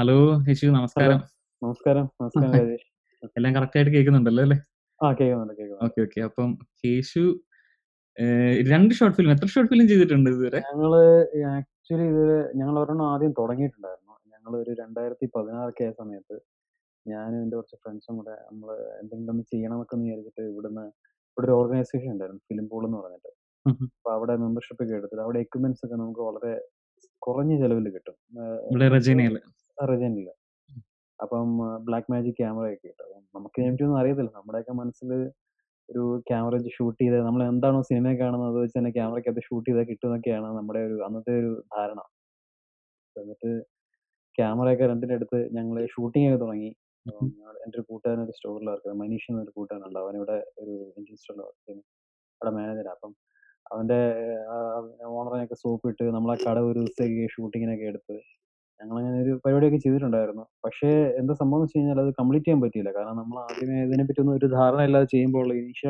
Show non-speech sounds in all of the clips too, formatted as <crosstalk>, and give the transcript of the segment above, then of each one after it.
Hello യേശു നമസ്കാരം. നമസ്കാരം. നമസ്കാരം <laughs> രാജേഷ്. എല്ലാം കറക്റ്റ് ആയിട്ട് കേൾക്കുന്നുണ്ടല്ലോ അല്ലേ? ആ കേൾക്കുന്നുണ്ട്, കേൾക്കുന്നുണ്ട്. Okay, okay. അപ്പം യേശു രണ്ട് ഷോർട്ട് ഫിലിം എത്ര ഷോർട്ട് ഫിലിം ചെയ്തിട്ടുണ്ട് ഇതുവരെ? ഞങ്ങൾ ആക്ച്വലി ഇത് ഞങ്ങൾ ഒരെണ്ണം ആദ്യം തുടങ്ങിയിട്ടുണ്ടായിരുന്നു. ഞങ്ങൾ ഒരു രണ്ടായിരത്തി പതിനാറൊക്കെ ആയ സമയത്ത് ഞാനും എന്റെ കുറച്ച് ഫ്രണ്ട്സും കൂടെ നമ്മൾ എന്തെങ്കിലും ഒന്ന് ചെയ്യണമൊക്കെ എന്ന് വിചാരിച്ചിട്ട് ഇവിടുന്ന് ഇവിടെ ഒരു ഓർഗനൈസേഷൻ ഉണ്ടായിരുന്നു ഫിലിം പൂൾ എന്ന് പറഞ്ഞിട്ട്. അപ്പൊ അവിടെ മെമ്പർഷിപ്പ് ഒക്കെ എടുത്തിട്ട് അവിടെ എക്യുപ്മെന്റ്സ് ഒക്കെ നമുക്ക് വളരെ കുറഞ്ഞ ചെലവിൽ കിട്ടും. ഏഹ് ഇല്ല. അപ്പം ബ്ലാക്ക് മാജിക് ക്യാമറയൊക്കെ കിട്ടും. അപ്പം നമുക്ക് ഇതിനെപ്പറ്റിയൊന്നും അറിയത്തില്ല. നമ്മുടെയൊക്കെ മനസ്സിൽ ഒരു ക്യാമറ വെച്ച് ഷൂട്ട് ചെയ്ത് നമ്മൾ എന്താണോ സിനിമയിൽ കാണുന്നത് അത് വെച്ച് തന്നെ ക്യാമറയ്ക്കകത്ത് ഷൂട്ട് ചെയ്താൽ കിട്ടുമെന്നൊക്കെയാണ് നമ്മുടെ ഒരു അന്നത്തെ ഒരു ധാരണ. എന്നിട്ട് ക്യാമറയൊക്കെ റെന്റിന് എടുത്ത് ഞങ്ങൾ ഷൂട്ടിംഗ് ഒക്കെ തുടങ്ങി. അപ്പം എന്റെ ഒരു കൂട്ടുകാരൻ ഒരു സ്റ്റോറിൽ വർക്ക് ചെയ്യുന്നു. മനീഷ് എന്നൊരു കൂട്ടുകാരനുണ്ട്. അവനിവിടെ ഒരു ഇൻഡ്യൻ സ്റ്റോറിൽ വർക്ക് ചെയ്യുന്നു. അവിടെ മാനേജരാ. അപ്പം അവന്റെ ഓണറിനെയൊക്കെ സോപ്പിട്ട് നമ്മളെ കട ഒരു ദിവസത്തേക്ക് ഷൂട്ടിങ്ങിനൊക്കെ എടുത്ത് ഞങ്ങളങ്ങനെ ഒരു പരിപാടിയൊക്കെ ചെയ്തിട്ടുണ്ടായിരുന്നു. പക്ഷേ എന്താ സംഭവം എന്ന് വെച്ച് കഴിഞ്ഞാൽ അത് കംപ്ലീറ്റ് ചെയ്യാൻ പറ്റിയില്ല. കാരണം നമ്മൾ ആദ്യമേ ഇതിനെപ്പറ്റിയൊന്നും ഒരു ധാരണ ഇല്ലാതെ ചെയ്യുമ്പോൾ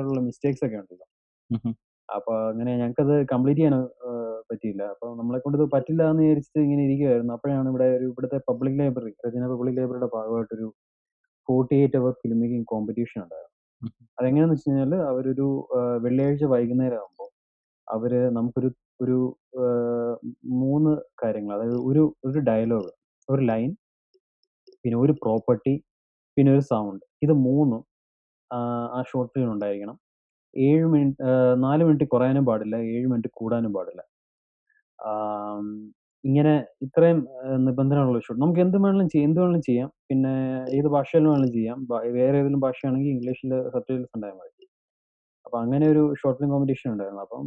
ഉള്ള മിസ്റ്റേക്സ് ഒക്കെ ഉണ്ടല്ലോ. ഉം, അങ്ങനെ അപ്പൊ അങ്ങനെ ഞങ്ങൾക്കത് കംപ്ലീറ്റ് ചെയ്യാൻ ഏഹ് പറ്റിയില്ല. അപ്പൊ നമ്മളെക്കൊണ്ട് ഇത് പറ്റില്ല എന്ന് വിചാരിച്ചിട്ട് ഇങ്ങനെ ഇരിക്കുവായിരുന്നു. അപ്പോഴാണ് ഇവിടെ ഒരു ഇവിടുത്തെ പബ്ലിക് ലൈബ്രറി രചന പബ്ലിക് ലൈബ്രറിയുടെ ഭാഗമായിട്ടൊരു 48 അവർ ഫിലിം മേക്കിംഗ് കോമ്പറ്റീഷൻ ഉണ്ടായിരുന്നു. ഉം. അതെങ്ങനെയാന്ന് വെച്ച് കഴിഞ്ഞാൽ അവരൊരു ഏഹ് വെള്ളിയാഴ്ച വൈകുന്നേരം ആകുമ്പോൾ അവർ നമുക്കൊരു ഒരു മൂന്ന് കാര്യങ്ങൾ അതായത് ഒരു ഒരു ഡയലോഗ്, ഒരു ലൈൻ, പിന്നെ ഒരു പ്രോപ്പർട്ടി, പിന്നെ ഒരു സൗണ്ട്. ഇത് മൂന്നും ആ ഷോർട്ട് ഫിലിം ഉണ്ടായിരിക്കണം. ഏഴ് മിനിറ്റ് നാല് 4 മിനിറ്റ് കുറയാനും പാടില്ല. ഏഴ് മിനിറ്റ് കൂടാനും പാടില്ല. ഇങ്ങനെ ഇത്രയും നിബന്ധനകളുള്ള ഷോട്ട് നമുക്ക് എന്ത് വേണമെങ്കിലും ചെയ്യാം എന്ത് വേണമെങ്കിലും ചെയ്യാം. പിന്നെ ഏത് ഭാഷയിലും വേണമെങ്കിലും ചെയ്യാം. വേറെ ഏതെങ്കിലും ഭാഷയാണെങ്കിൽ ഇംഗ്ലീഷിൽ സബ്ടൈറ്റിൽസ് ഉണ്ടായാൽ മതി. അപ്പൊ അങ്ങനെ ഒരു ഷോർട്ട് ഫിലിം കോമ്പറ്റീഷൻ ഉണ്ടായിരുന്നു. അപ്പം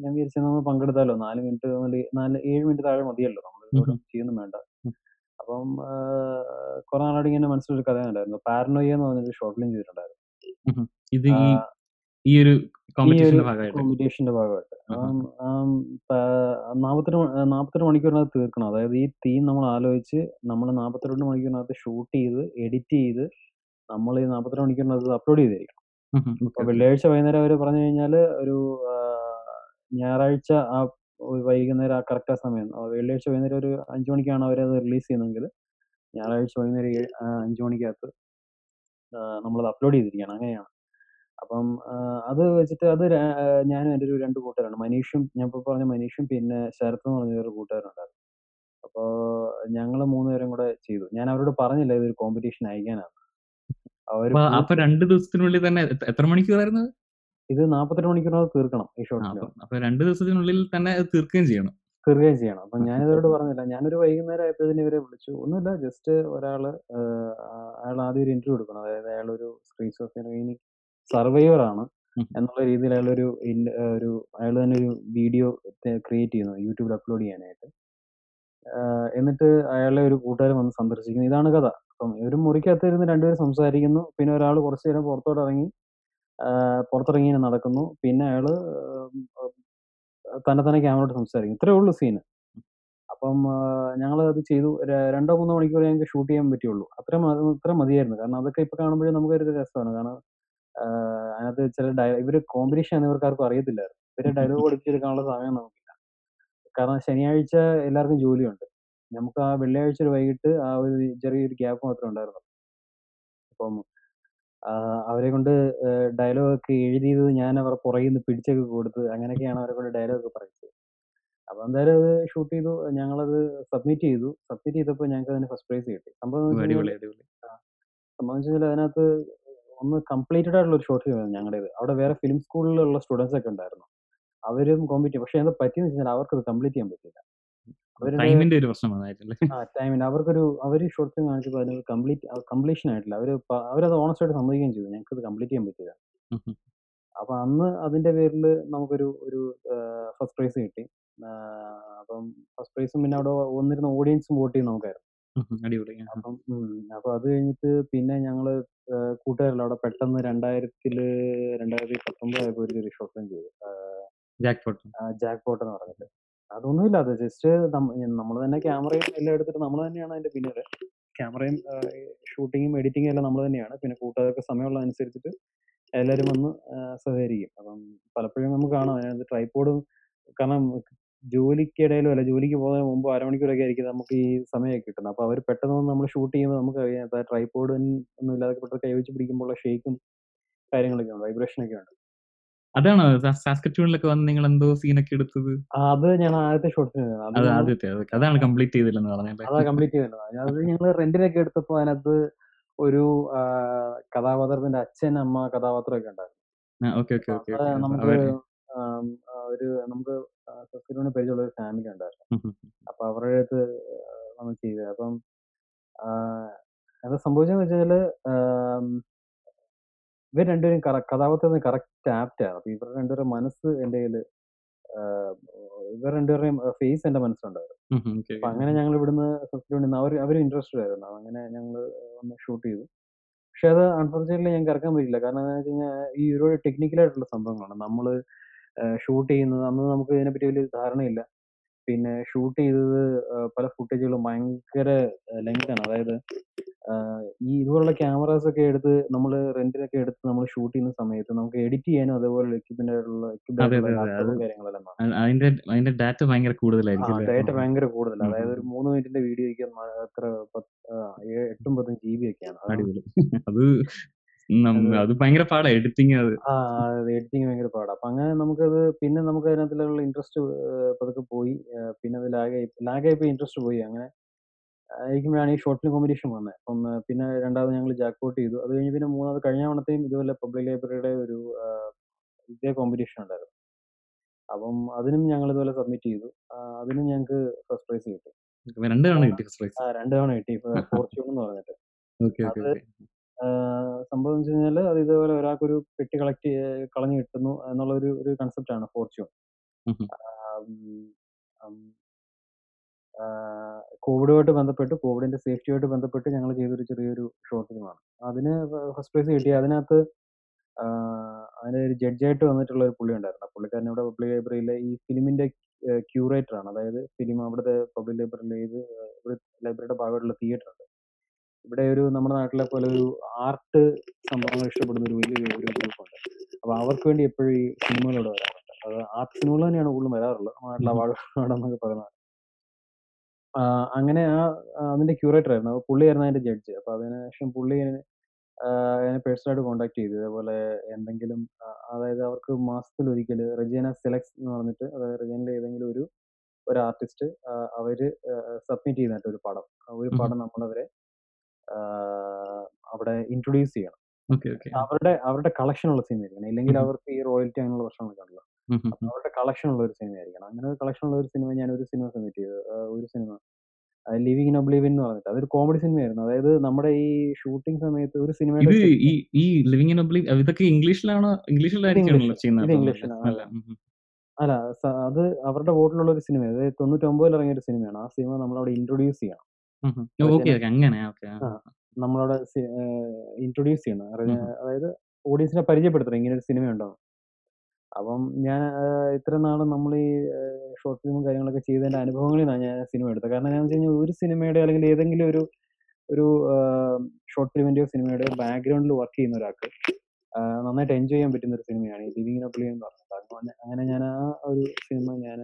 ഞാൻ വിചാരിച്ചു നമ്മൾ പങ്കെടുത്താലോ നാല് മിനിറ്റ് 4 7 മിനിറ്റ് താഴെ മതിയല്ലോ. നമ്മൾ ചെയ്യുന്നു വേണ്ട. അപ്പം കുറെ നാളായിട്ട് ഇങ്ങനെ മനസ്സിലൊരു കഥ ഉണ്ടായിരുന്നു പാരനോയ എന്ന് പറഞ്ഞൊരു ഷോർട്ട് ഫിലിം ചെയ്തിട്ടുണ്ടായിരുന്നു. ഇത് ഈ ഒരു കോമ്പറ്റീഷന്റെ ഭാഗമായിട്ട്. നാപ്പത്തിരണ്ട് നാപ്പത്തിരണ്ട് ആഹാ. ആം, ആം, പ 48 മ 48 മണിക്കൂറിനകത്ത് തീർക്കണം. അതായത് ഈ തീം നമ്മൾ ആലോചിച്ച് നമ്മൾ 42 മണിക്കൂറിനകത്ത് ഷൂട്ട് ചെയ്ത് എഡിറ്റ് ചെയ്ത് നമ്മൾ ഈ 42 മണിക്കൂറിനകത്ത് അപ്ലോഡ് ചെയ്തിരിക്കണം. അപ്പൊ ഓക്കെ, ഓക്കെ. വെള്ളിയാഴ്ച വൈകുന്നേരം അവർ പറഞ്ഞു കഴിഞ്ഞാൽ ഒരു ആഹ് ഞായറാഴ്ച ആ വൈകുന്നേരം ആ കറക്റ്റ് ആ സമയം ആ വെള്ളിയാഴ്ച വൈകുന്നേരം ഒരു 5 മണിക്കാണ് അത് റിലീസ് ചെയ്യുന്നതെങ്കിൽ ഞായറാഴ്ച വൈകുന്നേരം ഏഴ് ആഹ് 5 മണിക്കകത്ത് ആഹ് നമ്മളത് അപ്ലോഡ് ചെയ്തിരിക്കണം. അങ്ങനെയാണ്. അപ്പം ആഹ് അത് വെച്ചിട്ട് അത് രാ ഞാനും എന്റെ ഒരു 2 കൂട്ടുകാരാണ്. മനീഷും ഞാൻ ഇപ്പൊ പറഞ്ഞ മനീഷും പിന്നെ ശരത്ത് എന്ന് പറഞ്ഞ ഒരു കൂട്ടുകാരനുണ്ടായിരുന്നു. അപ്പൊ ഞങ്ങൾ 3 പേരും കൂടെ ചെയ്തു. ഞാൻ അവരോട് പറഞ്ഞില്ല ഇതൊരു കോമ്പറ്റീഷൻ അയക്കാനാന്ന്. അപ്പൊ രണ്ട് ദിവസത്തിനുള്ളിൽ തന്നെ എത്ര മണിക്കൂറായിരുന്നു ഇത് 48 മണിക്കൂറിനകത്ത് തീർക്കണം ഈ ഫിലിം. അപ്പൊ 2 ദിവസത്തിനുള്ളിൽ തന്നെ തീർക്കുകയും ചെയ്യണം. തീർക്കുകയും ചെയ്യണം. അപ്പൊ <laughs> ഞാൻ ഇതോട് പറഞ്ഞില്ല. ഞാനൊരു വൈകുന്നേരം ആയപ്പോഴത്തേന് ഇവരെ വിളിച്ചു. ഒന്നുമില്ല ജസ്റ്റ് ഒരാൾ അയാൾ ആദ്യം ഒരു ഇന്റർവ്യൂ എടുക്കണം. അതായത് അയാൾ ഒരു സ്ക്രീൻ ഇനി സർവൈവർ ആണ് എന്നുള്ള രീതിയിൽ അയാൾ ഒരു ഒരു അയാൾ തന്നെ ഒരു വീഡിയോ ക്രിയേറ്റ് ചെയ്യുന്നു യൂട്യൂബിൽ അപ്ലോഡ് ചെയ്യാനായിട്ട്. എന്നിട്ട് അയാളെ ഒരു കൂട്ടുകാരൻ വന്ന് സന്ദർശിക്കുന്നു. ഇതാണ് കഥ. അപ്പം ഒരു മുറിക്കകത്ത് ഇരുന്ന് രണ്ടുപേരും സംസാരിക്കുന്നു. പിന്നെ ഒരാൾ കുറച്ച് നേരം പുറത്തോട്ട് ഇറങ്ങി പുറത്തിറങ്ങി ഇങ്ങനെ നടക്കുന്നു. പിന്നെ അയാൾ തന്നെ തന്നെ ക്യാമറയോട് സംസാരിക്കും. ഇത്രേ ഉള്ളൂ സീന്. അപ്പം ഞങ്ങൾ അത് ചെയ്തു. രണ്ടോ മൂന്നോ മണിക്കൂർ ഞങ്ങൾക്ക് ഷൂട്ട് ചെയ്യാൻ പറ്റിയുള്ളൂ. അത്രയും അത്ര അത്രയും മതിയായിരുന്നു. കാരണം അതൊക്കെ ഇപ്പൊ കാണുമ്പോഴേ നമുക്കൊരു രസമാണ്. കാരണം അതിനകത്ത് ചില ഡയ ഇവർ കോമ്പറ്റീഷൻ ആണ് ഇവർക്കാർക്കും അറിയത്തില്ലായിരുന്നു. ഇവർ ഡയലോഗ്. പഠിച്ചെടുക്കാനുള്ള സമയം നമുക്കില്ല. കാരണം ശനിയാഴ്ച എല്ലാവർക്കും ജോലിയുണ്ട്. നമുക്ക് ആ വെള്ളിയാഴ്ച ഒരു വൈകിട്ട് ആ ഒരു ചെറിയൊരു ഗ്യാപ്പ് മാത്രമേ ഉണ്ടായിരുന്നുള്ളൂ. അപ്പം അവരെ കൊണ്ട് ഡയലോഗ് ഒക്കെ എഴുതിയത് ഞാൻ അവരുടെ പുറകിൽ നിന്ന് പിടിച്ചൊക്കെ കൊടുത്ത് അങ്ങനെയൊക്കെയാണ് അവരെ കൊണ്ട് ഡയലോഗ് ഒക്കെ പറയിച്ചത്. അപ്പൊ എന്തായാലും അത് ഷൂട്ട് ചെയ്തു. ഞങ്ങളത് സബ്മിറ്റ് ചെയ്തു. സബ്മിറ്റ് ചെയ്തപ്പോൾ ഞങ്ങൾക്ക് അതിന് ഫസ്റ്റ് പ്രൈസ് കിട്ടി. സംഭവം. സംഭവം എന്ന് വെച്ച് കഴിഞ്ഞാൽ അതിനകത്ത് ഒന്ന് കംപ്ലീറ്റഡ് ആയിട്ടുള്ള ഒരു ഷോർട്ട് ഫിലിം ഞങ്ങളുടേത്. അവിടെ വേറെ ഫിലിം സ്കൂളിലുള്ള സ്റ്റുഡൻസ് ഒക്കെ ഉണ്ടായിരുന്നു. അവരും കോമ്പീറ്റ്. പക്ഷെ എന്താ പറ്റിയെന്ന് വെച്ചാൽ അവർക്ക് അത് കംപ്ലീറ്റ് ചെയ്യാൻ പറ്റിയില്ല. ടൈമിന്റെ ഒരു പ്രശ്നം അവർക്കൊരു അവർ ഷോർട്ട് ഫിലിം കാണിച്ചപ്പോൾ അതിന് കംപ്ലീറ്റ് കംപ്ലീഷൻ ആയിട്ടില്ല. അവർ അവരത് ഓണസ്റ്റ് ആയിട്ട് സമ്മതിക്കുകയും ചെയ്തു. ഞങ്ങൾക്ക് അത് കംപ്ലീറ്റ് ചെയ്യാൻ പറ്റില്ല. അപ്പൊ അന്ന് അതിന്റെ പേരിൽ നമുക്കൊരു ഒരു ഫസ്റ്റ് പ്രൈസ് കിട്ടി. അപ്പം ഫസ്റ്റ് പ്രൈസും പിന്നെ അവിടെ വന്നിരുന്ന ഓഡിയൻസും വോട്ട് ചെയ്ത് നമുക്കായിരുന്നു. അപ്പം അപ്പൊ അത് കഴിഞ്ഞിട്ട് പിന്നെ ഞങ്ങൾ കൂട്ടുകാരല്ല അവിടെ പെട്ടെന്ന് 2000ത്തിൽ 2019 ആയപ്പോ ഒരു ഷോർട്ട് ഫിലിം ചെയ്തു. Jackpot. ജാക്ക് പോട്ട് എന്ന് പറഞ്ഞിട്ട്. അതൊന്നുമില്ല. അത് ജസ്റ്റ് നമ്മൾ തന്നെ ക്യാമറയും എല്ലാം എടുത്തിട്ട് നമ്മൾ തന്നെയാണ് അതിന്റെ പിന്നിൽ. ക്യാമറയും ഷൂട്ടിങ്ങും എഡിറ്റിങ്ങും എല്ലാം നമ്മൾ തന്നെയാണ്. പിന്നെ കൂട്ടുകാർക്ക് സമയമുള്ള അനുസരിച്ചിട്ട് എല്ലാവരും വന്ന് സഹകരിക്കും. അപ്പം പലപ്പോഴും നമുക്ക് കാണാം അതിനകത്ത് ട്രൈപോഡും കാരണം ജോലിക്കിടയിലോ അല്ല ജോലിക്ക് പോകുന്നതിന് മുമ്പ് അരമണിക്കൂറൊക്കെ ആയിരിക്കും നമുക്ക് ഈ സമയമൊക്കെ കിട്ടുന്നത്. അപ്പൊ അവർ പെട്ടെന്ന് വന്ന് നമ്മൾ ഷൂട്ട് ചെയ്യുമ്പോൾ നമുക്കറിയാം ട്രൈപോഡ് ഒന്നും ഇല്ലാതെ പെട്ടെന്ന് കൈവച്ച് പിടിക്കുമ്പോൾ പിടിക്കുമ്പോഴുള്ള ഷേക്കും കാര്യങ്ങളൊക്കെ ഉണ്ട്. വൈബ്രേഷൻ ഒക്കെ ഉണ്ട്. അതാണോ? സാസ്കറ്റൂണിലൊക്കെ വന്ന് നിങ്ങൾ എന്തോ സീനൊക്കെ എടുത്തത്? അത് ഞാൻ ആദ്യത്തെ ഷോട്ടിന് അത് ആദ്യത്തെ അതാണ് കംപ്ലീറ്റ് ചെയ്തില്ലെന്ന് പറഞ്ഞത് അതാ കംപ്ലീറ്റ് ചെയ്തില്ല അത് ഞങ്ങൾ റെന്റിനൊക്കെ എടുത്തപ്പോ അതിനകത്ത് ഒരു കഥാപാത്രത്തിന്റെ അച്ഛൻ അമ്മ കഥാപാത്രമൊക്കെ ഉണ്ടായിരുന്നു. നമുക്ക് ഒരു നമുക്ക് സസ്കരൂന് പരിചയമുള്ള ഒരു ഫാമിലി ഉണ്ടായിരുന്നു. അപ്പൊ അവരുടെ അടുത്ത് നമ്മൾ ചെയ്തത്. അപ്പം അത് എന്താ സംഭവിച്ചെന്ന് വെച്ചാൽ ഇവർ രണ്ടുപേരും കറ- കഥാപാത്രത്തിന് കറക്റ്റ് ആപ്റ്റ് ആണ്. അപ്പൊ ഇവരുടെ രണ്ടുപേരുടെ മനസ്സ് എന്റെ കയ്യിൽ ആ, ഇവർ രണ്ടുപേരുടെയും ഫേസ് എന്റെ മനസ്സിലുണ്ടായിരുന്നു. അപ്പൊ അങ്ങനെ ഞങ്ങൾ ഇവിടുന്ന് സബ്സ്ക്രൈബ് അവർ അവർ ഇൻട്രസ്റ്റഡ് ആയിരുന്നു. അങ്ങനെ ഞങ്ങൾ ഒന്ന് ഷൂട്ട് ചെയ്തു. പക്ഷെ അത് അൺഫോർച്ചുനേറ്റ്ലി ഞങ്ങൾക്ക് ഇറക്കാൻ പറ്റില്ല കാരണം എന്താ വെച്ച് കഴിഞ്ഞാൽ ഈ ഒരുപാട് ടെക്നിക്കലായിട്ടുള്ള സംഭവങ്ങളാണ്. നമ്മൾ ഷൂട്ട് ചെയ്യുന്നത് അന്ന് നമുക്ക് ഇതിനെപ്പറ്റി വലിയ ധാരണയില്ല. പിന്നെ ഷൂട്ട് ചെയ്തത് പല ഫുട്ടേജുകളും ഭയങ്കര ലെങ്ത് ആണ്. അതായത് ഈ ഇതുപോലുള്ള ക്യാമറാസ് ഒക്കെ എടുത്ത് നമ്മൾ റെന്റിനൊക്കെ എടുത്ത് നമ്മൾ ഷൂട്ട് ചെയ്യുന്ന സമയത്ത് നമുക്ക് എഡിറ്റ് ചെയ്യാനും അതേപോലെ എക്യുപ്മെന്റ് അതിന്റെ അതിന്റെ ഡാറ്റ ഭയങ്കര കൂടുതലായിരിക്കും ഡാറ്റ. ഭയങ്കര കൂടുതലാണ് അതായത് ഒരു. മൂന്ന് മിനിറ്റിന്റെ വീഡിയോയ്ക്ക് എത്ര എട്ടും പത്തും ജി ബി ഒക്കെയാണ്. അത് അത് ഭയങ്കര പാടാ എഡിറ്റിങ് അത്. ആ എഡിറ്റിങ് ഭയങ്കര പാടാണ് അപ്പൊ അങ്ങനെ നമുക്കത് പിന്നെ നമുക്ക് അതിനകത്തുള്ള ഇൻട്രസ്റ്റ് പതുക്കെ പോയി. പിന്നെ അത് ലാഗായി ലാഗായപ്പോ ഇൻട്രസ്റ്റ് പോയി. അങ്ങനെ ആയിരിക്കുമ്പോഴാണ് ഈ ഷോർട്ട് ഫിലിം കോമ്പറ്റീഷൻ വന്നത് അപ്പം പിന്നെ രണ്ടാമത് ഞങ്ങൾ ജാക്ക്പോട്ട് ചെയ്തു. അത് കഴിഞ്ഞ് പിന്നെ മൂന്നാമത് കഴിഞ്ഞ തവണത്തെയും ഇതുപോലെ പബ്ലിക് ലൈബ്രറിയുടെ ഒരു ഇതേ കോമ്പറ്റീഷൻ ഉണ്ടായിരുന്നു. അപ്പം അതിനും ഞങ്ങൾ ഇതുപോലെ സബ്മിറ്റ് ചെയ്തു. അതിനും ഞങ്ങൾക്ക് ഫസ്റ്റ് പ്രൈസ് കിട്ടി. രണ്ട് തവണ കിട്ടി ഫസ്റ്റ് പ്രൈസ് ആ രണ്ട് തവണ കിട്ടി. ഫോർച്യൂൺ <laughs> എന്ന് പറഞ്ഞിട്ട്. അത് സംഭവം വെച്ച് കഴിഞ്ഞാൽ അത് ഇതേപോലെ ഒരാൾക്കൊരു പെട്ടി കളക്ട് കളഞ്ഞു കിട്ടുന്നു എന്നുള്ള ഒരു ഒരു കൺസെപ്റ്റ് ആണ് ഫോർച്യൂൺ കോവിഡുമായിട്ട് ബന്ധപ്പെട്ട് കോവിഡിന്റെ സേഫ്റ്റിയുമായിട്ട് ബന്ധപ്പെട്ട് ഞങ്ങൾ ചെയ്തൊരു ചെറിയൊരു ഷോർട്ട് ഫിലിമാണ്. അതിന് ഫസ്റ്റ് പ്രൈസ് കിട്ടി. അതിനകത്ത് അതിന് ഒരു ജഡ്ജായിട്ട് വന്നിട്ടുള്ള ഒരു പുള്ളി ഉണ്ടായിരുന്നു പുള്ളിക്കാരൻ ഇവിടെ പബ്ലിക് ലൈബ്രറിയിലെ ഈ ഫിലിമിന്റെ ക്യൂറേറ്റർ ആണ് അതായത് ഫിലിം അവിടുത്തെ പബ്ലിക് ലൈബ്രറിയിൽ ഇവിടെ ലൈബ്രറിയുടെ ഭാഗമായിട്ടുള്ള തിയേറ്റർ ഉണ്ട് ഇവിടെ ഒരു നമ്മുടെ നാട്ടിലെ പോലെ ഒരു ആർട്ട് സംഭവങ്ങൾ ഇഷ്ടപ്പെടുന്ന ഒരു വലിയ ഒരു ഗ്രൂപ്പുണ്ട്. അപ്പൊ അവർക്ക് വേണ്ടി എപ്പോഴും ഈ സിനിമകളോട് വരാറുണ്ട്. അത് ആർട്ട് സിനിമകൾ തന്നെയാണ് കൂടുതലും വരാറുള്ളത്. നമ്മുടെ നാട്ടിലെ അവാർഡ് എന്നൊക്കെ പറയുന്നത് അങ്ങനെ ആ അതിന്റെ ക്യൂറേറ്റർ ആയിരുന്നു. അപ്പൊ പുള്ളിയായിരുന്നു അതിന്റെ ജഡ്ജ് അപ്പൊ അതിനുശേഷം പുള്ളി എന്നെ എന്നെ പേഴ്സണലായിട്ട് കോൺടാക്ട് ചെയ്തു. ഇതേപോലെ എന്തെങ്കിലും അതായത് അവർക്ക് മാസത്തിൽ ഒരിക്കൽ റെജീന സെലക്ട്സ് എന്ന് പറഞ്ഞിട്ട് അതായത് റെജീനയിലെ ഏതെങ്കിലും ഒരു ഒരു ആർട്ടിസ്റ്റ് അവർ സബ്മിറ്റ് ചെയ്യുന്നതായിട്ട് ഒരു പടം. ഒരു. പടം നമ്മളവരെ അവിടെ ഇൻട്രൊഡ്യൂസ് ചെയ്യണം. അവരുടെ അവരുടെ കളക്ഷൻ ഉള്ള സിനിമ ആയിരിക്കണം. ഇല്ലെങ്കിൽ അവർക്ക് ഈ റോയൽറ്റി അങ്ങനെയുള്ള പ്രശ്നങ്ങളൊക്കെ ഉണ്ടല്ലോ ഉം അവരുടെ കളക്ഷൻ ഉള്ള ഒരു സിനിമ ആയിരിക്കണം അങ്ങനെ ഒരു കളക്ഷൻ ഉള്ള ഒരു സിനിമ ഞാൻ ഒരു സിനിമ സബ്മിറ്റ് ചെയ്തു. ഒരു സിനിമ. ലിവിങ് ഇൻ ഒബ്ലിവിൻ എന്ന് പറഞ്ഞിട്ട്. അതൊരു കോമഡി സിനിമയായിരുന്നു. അതായത് നമ്മുടെ ഈ ഷൂട്ടിംഗ് സമയത്ത് ഒരു ഇത് സിനിമയുടെ ഈ ഈ ലിവിങ് ഇൻ ഒബ്ലി ഇതൊക്കെ ഇംഗ്ലീഷിലാണോ? ഇത് ഇംഗ്ലീഷിലായിരിക്കുമല്ലോ ഇംഗ്ലീഷ്. ചെയ്യുന്നത് ഇത് ഇംഗ്ലീഷിലാണ് അല്ല ഉം ഉം. അല്ല സ- അത് അവരുടെ ബോട്ടിലുള്ള ഒരു സിനിമ അതായത് തൊണ്ണൂറ്റൊമ്പതിൽ ഇറങ്ങിയ ഒരു സിനിമയാണ്. ആ സിനിമ നമ്മളവിടെ ഇൻട്രൊഡ്യൂസ് ചെയ്യണം. ഉം ഉം. അത് ഓക്കെ ജന ഓക്കെ. അങ്ങനെ ഓക്കെ ആ. നമ്മളവിടെ ഇൻട്രൊഡ്യൂസ് ചെയ്യണം. അറിഞ്ഞ- അതായത് ഓഡിയൻസിനെ പരിചയപ്പെടുത്തണം. ഇങ്ങനെ ഒരു സിനിമ ഉണ്ടോ അപ്പം ഞാൻ ഇത്ര നാൾ നമ്മൾ ഈ ഷോർട്ട് ഫിലിമും കാര്യങ്ങളൊക്കെ ചെയ്തതിന്റെ അനുഭവങ്ങളിൽ നിന്നാണ് ഞാൻ സിനിമ എടുത്തത്. കാരണം എന്താണെന്ന് വെച്ച് കഴിഞ്ഞാൽ ഒരു സിനിമയുടെ അല്ലെങ്കിൽ ഏതെങ്കിലും ഒരു ഒരു ഷോർട്ട് ഫിലിമിന്റെയോ സിനിമയുടെയോ ബാക്ക്ഗ്രൗണ്ടിൽ വർക്ക് ചെയ്യുന്ന ഒരാൾക്ക് നന്നായിട്ട് എൻജോയ് ചെയ്യാൻ പറ്റുന്ന ഒരു സിനിമയാണ് ഈ ലിവിങ് അപ്ലി എന്ന് പറഞ്ഞത്. അങ്ങനെ അങ്ങനെ ഞാൻ ആ ഒരു സിനിമ ഞാൻ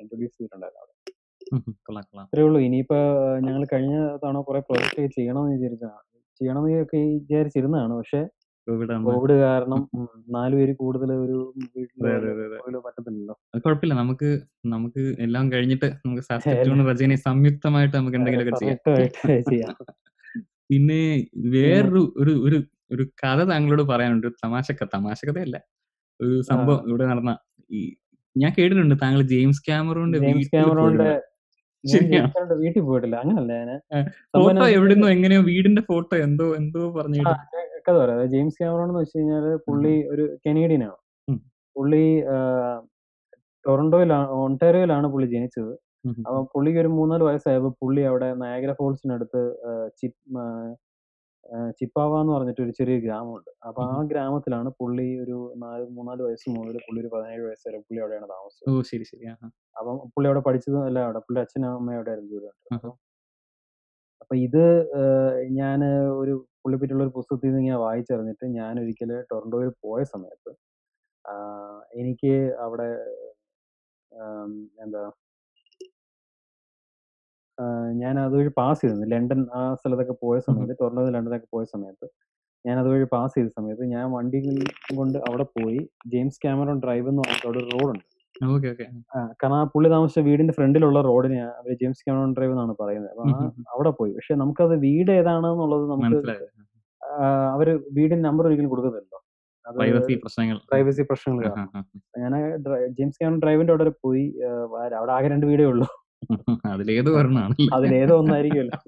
ഇൻട്രൊഡ്യൂസ് ചെയ്തിട്ടുണ്ടായിരുന്നു അവിടെ. അത്രേ ഉള്ളൂ. ഇനിയിപ്പോ ഞങ്ങൾ കഴിഞ്ഞ തവണ കുറെ പ്രോജക്റ്റ് ചെയ്യണമെന്ന് വിചാരിച്ചതാണ്. ചെയ്യണമെന്നൊക്കെ വിചാരിച്ചിരുന്നതാണ്. പക്ഷെ കോവിഡ് കാരണം നാല് പേര് കൂടുതൽ ഒരു പറ്റത്തില്ലല്ലോ. അത് കുഴപ്പമില്ല നമുക്ക് നമുക്ക് എല്ലാം കഴിഞ്ഞിട്ട് നമുക്ക് <laughs> റജീനെ സംയുക്തമായിട്ട് നമുക്ക് എന്തെങ്കിലുമൊക്കെ <laughs> ചെയ്യാം. പിന്നെ വേറൊരു ഒരു ഒരു ഒരു കഥ താങ്കളോട് പറയാനുണ്ട്. ഒരു തമാശ തമാശ കഥയല്ല ഒരു സംഭവം ഇവിടെ നടന്ന ഈ ഞാൻ കേട്ടിട്ടുണ്ട് താങ്കൾ ജെയിംസ് ക്യാമറോന്റെ ജെയിംസ് വീട്ടിൽ ക്യാമറോന്റെ വീട്ടിൽ പോയിട്ടില്ല. അങ്ങനല്ല ഞാൻ ഫോട്ടോ എവിടുന്നോ എങ്ങനെയോ വീടിന്റെ ഫോട്ടോ എന്തോ എന്തോ പറഞ്ഞു കഥ പറയാം. ജെയിംസ് ക്യാമറോൺ എന്ന് വെച്ച് കഴിഞ്ഞാൽ പുള്ളി ഒരു കനേഡിയൻ ആണ് പുള്ളി ടൊറന്റോയിലാണ് ഒണ്ടാരിയോയിലാണ് പുള്ളി ജനിച്ചത്. അപ്പൊ പുള്ളിക്ക് ഒരു മൂന്നാൽ വയസ്സായപ്പോ പുള്ളി അവിടെ നയാഗ്ര ഫോൾസിനടുത്ത് ചിപ്പ് ചിപ്പാവ എന്ന് പറഞ്ഞിട്ട് ഒരു ചെറിയ ഗ്രാമമുണ്ട്. അപ്പൊ ആ ഗ്രാമത്തിലാണ് പുള്ളി ഒരു നാല് മൂന്നാൽ വയസ്സ് മുതൽ പുള്ളി ഒരു പതിനേഴ് വയസ്സ് വരെ പുള്ളി അവിടെയാണ് താമസിച്ചത്. അപ്പം പുള്ളി അവിടെ പഠിച്ചതും എല്ലാം അവിടെ പുള്ളി അച്ഛനും അമ്മയും അവിടെ ആയിരുന്നു ജോലി അപ്പം ഇത് ഞാൻ ഒരു പുള്ളിപ്പറ്റുള്ള ഒരു പുസ്തകത്തിൽ നിന്ന് ഇങ്ങനെ വായിച്ചറിഞ്ഞിട്ട് ഞാൻ ഒരിക്കൽ ടൊറന്റോയിൽ പോയ സമയത്ത് എനിക്ക് അവിടെ എന്താ ഞാൻ അതുവഴി പാസ് ചെയ്തിരുന്നു. ലണ്ടൻ ആ സ്ഥലത്തൊക്കെ പോയ സമയത്ത് ടൊറന്റോ ലണ്ടനൊക്കെ പോയ സമയത്ത് ഞാൻ അതുവഴി പാസ് ചെയ്ത സമയത്ത് ഞാൻ വണ്ടി കൊണ്ട് അവിടെ പോയി ജെയിംസ് ക്യാമറോൺ ഡ്രൈവ് എന്ന് പറഞ്ഞിട്ട് അവിടെ ഒരു റോഡുണ്ട്. കാരണം ആ പുള്ളി താമസിച്ച വീടിന്റെ ഫ്രണ്ടിലുള്ള റോഡിനെ അവർ ജെയിംസ് ക്യാമറോൺ ഡ്രൈവ് എന്നാണ് പറയുന്നത്. അവിടെ പോയി. പക്ഷെ നമുക്കത് വീട് ഏതാണെന്നുള്ളത് നമുക്ക് അവർ വീടിന്റെ നമ്പർ ഒരിക്കലും കൊടുക്കുന്നില്ലല്ലോ. പ്രൈവസി പ്രശ്നങ്ങൾ. പ്രൈവസി പ്രശ്നങ്ങൾ. ഞാൻ ജെയിംസ് ക്യാമറോൺ ഡ്രൈവിന്റെ അവിടെ പോയി. അവിടെ ആകെ രണ്ട് വീടേ ഉള്ളൂ. അതിലേത് അതിലേതോ ഒന്നായിരിക്കുമല്ലോ.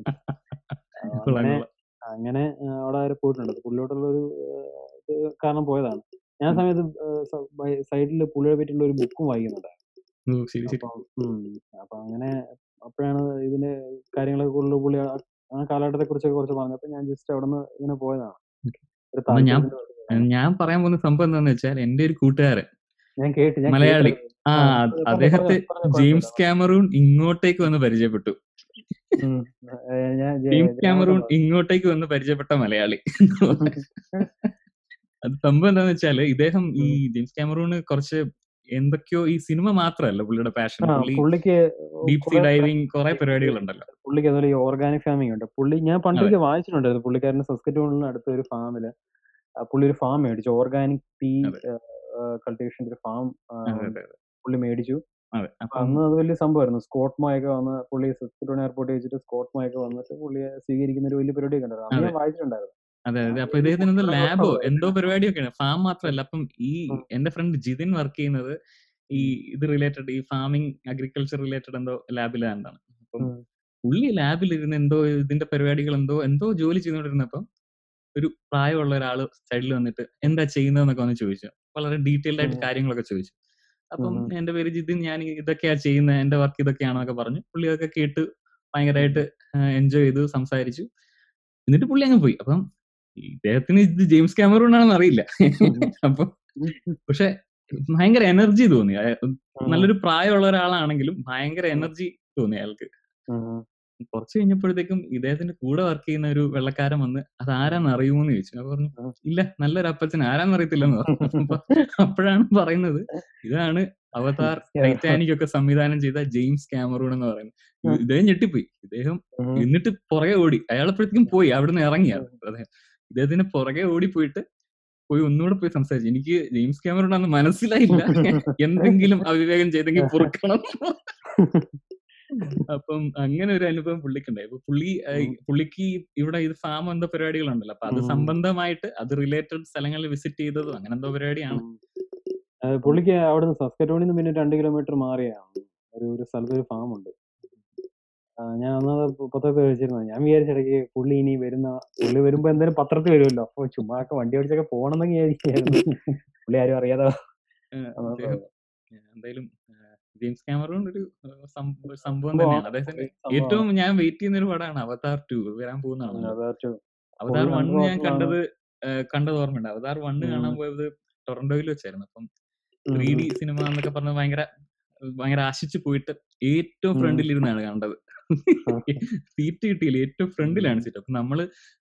<laughs> അങ്ങനെ അവിടെ പോയിട്ടുണ്ട്. പുള്ളിയോട്ടുള്ള ഒരു കാരണം പോയതാണ്. ഞാൻ സമയത്ത് സൈഡിൽ പുള്ളിയെ പറ്റിയുള്ള ഒരു ബുക്കും വായിക്കുന്നുണ്ടായിരുന്നു. അപ്പൊ അങ്ങനെ അപ്പോഴാണ് ഇതിന്റെ കാര്യങ്ങളൊക്കെ കൂടുതൽ പുള്ളി ആ- കാലഘട്ടത്തെ കുറിച്ചൊക്കെ കുറച്ച് പറഞ്ഞപ്പോ ഞാൻ ജസ്റ്റ് അവിടെ നിന്ന് ഇങ്ങനെ പോയതാണ്. ഞാൻ- ഞാൻ പറയാൻ പോകുന്ന സംഭവം എന്താന്ന് വെച്ചാൽ എന്റെ ഒരു കൂട്ടുകാരൻ ഞാൻ കേട്ട് ഞാൻ മലയാളി. ആ പറഞ്ഞോ, അദ്ദേഹത്തെ പറഞ്ഞോ, പറഞ്ഞോ, ജെയിംസ് ക്യാമറൂൺ ഇങ്ങോട്ടേക്ക് വന്ന് പരിചയപ്പെട്ടു. ജെയിംസ് ക്യാമറൂൺ ഇങ്ങോട്ടേക്ക് വന്ന് പരിചയപ്പെട്ട മലയാളി. <laughs> അത് സംഭവം എന്താന്ന് വെച്ചാൽ ഇദ്ദേഹം ഈ ജെയിംസ് ക്യാമറൂണ് കുറച്ച് എന്തൊക്കെയോ ഈ സിനിമ മാത്രമല്ല പുള്ളിയുടെ പാഷൻ. പുള്ളിക്ക് ഡീപ് സീ ഡൈവിങ് കുറെ പരിപാടികളുണ്ടല്ലോ. പുള്ളിക്ക് അതുപോലെ ഈ ഓർഗാനിക് ഫാമിംഗ് ഉണ്ട്. പുള്ളി ഞാൻ പണ്ടൊക്കെ വായിച്ചിട്ടുണ്ടായിരുന്നു. പുള്ളിക്കാരന്റെ സസ്കറ്റൂണിന് അടുത്ത ഒരു ഫാമിൽ പുള്ളി ഒരു ഫാം മേടിച്ചു. ഓർഗാനിക് ടീ അതെ. കൾട്ടിവേഷന്റെ ഒരു ഫാം. പുള്ളി മേടിച്ചു. അന്ന് അത് വലിയ സംഭവമായിരുന്നു. സ്കോട്ട് മായൊക്കെ വന്ന് പുള്ളി സസ്കറ്റൂൺ എയർപോർട്ടിൽ വെച്ചിട്ട് സ്കോട്ട് മായൊക്കെ വന്നിട്ട് പുള്ളിയെ സ്വീകരിക്കുന്ന ഒരു വലിയ പരിപാടിയൊക്കെ ഉണ്ടായിരുന്നു. അന്ന് ഞാൻ വായിച്ചിട്ടുണ്ടായിരുന്നു. അതെ അതെ. അപ്പൊ ഇദ്ദേഹത്തിന് എന്തോ ലാബോ എന്തോ പരിപാടിയൊക്കെയാണ്. ഫാം മാത്രമല്ല. അപ്പം ഈ. എന്റെ ഫ്രണ്ട് ജിതിൻ വർക്ക് ചെയ്യുന്നത് ഈ ഇത് റിലേറ്റഡ് ഈ ഫാമിംഗ് അഗ്രികൾച്ചർ റിലേറ്റഡ് എന്തോ ലാബിലാണ്ടാണ് അപ്പം. പുള്ളി ലാബിൽ ഇരുന്ന് എന്തോ ഇതിന്റെ പരിപാടികൾ എന്തോ എന്തോ ജോലി ചെയ്തുകൊണ്ടിരുന്നപ്പം ഒരു പ്രായമുള്ള ഒരാൾ സൈഡിൽ വന്നിട്ട് എന്താ ചെയ്യുന്നതെന്നൊക്കെ വന്ന് ചോദിച്ചു. വളരെ ഡീറ്റെയിൽഡ് ആയിട്ട് കാര്യങ്ങളൊക്കെ ചോദിച്ചു. അപ്പം. എന്റെ പേര് ജിതിൻ ഞാൻ ഇതൊക്കെയാ ചെയ്യുന്നത് എന്റെ വർക്ക് ഇതൊക്കെയാണെന്നൊക്കെ പറഞ്ഞു. പുള്ളി അതൊക്കെ കേട്ട് ഭയങ്കരമായിട്ട് എൻജോയ് ചെയ്തു സംസാരിച്ചു. എന്നിട്ട് പുള്ളി അങ്ങ് പോയി. അപ്പം ഇദ്ദേഹത്തിന് ഇത് ജെയിംസ് ക്യാമറൂൺ ആണെന്ന് അറിയില്ല അപ്പൊ പക്ഷെ ഭയങ്കര എനർജി തോന്നി. നല്ലൊരു പ്രായമുള്ള ഒരാളാണെങ്കിലും ഭയങ്കര എനർജി തോന്നി അയാൾക്ക്. കുറച്ച് കഴിഞ്ഞപ്പോഴത്തേക്കും ഇദ്ദേഹത്തിന്റെ കൂടെ വർക്ക് ചെയ്യുന്ന ഒരു വെള്ളക്കാരൻ വന്ന് അത് ആരാന്ന് അറിയുമോന്ന് ചോദിച്ചു. അപ്പൊ പറഞ്ഞു ഇല്ല നല്ലൊരു അപ്പച്ചൻ. ആരാന്ന് അറിയത്തില്ലെന്ന് പറഞ്ഞു. അപ്പൊ അപ്പോഴാണ് പറയുന്നത് ഇതാണ് അവതാർ ടൈറ്റാനിക് ഒക്കെ സംവിധാനം ചെയ്ത ജെയിംസ് ക്യാമറൂൺ എന്ന് പറയുന്നത്. ഇദ്ദേഹം ഞെട്ടിപ്പോയി. ഇദ്ദേഹം എന്നിട്ട് പുറകെ ഓടി. അയാളപ്പോഴത്തേക്കും പോയി. അവിടുന്ന് ഇറങ്ങിയ അദ്ദേഹം ഇദ്ദേഹത്തിന് പുറകെ ഓടി പോയിട്ട് പോയി ഒന്നുകൂടെ പോയി സംസാരിച്ചു. എനിക്ക് ജെയിംസ് ക്യാമറ അന്ന് മനസ്സിലായില്ല. <laughs> എന്തെങ്കിലും അവിവേകം ചെയ്തെങ്കിൽ പൊറുക്കണം. <laughs> അപ്പം അങ്ങനെ ഒരു അനുഭവം പുള്ളിക്കുണ്ടായി. അപ്പൊ പുള്ളി പുള്ളിക്ക് ഇവിടെ ഇത് ഫാം എന്തോ പരിപാടികളുണ്ടല്ലോ. അപ്പൊ അത് സംബന്ധമായിട്ട് അത് റിലേറ്റഡ് സ്ഥലങ്ങളിൽ വിസിറ്റ് ചെയ്തതും അങ്ങനെ എന്തോ പരിപാടിയാണ്. പുള്ളിക്ക് അവിടുന്ന് സസ്കറ്റോണിൽ നിന്ന് പിന്നെ രണ്ട് കിലോമീറ്റർ മാറിയാണ്. ഒരു ഒരു സ്ഥലത്ത് ഒരു ഫാം ഉണ്ട് ഞാൻ അന്ന് പത്രത്തിൽ കഴിച്ചിരുന്നത് ഞാൻ വിചാരിച്ചിടയ്ക്ക് പുള്ളി ഇനി വരുന്ന പുള്ളി വരുമ്പോ എന്തായാലും പത്രത്തിൽ വരുമല്ലോ. അപ്പൊ ചുമ്മാ ഒക്കെ വണ്ടി ഓടിച്ചൊക്കെ പോകണമെന്ന് വിചാരിക്കുന്നു പുള്ളി ആരും അറിയാതെ എന്തായാലും ജെയിംസ് ക്യാമറൂൺ ഒരു സംഭവം. തന്നെയാണ്. അതേസമയം ഏറ്റവും ഞാൻ വെയിറ്റ് ചെയ്യുന്ന ഒരു പടമാണ് അവതാർ ടു വരാൻ പോകുന്നതാണ് അവതാർ വൺ ഞാൻ കണ്ടത് കണ്ടത് ഓർമ്മയുണ്ട്. അവതാർ വണ്ണ് കാണാൻ പോയത് ടൊറന്റോയിൽ വെച്ചായിരുന്നു. അപ്പം ത്രീ ഡി സിനിമ എന്നൊക്കെ പറഞ്ഞ ഭയങ്കര ഭയങ്കര ആശിച്ചു പോയിട്ട് ഏറ്റവും. ഫ്രണ്ടിൽ ഇരുന്നാണ് കണ്ടത്. സീറ്റ് കിട്ടിയില്ല. ഏറ്റവും ഫ്രണ്ടിലാണ് സീറ്റ്. അപ്പൊ നമ്മൾ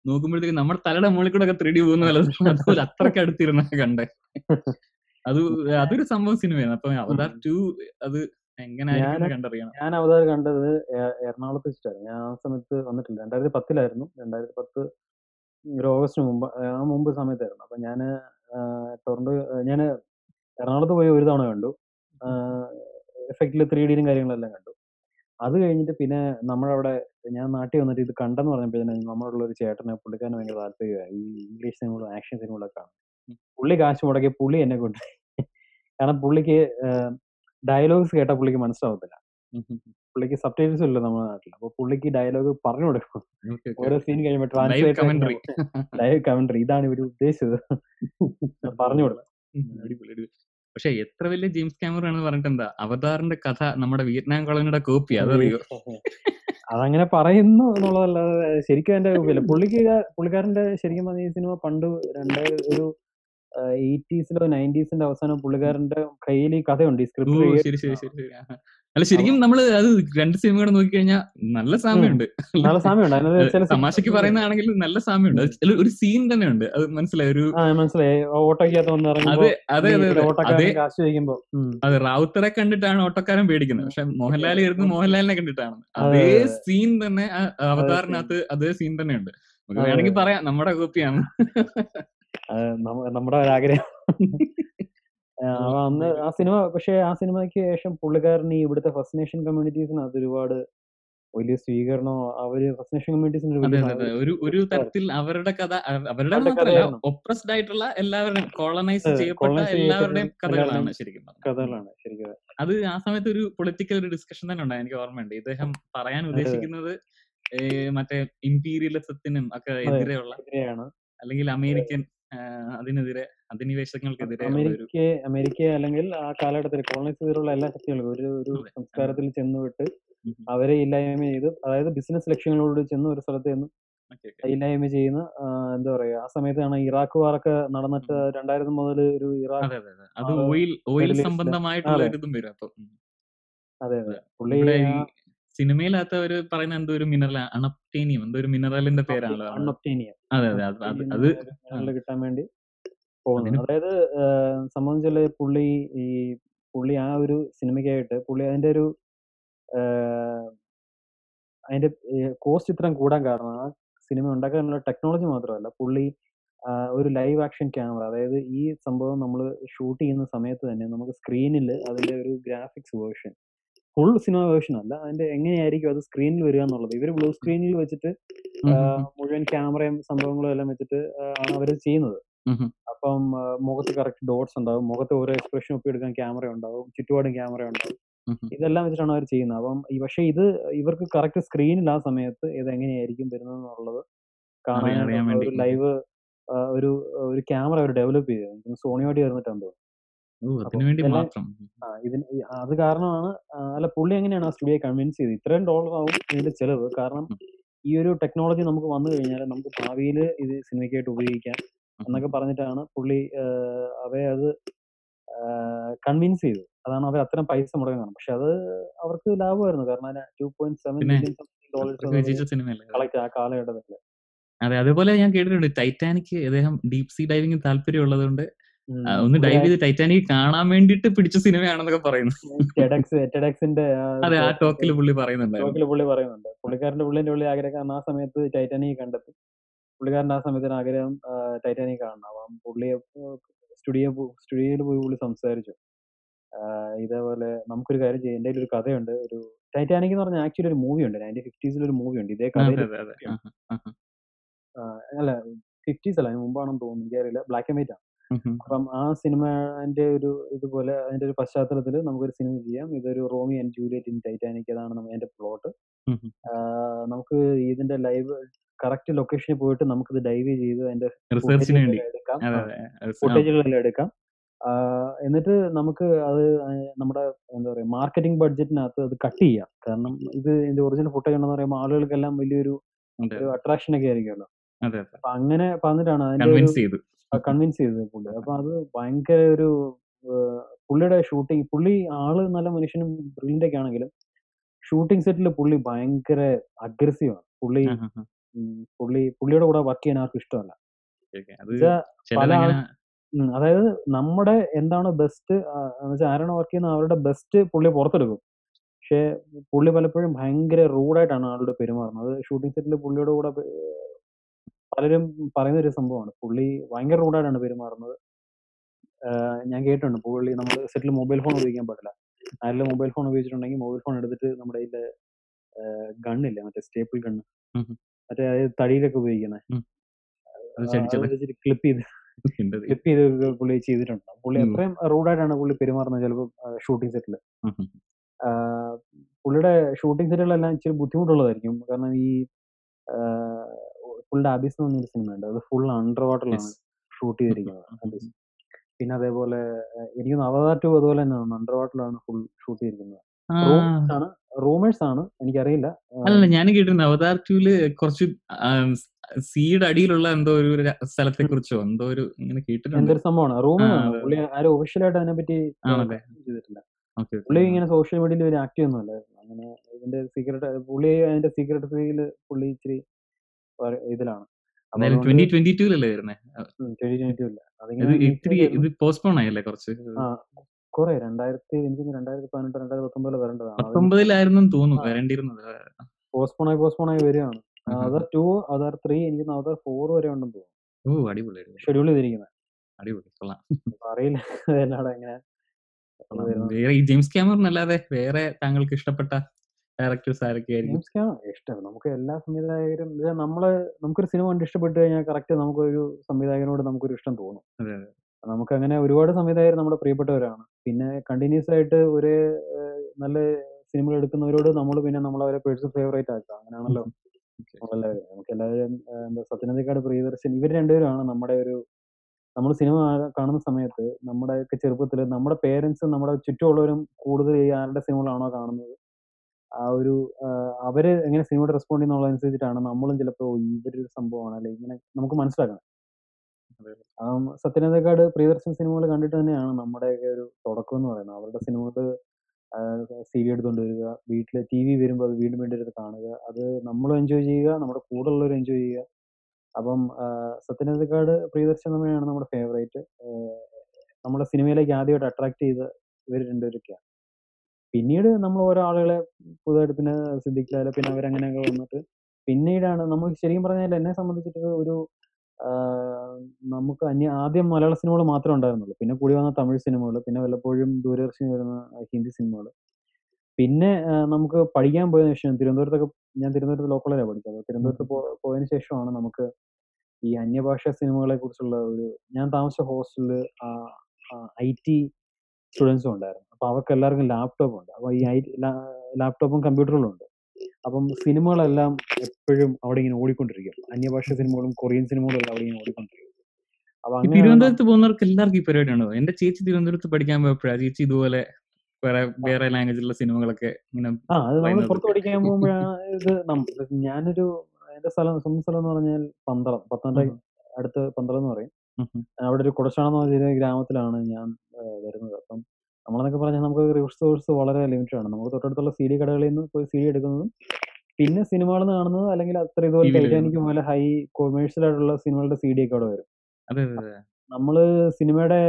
നോക്കുമ്പോഴത്തേക്ക് നമ്മുടെ തലയുടെ മുകളിൽ കൂടെ ഒക്കെ ത്രീഡി പോകുന്ന പോലെ അതുപോലെ അത്രയ്ക്ക് അടുത്തിരുന്ന കണ്ടേ. അത് അതൊരു സംഭവം സിനിമയാണ്. അപ്പൊ അവതാർ ടു അത് ഞാൻ അവതാർ കണ്ടത് എറണാകുളത്ത് വെച്ചിട്ടായിരുന്നു ഞാൻ ആ സമയത്ത് വന്നിട്ടില്ല. രണ്ടായിരത്തി പത്തിലായിരുന്നു. രണ്ടായിരത്തി പത്ത് ഒരു ഓഗസ്റ്റ് മുമ്പ് ആ മുമ്പ് സമയത്തായിരുന്നു. അപ്പൊ ഞാൻ ടൊറന്റോ ഞാൻ എറണാകുളത്ത് പോയി ഒരു തവണ കണ്ടു. എഫക്റ്റിൽ ത്രീ ഡിയിലും കാര്യങ്ങളെല്ലാം കണ്ടു. അത് കഴിഞ്ഞിട്ട് പിന്നെ നമ്മളവിടെ ഞാൻ നാട്ടിൽ വന്നിട്ട് ഇത് കണ്ടെന്ന് പറഞ്ഞപ്പോൾ തന്നെ നമ്മളുള്ള ഒരു ചേട്ടനെ പുള്ളിക്കാരന് ഭയങ്കര താല്പര്യമായി ഈ ഇംഗ്ലീഷ് സിനിമകളും ആക്ഷൻ സിനിമകളൊക്കെ കാണും പുള്ളി കാശ് മുടക്കി പുള്ളി എന്നെ കൊണ്ട് <laughs> കാരണം പുള്ളിക്ക് ഡയലോഗ്സ് കേട്ടാൽ പുള്ളിക്ക് മനസ്സിലാവത്തില്ല. പുള്ളിക്ക് സബ് ടൈറ്റിൽസ് ഇല്ല നമ്മുടെ നാട്ടിൽ അപ്പൊ പുള്ളിക്ക് ഡയലോഗ് പറഞ്ഞു കൊടുക്കും. ഓരോ സീൻ കഴിയുമ്പോൾ. ട്രാൻസ്ലേറ്റ് ലൈവ് കമന്ററി ഇതാണ് ഇവർ ഉദ്ദേശിച്ചത്. <laughs> പറഞ്ഞു കൊടുക്കും. പക്ഷെ എത്ര വലിയ ജെയിംസ് ക്യാമറ ആണെന്ന് പറഞ്ഞിട്ട് എന്താ അവതാറിന്റെ കഥ നമ്മുടെ വിയറ്റ്നാം കോളനിയുടെ കോപ്പി അതറിയോ? അതങ്ങനെ പറയുന്നു എന്നുള്ളതല്ലാതെ ശരിക്കും എന്റെ പുള്ളിക്ക് പുള്ളിക്കാരന്റെ ശരിക്കും പറഞ്ഞ ഈ സിനിമ പണ്ട് രണ്ട് ഒരു എയ്റ്റീസിലോ നയന്റീസിന്റെ അവസാനം പുള്ളിക്കാരന്റെ കയ്യിൽ ഈ കഥയുണ്ട് ഈ സ്ക്രിപ്റ്റ് അല്ല ശരിക്കും നമ്മൾ അത് രണ്ട് സിനിമകൾ നോക്കിക്കഴിഞ്ഞാൽ നല്ല സാമ്യമുണ്ട്. നല്ല സാമ്യമുണ്ട്. അതിനകത്ത് തമാശക്ക് പറയുന്നതാണെങ്കിൽ നല്ല സാമ്യമുണ്ട്. ഒരു സീൻ തന്നെ ഉണ്ട്. അത് മനസ്സിലായി? ഒരു മനസ്സിലായി. ഓട്ടോയ്ക്കകത്ത് വന്ന് അതെ അതെ റാവുത്തറെ കണ്ടിട്ടാണ് ഓട്ടോക്കാരൻ പേടിക്കുന്നത്. പക്ഷെ മോഹൻലാൽ കയറുന്നത് മോഹൻലാലിനെ കണ്ടിട്ടാണ്. അതേ സീൻ തന്നെ അവതാറിനകത്ത് അതേ സീൻ തന്നെ ഉണ്ട്. നമുക്ക് വേണമെങ്കിൽ പറയാം. നമ്മുടെ കോപ്പിയാണ്. നമ്മ- നമ്മുടെ ആഗ്രഹം അന്ന് ആ സിനിമ പക്ഷെ ആ സിനിമയ്ക്ക് ശേഷം പുള്ളിക്കാരൻ ഈ ഇവിടുത്തെ ഫസ്റ്റ് നേഷൻ കമ്മ്യൂണിറ്റീസിന് അത് ഒരുപാട് വലിയ സ്വീകരണം അവർ ഫസ്റ്റ് നേഷൻ കമ്മ്യൂണിറ്റീസിന് ഒരു ഒരു തരത്തിൽ അവരുടെ കഥ അവരുടെ ഒപ്രസ്ഡ് ആയിട്ടുള്ള എല്ലാവരുടെയും കോളനൈസ് ചെയ്യപ്പെട്ട എല്ലാവരുടെയും കഥകളാണ് ശരിക്കും കഥകളാണ് ശരിക്കും അത്. ആ സമയത്ത് ഒരു പൊളിറ്റിക്കൽ ഒരു ഡിസ്കഷൻ തന്നെ ഉണ്ടായി എനിക്ക് ഓർമ്മയുണ്ട്. ഇദ്ദേഹം പറയാൻ ഉദ്ദേശിക്കുന്നത് മറ്റേ ഇമ്പീരിയലിസത്തിനും ഒക്കെ എതിരെയുള്ള അല്ലെങ്കിൽ അമേരിക്കൻ അതിനെതിരെ അധിനിവേശങ്ങൾക്കെതിരെ അമേരിക്ക അമേരിക്ക അല്ലെങ്കിൽ ആ കാലഘട്ടത്തിൽ കോളനൈസ് ചെയ്തിട്ടുള്ള എല്ലാ ശക്തികൾക്കും ഒരു ഒരു സംസ്കാരത്തിൽ ചെന്നുവിട്ട് അവരെ ഇല്ലായ്മ ചെയ്ത് അതായത് ബിസിനസ് ലക്ഷ്യങ്ങളോട് ചെന്ന് ഒരു സ്ഥലത്ത് okay. ഇല്ലായ്മ ചെയ്യുന്ന എന്താ പറയാ ആ സമയത്താണ് ഇറാഖ് വാറൊക്കെ നടന്നിട്ട് രണ്ടായിരത്തി മുതൽ ഒരു ഇറാഖ് അതെ ഓയിൽ ഓയിൽ സംബന്ധമായിട്ടുള്ള അതെ. ഇതും വരും അപ്പൊ. അതെ അതെ. പുള്ളി സിനിമയിലകത്ത് അവർ പറയുന്ന എന്തോ ഒരു മിനറൽ അണപ്റ്റേനിയം എന്തോ ഒരു മിനറലിന്റെ പേരാണല്ലോ അതെ. അത് അത്. അത് കിട്ടാൻ വേണ്ടി പോകുന്നത്. അതായത് സംഭവം വെച്ചാൽ പുള്ളി ഈ പുള്ളി ആ ഒരു സിനിമയ്ക്കായിട്ട് പുള്ളി അതിന്റെ ഒരു അതിന്റെ കോസ്റ്റ് ഇത്രയും കൂടാൻ കാരണം ആ സിനിമ ഉണ്ടാക്കാനുള്ള ടെക്നോളജി മാത്രമല്ല പുള്ളി ഒരു ലൈവ് ആക്ഷൻ ക്യാമറ അതായത് ഈ സംഭവം നമ്മൾ ഷൂട്ട് ചെയ്യുന്ന സമയത്ത് തന്നെ നമുക്ക് സ്ക്രീനിൽ അതിന്റെ ഒരു graphics version full cinema version അല്ല അതിന്റെ എങ്ങനെയായിരിക്കും അത് സ്ക്രീനിൽ വരിക എന്നുള്ളത്. ഇവർ ബ്ലൂ സ്ക്രീനിൽ വെച്ചിട്ട് മുഴുവൻ ക്യാമറയും സംഭവങ്ങളും എല്ലാം വെച്ചിട്ട് ആണ് അവർ ചെയ്യുന്നത്. അപ്പം മുഖത്ത് കറക്റ്റ് ഡോട്ട്സ് ഉണ്ടാവും. മുഖത്ത് ഓരോ എക്സ്പ്രഷൻ ഒപ്പിയെടുക്കാൻ ക്യാമറ ഉണ്ടാവും. ചുറ്റുപാടും ക്യാമറ ഉണ്ടാവും. ഇതെല്ലാം വെച്ചിട്ടാണ് അവർ ചെയ്യുന്നത്. അപ്പം പക്ഷേ ഇത് ഇവർക്ക് കറക്റ്റ് സ്ക്രീനിൽ ആ സമയത്ത് ഇത് എങ്ങനെയായിരിക്കും വരുന്നത് അറിയാൻ വേണ്ടി. ഒരു ലൈവ് ഒരു ഒരു ക്യാമറ അവർ ഡെവലപ്പ് ചെയ്തു സോണിയോടി ചേർന്നിട്ടാണ് തോന്നുന്നു അപ്പൊ അതിനു വേണ്ടി മാത്രം. ആ, ഇതിന് ഈ- അത് കാരണമാണ് അല്ല പുള്ളി എങ്ങനെയാണ് ആ സ്റ്റുഡിയോ കൺവിൻസ് ചെയ്തത്? ഇത്രയും ഡോളർ ആവും ഇതിന്റെ ചെലവ്. കാരണം. ഈ ഒരു ടെക്നോളജി നമുക്ക് വന്നു കഴിഞ്ഞാൽ നമുക്ക് ഭാവിയിൽ ഇത് സിനിമയ്ക്കായിട്ട് ഉപയോഗിക്കാം. എന്നൊക്കെ പറഞ്ഞിട്ടാണ് പുള്ളി അവയെ അത് കൺവിൻസ് ചെയ്തത്. അതാണ് അവർ അത്രയും പൈസ മുടങ്ങുന്നത് പക്ഷെ അത് അവർക്ക് ലാഭമായിരുന്നു. കാരണം two point seven million dollars? Collect ആ കാലഘട്ടത്തിൽ. അതെ അതേപോലെ ഞാൻ കേട്ടിട്ടുണ്ട് ടൈറ്റാനിക് അദ്ദേഹം ഡീപ് സീ ഡൈവിംഗ് താല്പര്യം ഉള്ളതുകൊണ്ട് ഉം. ഒന്ന് ഡൈവ് ചെയ്ത് ടൈറ്റാനിക് കാണാൻ വേണ്ടിട്ട് പിടിച്ച സിനിമയാണെന്നൊക്കെ പറയുന്നു. അതെ ആ ടോക്കിൽ പുള്ളി പറയുന്നുണ്ടായിരുന്നു. ടോക്കിൽ പുള്ളി പറയുന്നുണ്ട്. പുള്ളിക്കാരന്റെ പുള്ളിന്റെ പുള്ളി ആഗ്രഹം ആ സമയത്ത് ടൈറ്റാനിക് കണ്ടെത്തി. പുള്ളിക്കാരന്റെ ആ സമയത്തിന് ആഗ്രഹം ടൈറ്റാനിക് കാണണം. അപ്പം പുള്ളിയെ സ്റ്റുഡിയോ സ്റ്റുഡിയോയിൽ പോയി പുള്ളി സംസാരിച്ചു. ഇതേപോലെ നമുക്കൊരു കാര്യം ചെയ്യാം. എന്റെ ഒരു കഥയുണ്ട്. ഒരു ടൈറ്റാനിക് എന്ന് പറഞ്ഞാൽ ആക്ച്വലി ഒരു മൂവി ഉണ്ട്. നയന്റീൻ ഫിഫ്റ്റീസിൽ ഒരു മൂവി ഉണ്ട്. ഇതേ കഥ. അല്ല ഫിഫ്റ്റീസ് അല്ല അതിന് മുമ്പാണെന്ന് തോന്നുന്നു. എനിക്കറിയില്ല. ബ്ലാക്ക് ആൻഡ് വൈറ്റ് ആണ്. അപ്പം ആ സിനിമന്റെ ഒരു ഇതുപോലെ അതിന്റെ ഒരു പശ്ചാത്തലത്തിൽ നമുക്കൊരു സിനിമ ചെയ്യാം. ഇതൊരു Romeo and Juliet in Titanic അതാണ് നമ്മ- അതിന്റെ പ്ലോട്ട്. നമുക്ക് ഇതിന്റെ ലൈവ് കറക്റ്റ് ലൊക്കേഷനിൽ പോയിട്ട് നമുക്കിത് ഡൈവ് ചെയ്ത് അതിന്റെ റിസർച്ചിന് വേണ്ടി. footageകളെല്ലാം എടുക്കാം. അതെ അതെ ആ, ഫുട്ടേജുകളെല്ലാം എടുക്കാം. എന്നിട്ട് നമുക്ക് അത് നമ്മുടെ എന്താ പറയാ മാർക്കറ്റിംഗ് ബഡ്ജറ്റിനകത്ത് അത് കട്ട് ചെയ്യാം. കാരണം ഇത് ഇതിന്റെ ഒറിജിനൽ ഫുട്ടേജ് ഉണ്ടെന്ന് പറയുമ്പോൾ ആളുകൾക്കെല്ലാം വലിയൊരു അതെ ഒരു അട്രാക്ഷൻ ഒക്കെ ആയിരിക്കുമല്ലോ. അതെ അതെ. അപ്പൊ അങ്ങനെ പറഞ്ഞിട്ടാണ് അതിന്റെ ഒരു കൺവിൻസ് ചെയ്തു. കൺവിൻസ് ചെയ്തത് പുള്ളി. അപ്പൊ അത് ഭയങ്കര ഒരു പുള്ളിയുടെ ഷൂട്ടിംഗ് പുള്ളി ആൾ നല്ല മനുഷ്യനും ബ്രില്യന്റ് ഒക്കെ ആണെങ്കിലും ഷൂട്ടിംഗ് സെറ്റിൽ പുള്ളി ഭയങ്കര അഗ്രസീവ് ആണ്. പുള്ളി. പുള്ളി പുള്ളിയുടെ കൂടെ വർക്ക് ചെയ്യാൻ ആർക്കും ഇഷ്ടമല്ല. പല അതായത് നമ്മുടെ എന്താണ് ബെസ്റ്റ് ആരാണോ വർക്ക് ചെയ്യുന്നത് അവരുടെ ബെസ്റ്റ് പുള്ളി പുറത്തെടുക്കും. പക്ഷെ പുള്ളി പലപ്പോഴും ഭയങ്കര റൂഡായിട്ടാണ് ആളുടെ പെരുമാറുന്നത്. ഷൂട്ടിംഗ് സെറ്റിൽ പുള്ളിയുടെ കൂടെ പലരും പറയുന്ന ഒരു സംഭവമാണ്. പുള്ളി ഭയങ്കര റൂഡായിട്ടാണ് പെരുമാറുന്നത് ഞാൻ കേട്ടിട്ടുണ്ട്. പുള്ളി നമ്മൾ സെറ്റിൽ മൊബൈൽ ഫോൺ ഉപയോഗിക്കാൻ പാടില്ല. ആരെങ്കിലും മൊബൈൽ ഫോൺ ഉപയോഗിച്ചിട്ടുണ്ടെങ്കിൽ മൊബൈൽ ഫോൺ എടുത്തിട്ട് നമ്മുടെ കയ്യിലെ ഗണ്ണില്ല മറ്റേ സ്റ്റേപ്പിൾ ഗണ്ണ്. മറ്റേ അതായത് തടിയിലൊക്കെ ഉപയോഗിക്കുന്നത് ക്ലിപ്പ് ചെയ്ത് ക്ലിപ്പ് ചെയ്ത് പുള്ളി ചെയ്തിട്ടുണ്ട്. പുള്ളി എത്രയും അത്രയും റൂഡായിട്ടാണ് പുള്ളി പെരുമാറുന്നത് ചിലപ്പോൾ ഷൂട്ടിംഗ് സെറ്റിൽ. പുള്ളിയുടെ ഷൂട്ടിംഗ് സെറ്റുകളെല്ലാം ഇച്ചിരി ബുദ്ധിമുട്ടുള്ളതായിരിക്കും. കാരണം ഈ പുള്ളിയുടെ അബിസ് എന്ന് പറഞ്ഞൊരു സിനിമ ഉണ്ട് അത് ഫുൾ അണ്ടർ വാട്ടറിലാണ്. ഷൂട്ട് ചെയ്തിരിക്കുന്നത്. <laughs> പിന്നെ അതേപോലെ എനിക്ക് അവതാർ ടു അതുപോലെ തന്നെയാണ് അണ്ടർ വാട്ടറിലാണ് ഫുൾ ഷൂട്ട് ചെയ്തിരിക്കുന്നത്. ആണ്. റൂമേഴ്സ് ആണ്. എനിക്കറിയില്ല. അല്ല ഞാൻ കേട്ടിട്ടുണ്ട്. അവതാർ ടൂൽ കുറച്ച് സീഡ് അടിയിലുള്ള എന്തോ ഒരു സ്ഥലത്തെ കുറിച്ചോ <laughs> എന്തോ ഒരു ഇങ്ങനെ കേട്ടിട്ടുണ്ട്. എന്തൊരു സംഭവമാണ്? റൂം. പുള്ളി ആരും ഒഫീഷ്യലായിട്ട് അതിനെപ്പറ്റി പറ്റി ചെയ്തിട്ടില്ല. പുള്ളി ഇങ്ങനെ സോഷ്യൽ മീഡിയയിൽ ഒരു ആക്റ്റീവ് ഒന്നും അല്ലായിരുന്നു അങ്ങനെ ഇതിന്റെ സീക്രട്ട് പുള്ളി അതിന്റെ സീക്രട്ടറിയിൽ പുള്ളി ഇച്ചിരി ഇതിലാണ്. ട്വന്റി ട്വന്റി ടൂലല്ലേ വരുന്നത് ഉം, 2022 ഇല്ല ഇത് അതിങ്ങനെ പോസ്റ്റ്പോൺ ആയല്ലേ കുറച്ച്? കുറെ രണ്ടായിരത്തി എനിക്ക് രണ്ടായിരത്തി പതിനെട്ട് രണ്ടായിരത്തി പത്തൊമ്പതിൽ വരേണ്ടതാണ് പത്തൊമ്പതിലായിരുന്നു തോന്നുന്നു ആ. വരേണ്ടിയിരുന്നത്. പോസ്റ്റ്പോൺ ആയി പോസ്റ്റ്പോൺ ആയി വരികയാണ്. ആഹാ. അതർ ടു അതർ ത്രീ എനിക്ക് അതർ ഫോർ വരെ ഉണ്ടെന്ന് തോന്നുന്നു. ഓ ഷെഡ്യൂൾ ചെയ്തിരിക്കുന്നത് അടിപൊളി കൊള്ളാം. അറിയില്ല <laughs> എങ്ങനെ ഈ ജെയിംസ് അല്ലാതെ വേറെ താങ്കൾക്ക് ഇഷ്ടപ്പെട്ട ഡയറക്ടേഴ്സ് ആരൊക്കെ ആയിരിക്കും? ജെയിംസ് ക്യാമറ ഇഷ്ടം. നമുക്ക് എല്ലാ സംവിധായകരും നമ്മൾ നമുക്കൊരു സിനിമ കണ്ട് ഇഷ്ടപ്പെട്ട് കഴിഞ്ഞാൽ കറക്റ്റ് നമുക്കൊരു സംവിധായകനോട് നമുക്കൊരു ഇഷ്ടം തോന്നും. നമുക്ക് അങ്ങനെ ഒരുപാട് സംവിധായകർ നമ്മുടെ പ്രിയപ്പെട്ടവരാണ്. പിന്നെ കണ്ടിന്യൂസ് ആയിട്ട് ഒരു നല്ല സിനിമകൾ എടുക്കുന്നവരോട് നമ്മൾ പിന്നെ നമ്മളവരെ പേഴ്സണൽ ഫേവറേറ്റ് ആക്കുക. അങ്ങനെയാണല്ലോ. <laughs> നമ്മളെല്ലാവരും നമുക്ക് എല്ലാവരും എന്താ സത്യനന്ദിക്കാട് പ്രിയദർശൻ ഇവർ രണ്ടുപേരുമാണ് നമ്മുടെ ഒരു നമ്മൾ സിനിമ കാണുന്ന സമയത്ത് നമ്മുടെ ചെറുപ്പത്തിൽ നമ്മുടെ പേരൻസും നമ്മുടെ ചുറ്റുമുള്ളവരും കൂടുതൽ ഈ ആരുടെ സിനിമകളാണോ കാണുന്നത്? ആ ഒരു അവർ എങ്ങനെ സിനിമയോട് റെസ്പോണ്ട് ചെയ്യുന്നുള്ളതനുസരിച്ചിട്ടാണ് നമ്മളും ചിലപ്പോൾ ഇവരൊരു സംഭവമാണ്. അല്ലെ ഇങ്ങനെ നമുക്ക് മനസ്സിലാക്കണം. ആം, പ്രിയദർശൻ സിനിമകൾ കണ്ടിട്ട് തന്നെയാണ് നമ്മുടെ ഒരു തുടക്കം എന്ന് പറയുന്നത്. അവരുടെ സിനിമകൾ സി എടുത്തുകൊണ്ട് വരിക വീട്ടിൽ ടി വി വരുമ്പോൾ അത് വീണ്ടും വീണ്ടും എടുത്ത് കാണുക അത് നമ്മളും എൻജോയ് ചെയ്യുക നമ്മുടെ കൂടെ ഉള്ളവരും എൻജോയ് ചെയ്യുക. അപ്പം സത്യനന്ദിക്കാട് പ്രിയദർശൻ തന്നെയാണ് നമ്മുടെ ഫേവറേറ്റ് നമ്മുടെ സിനിമയിലേക്ക് ആദ്യമായിട്ട് അട്രാക്ട് ചെയ്ത ഇവർ രണ്ടുപേരൊക്കെയാണ്. പിന്നീട് നമ്മൾ ഓരോ ആളുകളെ പുതുതായിട്ട് പിന്നെ അങ്ങനെ പിന്നെ അവരങ്ങനെയൊക്കെ വന്നിട്ട് പിന്നീടാണ് നമ്മൾ ശരിക്കും പറഞ്ഞാൽ എന്നെ സംബന്ധിച്ചിട്ട് ഒരു നമുക്ക് അന്യ ആദ്യം മലയാള സിനിമകൾ മാത്രമേ ഉണ്ടായിരുന്നുള്ളൂ. പിന്നെ കൂടി വന്ന തമിഴ് സിനിമകൾ പിന്നെ വല്ലപ്പോഴും ദൂരദർശനിൽ വരുന്ന ഹിന്ദി സിനിമകൾ. പിന്നെ നമുക്ക് പഠിക്കാൻ പോയതിനു ശേഷം തിരുവനന്തപുരത്തൊക്കെ ഞാൻ തിരുവനന്തപുരത്ത് ലോക്കലാണ് പഠിച്ചത്. അപ്പോൾ തിരുവനന്തപുരത്ത് പോയതിനു ശേഷമാണ് നമുക്ക് ഈ അന്യഭാഷാ സിനിമകളെ കുറിച്ചുള്ള ഒരു ഞാൻ താമസിച്ച ഹോസ്റ്റലിൽ ഐ ടി സ്റ്റുഡൻസും ഉണ്ടായിരുന്നു. അപ്പോൾ അവർക്ക് എല്ലാവർക്കും ലാപ്ടോപ്പ് ഉണ്ട്. അപ്പൊ ഈ ഐ ലാപ്ടോപ്പും കമ്പ്യൂട്ടറുകളും ഉണ്ട്. അപ്പം സിനിമകളെല്ലാം എപ്പോഴും അവിടെ ഇങ്ങനെ ഓടിക്കൊണ്ടിരിക്കും. അന്യഭാഷ സിനിമകളും കൊറിയൻ സിനിമകളും എല്ലാം അവിടെ ഇങ്ങനെ ഓടിക്കൊണ്ടിരിക്കും. അപ്പൊ തിരുവനന്തപുരത്ത് പോകുന്നവർക്ക് എല്ലാവർക്കും ഈ പരിപാടി ഉണ്ടോ എന്റെ ചേച്ചി തിരുവനന്തപുരത്ത് പഠിക്കാൻ പോയപ്പോഴാ. ചേച്ചി ഇതുപോലെ വേറെ വേറെ ലാംഗ്വേജിലുള്ള സിനിമകളൊക്കെ ഇങ്ങനെ ആ അത് നമ്മൾ പുറത്ത് പഠിക്കാൻ പോകുമ്പോഴാണ് ഇത് ഞാനൊരു എന്റെ സ്ഥലം സ്വന്തം സ്ഥലം എന്ന് പറഞ്ഞാൽ പന്തളം. പത്തനംതിട്ട അടുത്ത് പന്തളം എന്ന് പറയും. അവിടെ ഒരു കുടശാണെന്ന് പറഞ്ഞ ഗ്രാമത്തിലാണ് ഞാൻ വരുന്നത്. അപ്പം നമ്മളെന്നൊക്കെ പറഞ്ഞാൽ നമുക്ക് റിസോഴ്സ് വളരെ ലിമിറ്റഡ് ആണ്. നമുക്ക് തൊട്ടടുത്തുള്ള സി ഡി കടകളിൽ നിന്ന് പോയി സി ഡി എടുക്കുന്നതും പിന്നെ സിനിമകൾ കാണുന്നത് അല്ലെങ്കിൽ അത്ര ഇതുപോലെ ടൈറ്റാനിക് പോലെ ഹൈ കൊമേഴ്ഷ്യൽ ആയിട്ടുള്ള സിനിമകളുടെ സി ഡി ഒക്കെ അവിടെ വരും. നമ്മൾ സിനിമയുടെ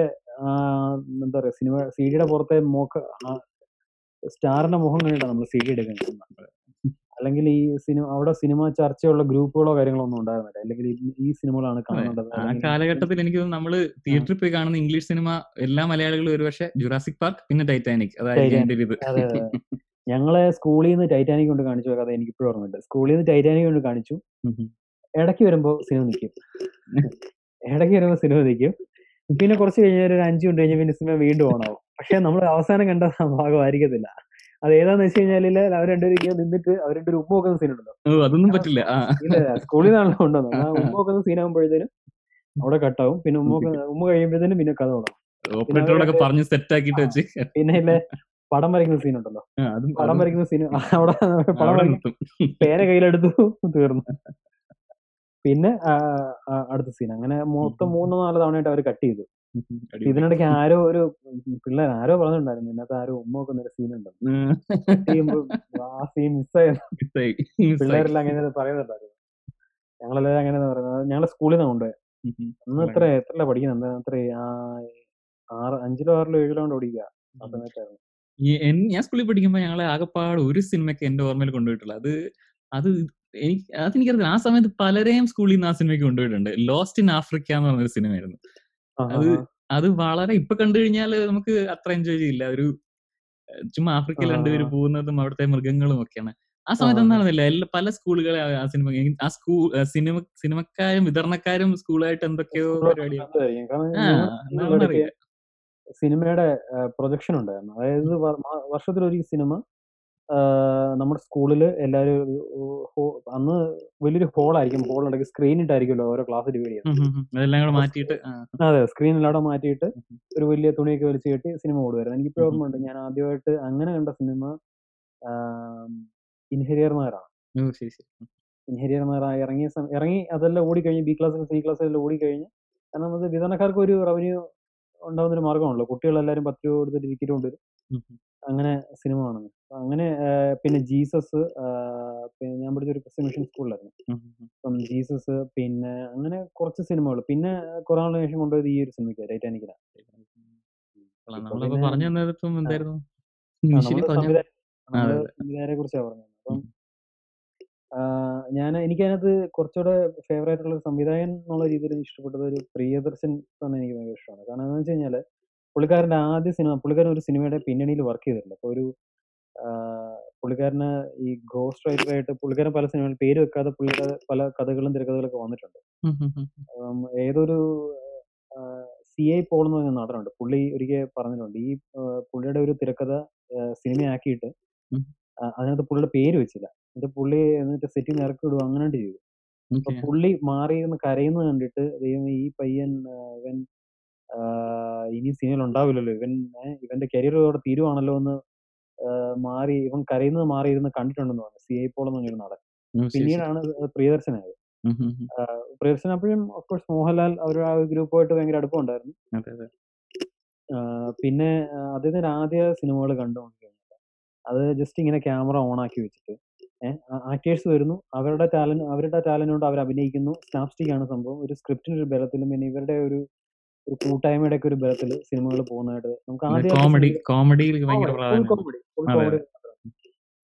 എന്താ പറയാ സിനിമ സി ഡിയുടെ പുറത്തെ മുഖ സ്റ്റാറിന്റെ മുഖം കണ്ടിട്ടാണ് നമ്മൾ സി ഡി എടുക്കുന്നത്. അല്ലെങ്കിൽ ഈ സിനിമ അവിടെ സിനിമ ചർച്ചയുള്ള ഗ്രൂപ്പുകളോ കാര്യങ്ങളോ ഒന്നും ഉണ്ടായിരുന്നില്ല. അല്ലെങ്കിൽ ഈ- സിനിമകളാണ് കാണേണ്ടത് ആ കാലഘട്ടത്തിൽ എനിക്ക് നമ്മൾ തിയേറ്ററിൽ പോയി കാണുന്ന ഇംഗ്ലീഷ് സിനിമ എല്ലാ മലയാളികളും ഒരുപക്ഷെ ജുറാസിക് പാർക്ക് പിന്നെ ടൈറ്റാനിക്. അതായിരിക്കും എന്റെ ഒരു ഇത് അതെ അതെ ഞങ്ങളെ സ്കൂളിൽ നിന്ന് ടൈറ്റാനിക് കൊണ്ട് കാണിച്ചു കഥ എനിക്ക് ഇപ്പോഴും ഓർമ്മയുണ്ട്. സ്കൂളിൽ നിന്ന് ടൈറ്റാനിക് കൊണ്ട് കാണിച്ചു. ഇടയ്ക്ക് വരുമ്പോൾ സിനിമ നിൽക്കും. ഇടയ്ക്ക് വരുമ്പോൾ സിനിമ നിൽക്കും. പിന്നെ കുറച്ച് കഴിഞ്ഞ ഒരു അഞ്ചു കൊണ്ട് കഴിഞ്ഞാൽ പിന്നെ സിനിമ വീണ്ടും ഓണാവും. പക്ഷെ നമ്മൾ അവസാനം കണ്ട ഭാഗമായിരിക്കത്തില്ല. അത് ഏതാന്ന് വെച്ച് കഴിഞ്ഞാൽ അവർ രണ്ടുപേരും ഇങ്ങനെ നിന്നിട്ട് അവർ രണ്ടുപേരും ഉമ്മ നോക്കുന്ന സീൻ ഉണ്ടല്ലോ. അതൊന്നും പറ്റില്ല. സ്കൂളിൽ നിന്നാണല്ലോ ഉണ്ടോ ആ ഉമ്മ നോക്കുന്ന സീൻ ആകുമ്പോഴത്തേനും അവിടെ കട്ടാവും പിന്നെ ഉമ്മ ഉമ്മ കഴിയുമ്പോഴത്തേനും പിന്നെ കഥ തുടങ്ങും. ഓപ്പറേറ്ററോടൊക്കെ പറഞ്ഞ് സെറ്റ് ആക്കിട്ട് വെച്ച്. പിന്നെ ഇല്ലേ പടം വരയ്ക്കുന്ന സീൻ ഉണ്ടല്ലോ. പടം വരയ്ക്കുന്ന സീൻ അവിടെ പടം വരയ്ക്കും പേരെ പേന കയ്യിലെടുത്തു തീർന്നു. പിന്നെ അടുത്ത സീൻ അങ്ങനെ മൊത്തം മൂന്നോ നാലോ തവണയായിട്ട് അവർ കട്ട് ചെയ്തു. ഇതിനിടയ്ക്ക് ആരോ ഒരു പിള്ളേർ ആരോ പറഞ്ഞിട്ടുണ്ടായിരുന്നു ഇതിനകത്ത് ആരോ ഉമ്മ വെക്കുന്ന ഒരു സീൻ ഉണ്ട് ആ സീൻ മിസ്സായി. പിള്ളേരെല്ലാം അങ്ങനെ പറയുന്നുണ്ടായിരുന്നു. ഞങ്ങളെല്ലാവരും അങ്ങനെ പറയുന്നത്. ഞങ്ങളെ സ്കൂളിൽ നിന്ന് കൊണ്ടുപോയി. അന്ന് എത്ര എത്ര പഠിക്കുന്നത്? അത്ര ആറ് അഞ്ചിലോ ആറിലോ ഏഴിലോ കൊണ്ട് ഓടിക്കുക ആ സമയത്തായിരുന്നു. ഞാൻ സ്കൂളിൽ പഠിക്കുമ്പോൾ ഞങ്ങളെ ആകെപ്പാട് ഒരു സിനിമയ്ക്ക് എന്റെ ഓർമ്മയിൽ കൊണ്ടുപോയിട്ടുള്ളത് അത് അത് എനിക്ക് അതെനിക്കറിയില്ല ആ സമയത്ത് പലരെയും സ്കൂളിൽ നിന്ന് ആ സിനിമയ്ക്ക് കൊണ്ടുപോയിട്ടുണ്ട്. ലോസ്റ്റ് ഇൻ ആഫ്രിക്ക എന്ന് പറഞ്ഞൊരു സിനിമയായിരുന്നു. അത് അത് വളരെ ഇപ്പൊ കണ്ടു കഴിഞ്ഞാൽ നമുക്ക് അത്ര എൻജോയ് ചെയ്യില്ല. ഒരു ചുമ്മാ ആഫ്രിക്കയിൽ. രണ്ടുപേര് പോകുന്നതും അവിടുത്തെ മൃഗങ്ങളും ഒക്കെയാണ്. ആ സമയത്ത്. എന്താണെന്നില്ല എല്ലാ പല സ്കൂളുകളെ ആ സിനിമ ആ സ്കൂൾ സിനിമ സിനിമക്കാരും വിതരണക്കാരും സ്കൂളായിട്ട് എന്തൊക്കെയോ പരിപാടിയാണ്. സിനിമയുടെ പ്രൊജക്ഷൻ ഉണ്ടായിരുന്നു. അതായത് വർഷത്തിലൊരു സിനിമ നമ്മുടെ സ്കൂളിൽ എല്ലാവരും അന്ന് വലിയൊരു ഹോളായിരിക്കും. ഹോളിടയ്ക്ക് സ്ക്രീൻ ഇട്ടായിരിക്കുമല്ലോ ഓരോ ക്ലാസ് ഡിവൈഡ് ചെയ്യുന്നത് മാറ്റിയിട്ട് അതെ സ്ക്രീൻ എല്ലാവിടെ മാറ്റിയിട്ട് ഒരു വലിയ തുണിയൊക്കെ വലിച്ചു കെട്ടി സിനിമ ഓടുമായിരുന്നു എനിക്കിപ്പോഴും ഓർമ്മയുണ്ട് ഞാൻ ആദ്യമായിട്ട് അങ്ങനെ കണ്ട സിനിമ ഇൻഹെരിയർ നായറാണ് ശരി ഉം. നായർ ഇറങ്ങിയ സമയം ഇറങ്ങി അതെല്ലാം ഓടിക്കഴിഞ്ഞ് ബി ക്ലാസ് സി ക്ലാസ് എല്ലാം ഓടിക്കഴിഞ്ഞ് കാരണം നമുക്ക് വിതരണക്കാർക്ക് ഒരു റവന്യൂ ഉണ്ടാവുന്ന ഒരു മാർഗമാണല്ലോ കുട്ടികളെല്ലാവരും പത്ത് രൂപ കൊടുത്തിട്ട് ടിക്കറ്റ് കൊണ്ടുവരും. അങ്ങനെ സിനിമ കാണുന്നത്. അങ്ങനെ പിന്നെ ജീസസ് പിന്നെ ഞാൻ പഠിച്ചൊരു ക്രിസ്ത്യൻ മിഷൻ സ്കൂളിലായിരുന്നു. അപ്പം ജീസസ് പിന്നെ അങ്ങനെ കുറച്ച് സിനിമകൾ. പിന്നെ കുറെ നാളിന് ശേഷം കൊണ്ടുപോയത് ഈ ഒരു സിനിമയ്ക്ക് ടൈറ്റാനിക്കിനാണ്. കൊള്ളാം. ഇപ്പൊ പിന്നെ പറഞ്ഞു തന്നതിപ്പം എന്തായിരുന്നു? ആ ഇനീഷ്യലി നമ്മൾ പറഞ്ഞ സംവിധായ അതെ, നമ്മൾ അതെ. സംവിധായകരെ കുറിച്ചാ പറഞ്ഞത്. അപ്പം ഉം. ഞാൻ എനിക്കതിനകത്ത് കുറച്ചുകൂടെ ഫേവറേറ്റ് ആയിട്ടുള്ള ഒരു സംവിധായകൻ എന്നുള്ള രീതിയിൽ ഇഷ്ടപ്പെട്ടത് ഒരു പ്രിയദർശൻ തന്നെ എനിക്ക് ഭയങ്കര ഇഷ്ടമാണ്. കാരണം എന്താന്ന് വെച്ച് കഴിഞ്ഞാൽ പുള്ളിക്കാരന്റെ ആദ്യ സിനിമ പുള്ളിക്കാരൻ ഒരു സിനിമയുടെ പിന്നണിയിൽ വർക്ക് ചെയ്തിട്ടുണ്ട്. അപ്പൊ ഒരു പുള്ളിക്കാരന് ഈ ഗോസ്റ്റ് റൈറ്റർ ആയിട്ട് പുള്ളിക്കാരൻ പല സിനിമകളിൽ പേര് വെക്കാതെ പുള്ളിയുടെ പല കഥകളും തിരക്കഥകളൊക്കെ വന്നിട്ടുണ്ട്. ഏതൊരു സി ഐ പോൾ എന്ന് പറഞ്ഞ നടനുണ്ട്. പുള്ളി ഒരിക്കൽ പറഞ്ഞിട്ടുണ്ട്. ഈ പുള്ളിയുടെ ഒരു തിരക്കഥ സിനിമയാക്കിയിട്ട് അതിനകത്ത് പുള്ളിയുടെ പേര് വെച്ചില്ല. എന്നിട്ട് പുള്ളി എന്നിട്ട് സെറ്റീന്ന് ഇറക്കി വിടുവോ അങ്ങനെ ചെയ്തു. അപ്പൊ. പുള്ളി മാറി കരയുന്നത് കണ്ടിട്ട് ദൈവമേ ഈ പയ്യൻ ഇവൻ ഇനി സിനിമയിൽ ഉണ്ടാവില്ലല്ലോ. ഇവൻ ഇവന്റെ കരിയർ ഇവിടെ തീരുവാണല്ലോ എന്ന് മാറി ഇവൻ കരയുന്നത് മാറിയിരുന്ന് കണ്ടിട്ടുണ്ടെന്ന് പറഞ്ഞു. സി ഐ പോൾ എന്ന് പറഞ്ഞൊരു നടൻ. പിന്നീടാണ് പ്രിയദർശനായത്. പ്രിയദർശൻ അപ്പോഴും ഓഫ് കോഴ്സ് മോഹൻലാൽ അവരുടെ ആ ഗ്രൂപ്പുമായിട്ട് ഭയങ്കര അടുപ്പമുണ്ടായിരുന്നു. പിന്നെ അദ്ദേഹത്തിന്റെ ആദ്യ സിനിമകൾ കണ്ടു നോക്കിക്കഴിഞ്ഞാൽ അത് ജസ്റ്റ് ഇങ്ങനെ ക്യാമറ ഓൺ ആക്കി വെച്ചിട്ട് ആക്ടേഴ്സ് വരുന്നു. അവരുടെ ടാലന്റ് അവരുടെ ടാലന്റ് കൊണ്ട് അവർ അഭിനയിക്കുന്നു. സ്നാപ്സ്റ്റിക് ആണ് സംഭവം. ഒരു സ്ക്രിപ്റ്റിന്റെ ഒരു ബലത്തിലും പിന്നെ ഇവരുടെ ഒരു ഒരു കൂട്ടായ്മയുടെ ഒക്കെ ഒരു ബലത്തിൽ സിനിമകൾ പോകുന്നതായിട്ട് നമുക്ക് ആദ്യം comedy കോമഡിയിൽ full comedy full comedy.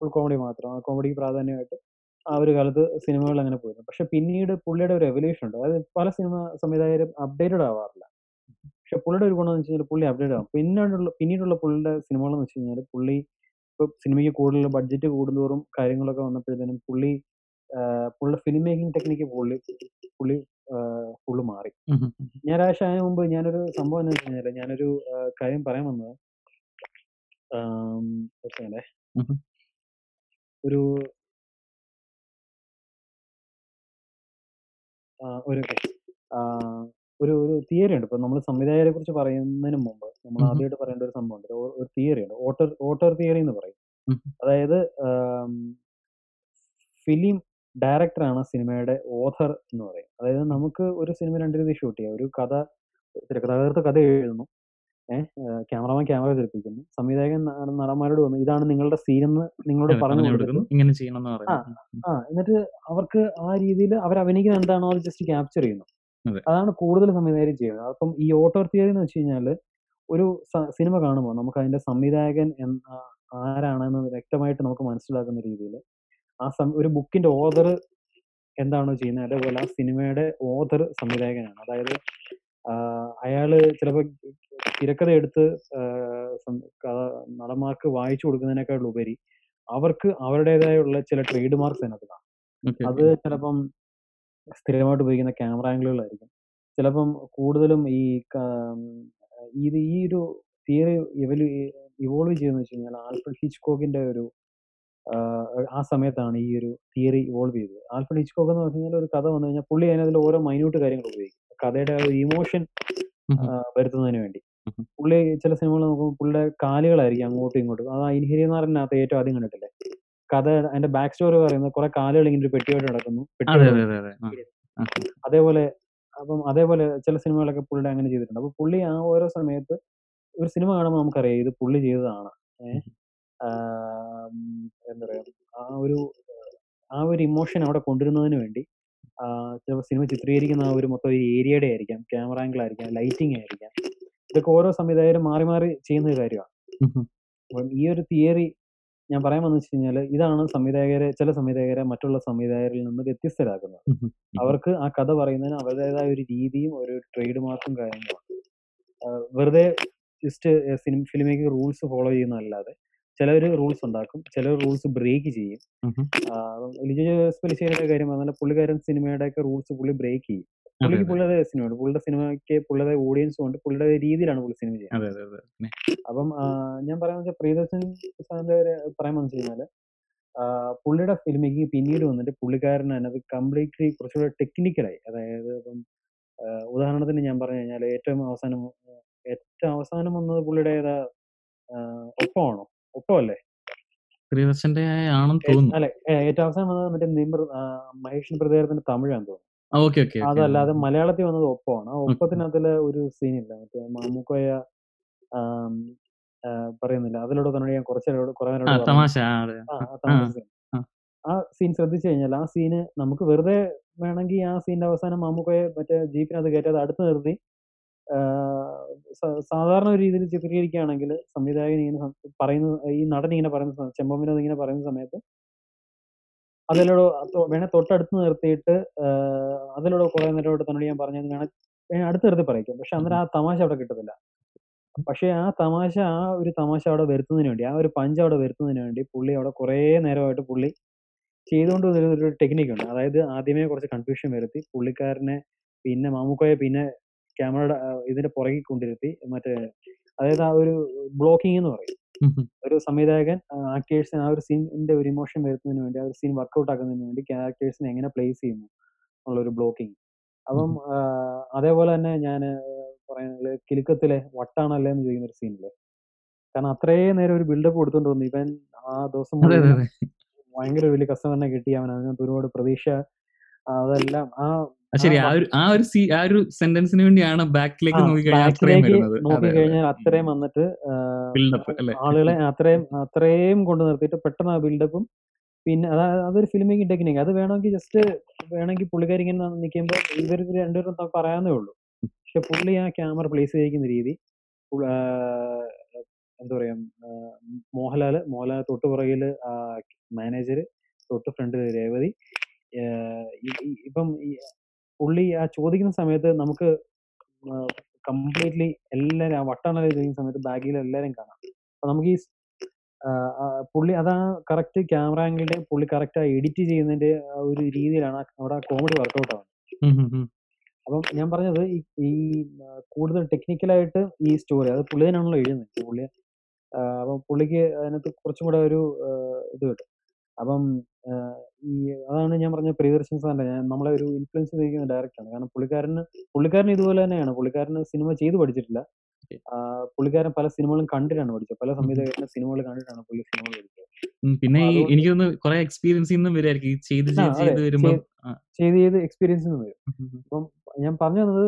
Full comedy മാത്രം. ആ കോമഡിക്ക് പ്രാധാന്യമായിട്ട് ആ ഒരു കാലത്ത് സിനിമകൾ അങ്ങനെ പോയിരുന്നു. പക്ഷെ പിന്നീട് പുള്ളിയുടെ ഒരു റെവല്യൂഷൻ ഉണ്ട്. അതായത് പല സിനിമ സംവിധായകരും അപ്ഡേറ്റഡ് ആവാറില്ല. പക്ഷെ പുള്ളിയുടെ ഒരു ഗുണം എന്ന് വെച്ച് കഴിഞ്ഞാൽ പുള്ളി അപ്ഡേറ്റ് ആവും. പിന്നീടുള്ള പിന്നീടുള്ള പുള്ളിയുടെ സിനിമകൾ എന്ന് വെച്ച് കഴിഞ്ഞാൽ പുള്ളി ഇപ്പൊ സിനിമയ്ക്ക് കൂടുതൽ ബഡ്ജറ്റ് കൂടുന്തോറും കാര്യങ്ങളൊക്കെ വന്നപ്പോഴത്തേനും പുള്ളി പുള്ളിയുടെ ഫിലിം മേക്കിംഗ് ടെക്നിക്ക് പുള്ളി പുള്ളി ഫുള്ള് മാറി. ഞായറാഴ്ച അതിന് മുമ്പ് ഞാനൊരു സംഭവം എന്താന്ന് വെച്ച് കഴിഞ്ഞാൽ ഞാനൊരു കാര്യം പറയാൻ വന്നത് ഒരു. ഒരു ഒരു ഒരു തിയറി ഉണ്ട്. ഇപ്പൊ നമ്മൾ സംവിധായകരെ കുറിച്ച് പറയുന്നതിന് മുമ്പ് നമ്മൾ. ആദ്യമായിട്ട് പറയേണ്ട ഒരു സംഭവം ഉണ്ട് ഒരു തിയറി ഉണ്ട്. ഓട്ടർ ഓട്ടർ തിയറി എന്ന് പറയും. അതായത് ഫിലിം ഡയറക്ടറാണ് സിനിമയുടെ ഓഥർ എന്ന് പറയും. അതായത് നമുക്ക് ഒരു സിനിമ രണ്ട് രീതി ഷൂട്ട് ചെയ്യാം. ഒരു കഥ തിരക്കഥാകൃത്ത് കഥ എഴുതുന്നു. ഏഹ്, ക്യാമറമാൻ ക്യാമറ തിരിപ്പിക്കുന്നു സംവിധായകൻ നടന്മാരോട് വന്നു ഇതാണ് നിങ്ങളുടെ സീൻ എന്ന് നിങ്ങളോട് പറഞ്ഞു കൊടുക്കുന്നു. ഇങ്ങനെ ചെയ്യണം ആ എന്നിട്ട് അവർക്ക് ആ രീതിയിൽ അവർ അഭിനയിക്കുന്നത് എന്താണോ അത് ജസ്റ്റ് ക്യാപ്ചർ ചെയ്യുന്നു. അതാണ് കൂടുതൽ സംവിധായകർ ചെയ്യുന്നത്. അപ്പം ഈ ഓട്ടോർ തിയറി എന്ന് വെച്ച് കഴിഞ്ഞാൽ ഒരു സിനിമ കാണുമ്പോൾ നമുക്ക് അതിന്റെ സംവിധായകൻ ആരാണെന്ന് വ്യക്തമായിട്ട് നമുക്ക് മനസ്സിലാക്കുന്ന രീതിയിൽ ആ സം ഒരു ബുക്കിന്റെ ഓദർ എന്താണോ ചെയ്യുന്നത് അതേപോലെ ആ സിനിമയുടെ ഓദർ സംവിധായകനാണ്. അതായത് അയാൾ ചിലപ്പോ തിരക്കഥ എടുത്ത് നടന്മാർക്ക് വായിച്ചു കൊടുക്കുന്നതിനേക്കാൾ ഉപരി അവർക്ക് അവരുടേതായുള്ള ചില ട്രേഡ് മാർക്സ് അതിനകത്ത് കാണും. അത് ചിലപ്പം സ്ഥിരമായിട്ട് ഉപയോഗിക്കുന്ന ക്യാമറ ആംഗിളുകളായിരിക്കും. ചിലപ്പം കൂടുതലും ഈ ഇത് ഈ ഒരു തിയറി ഇവൽ ഇവോൾവ് ചെയ്യുന്ന വെച്ച് കഴിഞ്ഞാൽ ആൽഫ്രഡ് ഹിച്ച്കോക്കിന്റെ ഒരു ആ സമയത്താണ് ഈ ഒരു തിയറി ഇവോൾവ് ചെയ്തത്. ആൽഫ്രഡ് ഹിച്ച്കോക്ക് എന്ന് പറഞ്ഞു കഴിഞ്ഞാൽ ഒരു കഥ വന്നു കഴിഞ്ഞാൽ പുള്ളി അതിനതിൽ ഓരോ മൈന്യൂട്ട് കാര്യങ്ങൾ ഉപയോഗിക്കും. കഥയുടെ ഒരു ഇമോഷൻ. വരുത്തുന്നതിന് വേണ്ടി. പുള്ളി ചില സിനിമകൾ നോക്കുമ്പോൾ പുള്ളിയുടെ കാലുകളായിരിക്കും അങ്ങോട്ടും ഇങ്ങോട്ടും. അത് ഇൻഹരിയനാറിനകത്ത് ഏറ്റവും ആദ്യം കണ്ടിട്ടില്ലേ? കഥ അതിന്റെ ബാക്ക് സ്റ്റോറി പറയുന്നത് കുറെ കാലുകൾ ഇങ്ങനെ ഒരു പെട്ടിയോട്ട് നടക്കുന്നു. അതേപോലെ അപ്പം അതേപോലെ ചില സിനിമകളൊക്കെ പുള്ളിയുടെ അങ്ങനെ ചെയ്തിട്ടുണ്ട്. അപ്പൊ പുള്ളി ആ ഓരോ സമയത്ത് ഒരു സിനിമ കാണുമ്പോൾ നമുക്കറിയാം ഇത് പുള്ളി ചെയ്തതാണ്. എന്താ പറയാ ആ ഒരു ആ ഒരു ഇമോഷൻ അവിടെ കൊണ്ടുവരുന്നതിന് വേണ്ടി ചിലപ്പോൾ സിനിമ ചിത്രീകരിക്കുന്ന ആ ഒരു മൊത്തം ഒരു ഏരിയയുടെ ആയിരിക്കാം, ക്യാമറ ആംഗിൾ ആയിരിക്കാം, ലൈറ്റിംഗ് ആയിരിക്കാം. ഇതൊക്കെ ഓരോ സംവിധായകരും മാറി മാറി ചെയ്യുന്ന ഒരു കാര്യമാണ്. അപ്പം ഈ ഒരു തിയറി ഞാൻ പറയാൻ വന്നു വെച്ച് കഴിഞ്ഞാൽ ഇതാണ് സംവിധായകരെ ചില സംവിധായകരെ മറ്റുള്ള സംവിധായകരിൽ നിന്ന് വ്യത്യസ്തരാക്കുന്നത്. അവർക്ക് ആ കഥ പറയുന്നതിന് അവരുടേതായ ഒരു രീതിയും ഒരു ട്രേഡ് മാർക്കും കാര്യങ്ങളും വെറുതെ just cinema film make rules follow ചെയ്യുന്നതല്ലാതെ ചിലര് റൂൾസ് ഉണ്ടാക്കും. ചിലർ റൂൾസ് ബ്രേക്ക് ചെയ്യും. ലിജോ ജോസ് പെലിശ്ശേരിയുടെ കാര്യം പറഞ്ഞാൽ പുള്ളിക്കാരൻ സിനിമയുടെ ഒക്കെ റൂൾസ് പുള്ളി ബ്രേക്ക് ചെയ്യും. അതെ, പുള്ളിക്ക് പുള്ളിയുടെ സിനിമയുണ്ട്. പുള്ളിയുടെ സിനിമയ്ക്ക് പുള്ളിയുടെ ഓഡിയൻസും ഉണ്ട്. പുള്ളിയുടെ രീതിയിലാണ് പുള്ളി സിനിമ ചെയ്യുന്നത്. അതെ, അതെ, അതെ. അപ്പം ഞാൻ പറയാന്ന് വെച്ചാൽ പ്രിയദർശൻ സാറിന്റെ പറയാൻ വന്നു കഴിഞ്ഞാൽ പുള്ളിയുടെ ഫിലിം പിന്നീട് വന്നിട്ട് പുള്ളിക്കാരൻ അതിനകത്ത് കംപ്ലീറ്റ്ലി കുറച്ചുകൂടെ ടെക്നിക്കലായി. അതായത് ഇപ്പം ഉദാഹരണത്തിന് ഞാൻ പറഞ്ഞു കഴിഞ്ഞാൽ ഏറ്റവും അവസാനം ഏറ്റവും അവസാനം വന്നത് പുള്ളിയുടെ ഏതാ ആഹ്, ഒപ്പമാണോ? ഒപ്പമല്ലേ? പ്രിയദർശന്റെ ആണെന്ന് തോന്നുന്നു. അല്ലെ ഏറ്റവും അവസാനം വന്നത് മറ്റേ നിമിർ മഹേഷിന്റെ പ്രതികാരത്തിന്റെ തമിഴാന്ന് തോന്നുന്നു. Okay, okay. അതല്ലാതെ മലയാളത്തിൽ വന്നത് ഒപ്പമാണ്. ഒപ്പത്തിനകത്തിൽ ഒരു സീനില്ല മറ്റേ മാമുക്കോയ പറയുന്നില്ല. അതിലൂടെ തന്നെ ഞാൻ കുറച്ച് കുറെ ആ തമാശ. ആ. സീൻ. ശ്രദ്ധിച്ചു കഴിഞ്ഞാൽ ആ സീന് നമുക്ക് വെറുതെ വേണമെങ്കിൽ ആ സീനിന്റെ അവസാനം മാമുക്കോയെ മറ്റേ ജീപ്പിനകത്ത് കയറ്റാതെ അടുത്ത് നിർത്തി സാധാരണ ഒരു രീതിയിൽ ചിത്രീകരിക്കുകയാണെങ്കിൽ സംവിധായകൻ ഇങ്ങനെ പറയുന്ന ഈ നടൻ ഇങ്ങനെ പറയുന്ന വിനോദ് ഇങ്ങനെ പറയുന്ന സമയത്ത് അതിലൂടെ വേണേ തൊട്ടടുത്ത് നിർത്തിയിട്ട് അതിലൂടെ കുറെ നേരം ഇവിടെ തന്നോട് ഞാൻ പറഞ്ഞത് വേണേ അടുത്ത് നിർത്തി പറയിക്കും പക്ഷെ അന്നേരം ആ തമാശ അവിടെ കിട്ടത്തില്ല. പക്ഷെ ആ തമാശ ആ ഒരു തമാശ അവിടെ വരുത്തുന്നതിന് വേണ്ടി, ആ ഒരു പഞ്ച് അവിടെ വരുത്തുന്നതിന് വേണ്ടി പുള്ളി അവിടെ കുറേ നേരമായിട്ട് പുള്ളി ചെയ്തുകൊണ്ട് വരുന്ന ഒരു ടെക്നിക്കുണ്ട് അതായത് ആദ്യമേ കുറച്ച് കൺഫ്യൂഷൻ വരുത്തി പുള്ളിക്കാരനെ പിന്നെ മാമുക്കോയെ പിന്നെ ക്യാമറയുടെ ഇതിന്റെ പുറകിൽ കൊണ്ടിരുത്തി മറ്റേ അതായത് ആ ഒരു ബ്ലോക്കിംഗ് എന്ന് പറയും. ഒരു സംവിധായകൻ ആക്ടേഴ്സിന് ആ ഒരു സീനിന്റെ ഒരു ഇമോഷൻ വരുന്നതിന് വേണ്ടി, ആ ഒരു സീൻ വർക്ക്ഔട്ട് ആക്കുന്നതിന് വേണ്ടി ക്യാരക്ടേഴ്സിനെ എങ്ങനെ പ്ലേസ് ചെയ്യുന്നു എന്നുള്ളൊരു ബ്ലോക്കിംഗ്. അപ്പം അതേപോലെ തന്നെ ഞാൻ പറയുന്നത് കിലുക്കത്തിലെ വട്ടാണല്ലേ എന്ന് ചോദിക്കുന്ന ഒരു സീനിൽ കാരണം അത്രയും നേരം ഒരു ബിൽഡപ്പ് കൊടുത്തോണ്ട് വന്നു. ഇവൻ ആ ദിവസം ഭയങ്കര വലിയ കസ്റ്റമറിനെ കിട്ടി. അവൻ അതിനകത്ത് ഒരുപാട് പ്രതീക്ഷ അതെല്ലാം ആ അത് ആ ഒരു ആ ഒരു സീ ആ ഒരു സെന്റൻസിന് വേണ്ടിയാണ് ബാക്കിലേക്ക് നോക്കിക്കഴിഞ്ഞാൽ അത്രയും വരുന്നത്. നോക്കിക്കഴിഞ്ഞാൽ അത്രയും വന്നിട്ട്? ആളുകളെ അത്രയും അത്രയും കൊണ്ടു നിർത്തിയിട്ട് പെട്ടെന്ന് ആ ബിൽഡപ്പും പിന്നെ അതായത് അതൊരു ഫിലിം മേക്കിംഗ് ടെക്നിക്ക്. അത് വേണമെങ്കിൽ ജസ്റ്റ് വേണമെങ്കിൽ പുള്ളിക്കാരി ഇങ്ങനെ നിൽക്കുമ്പോൾ ഇവർ രണ്ടുപേരും ത പറയാവുന്നേ ഉള്ളൂ. പക്ഷെ പുള്ളി ആ ക്യാമറ പ്ലേസ് ചെയ്തിരിക്കുന്ന രീതി എന്താ പറയാ മോഹൻലാൽ, മോഹൻലാൽ തൊട്ട് പുറകിൽ മാനേജർ മാനേജര്, തൊട്ട് ഫ്രണ്ട് രേവതി. ഇപ്പം പുള്ളി ആ ചോദിക്കുന്ന സമയത്ത് നമുക്ക് കംപ്ലീറ്റ്ലി എല്ലാരും ആ വട്ടാണല്ലേ ചെയ്യുന്ന സമയത്ത് ബാഗിൽ എല്ലാവരും കാണാം. അപ്പൊ നമുക്ക് ഈ പുള്ളി അതാ കറക്റ്റ് ക്യാമറ ആംഗിളിൽ പുള്ളി കറക്റ്റ് ആ എഡിറ്റ് ചെയ്യുന്നതിന്റെ ഒരു രീതിയിലാണ് അവിടെ കോമഡി വർക്ക്ഔട്ട് ആവുന്നത്. അപ്പം ഞാൻ പറഞ്ഞത് ഈ കൂടുതൽ ടെക്നിക്കലായിട്ട് ഈ സ്റ്റോറി അത് പുള്ളി തന്നെയാണല്ലോ എഴുതുന്നത്. പുള്ളി അപ്പൊ പുള്ളിക്ക് അതിനകത്ത് കുറച്ചും കൂടെ ഒരു ഇത് കിട്ടും. അപ്പം ഈ അതാണ് ഞാൻ പറഞ്ഞ പ്രിയദർശൻ സാറിന്റെ ഞാൻ നമ്മളെ ഒരു ഇൻഫ്ലുവൻസ് ചെയ്തിരിക്കുന്ന ഡയറക്ടറാണ്. കാരണം പുള്ളിക്കാരന് പുള്ളിക്കാരൻ ഇതുപോലെ തന്നെയാണ്. പുള്ളിക്കാരന് സിനിമ ചെയ്തു പഠിച്ചിട്ടില്ല. പുള്ളിക്കാരൻ പല സിനിമകളും കണ്ടിട്ടാണ് പഠിച്ചത്. പല. സംവിധായകരുടെ സിനിമകൾ കണ്ടിട്ടാണ് പുള്ളി സിനിമകൾ പഠിച്ചത്. പിന്നെ എനിക്ക് തോന്നുന്നു കുറെ എക്സ്പീരിയൻസ് വരുമായിരിക്കും. ചെയ്ത് ചെയ്ത് വരുമ്പോൾ ചെയ്ത് ചെയ്ത് നിന്ന് വരും. അപ്പം ഞാൻ പറഞ്ഞു തന്നത്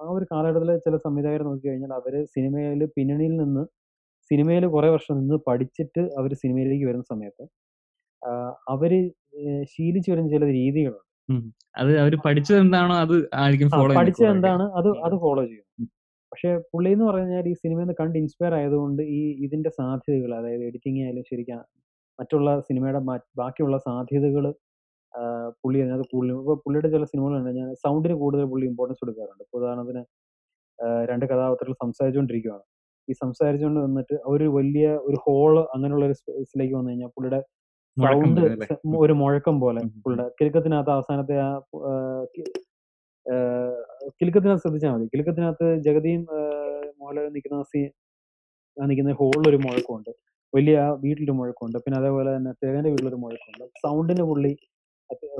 ആ ഒരു കാലഘട്ടത്തിലെ ചില സംവിധായകർ നോക്കി കഴിഞ്ഞാൽ അവർ സിനിമയിൽ പിന്നണിയിൽ നിന്ന് സിനിമയിൽ കുറെ വർഷം നിന്ന് പഠിച്ചിട്ട് അവർ സിനിമയിലേക്ക് വരുന്ന സമയത്ത് അവർ ശീലിച്ചു വരുന്ന ചില രീതികളുണ്ട്. അത് അവർ പഠിച്ചത് എന്താണോ അത് ആയിരിക്കും ഫോളോ പഠിച്ചത് എന്താണ് അത് അത് ഫോളോ ചെയ്യും. പക്ഷെ പുള്ളി എന്ന് പറഞ്ഞാൽ ഈ സിനിമ നിന്ന് കണ്ട് ഇൻസ്പയർ ആയതുകൊണ്ട് ഈ ഇതിന്റെ സാധ്യതകൾ അതായത് എഡിറ്റിംഗ് ആയാലും ശരിക്കും മറ്റുള്ള സിനിമയുടെ ബാക്കിയുള്ള സാധ്യതകൾ പുള്ളി അതിനകത്ത് കൂടുതലും ഇപ്പൊ പുള്ളിയുടെ ചില സിനിമകളുണ്ട്. ഞാൻ സൗണ്ടിന് കൂടുതൽ പുള്ളി ഇമ്പോർട്ടൻസ് കൊടുക്കാറുണ്ട്. ഇപ്പൊ ഉദാഹരണത്തിന് രണ്ട് കഥാപാത്രങ്ങൾ സംസാരിച്ചുകൊണ്ടിരിക്കുകയാണ്. ഈ സംസാരിച്ചുകൊണ്ട് നിന്നിട്ട് ഒരു വലിയ ഒരു ഹോൾ അങ്ങനെയുള്ള ഒരു സ്പേസിലേക്ക് വന്നു കഴിഞ്ഞാൽ പുള്ളിയുടെ സൗണ്ട്. ഒരു മുഴക്കം പോലെ ഫുള്ള്. പുള്ളിയുടെ കിലുക്കത്തിനകത്ത് അവസാനത്തെ ആ കിലുക്കത്തിനകത്ത് ശ്രദ്ധിച്ചാൽ മതി. കിലുക്കത്തിനകത്ത് ജഗതിയും മോലെ മോഹൻലാലും നിൽക്കുന്ന സീ നിൽക്കുന്ന ഹോളിൽ ഒരു മുഴക്കമുണ്ട്. വലിയ വീട്ടിലൊരു മുഴക്കമുണ്ട്. പിന്നെ അതേപോലെ തന്നെ തേവന്റെ വീട്ടിലൊരു മുഴക്കമുണ്ട്. സൗണ്ടിന് പുള്ളി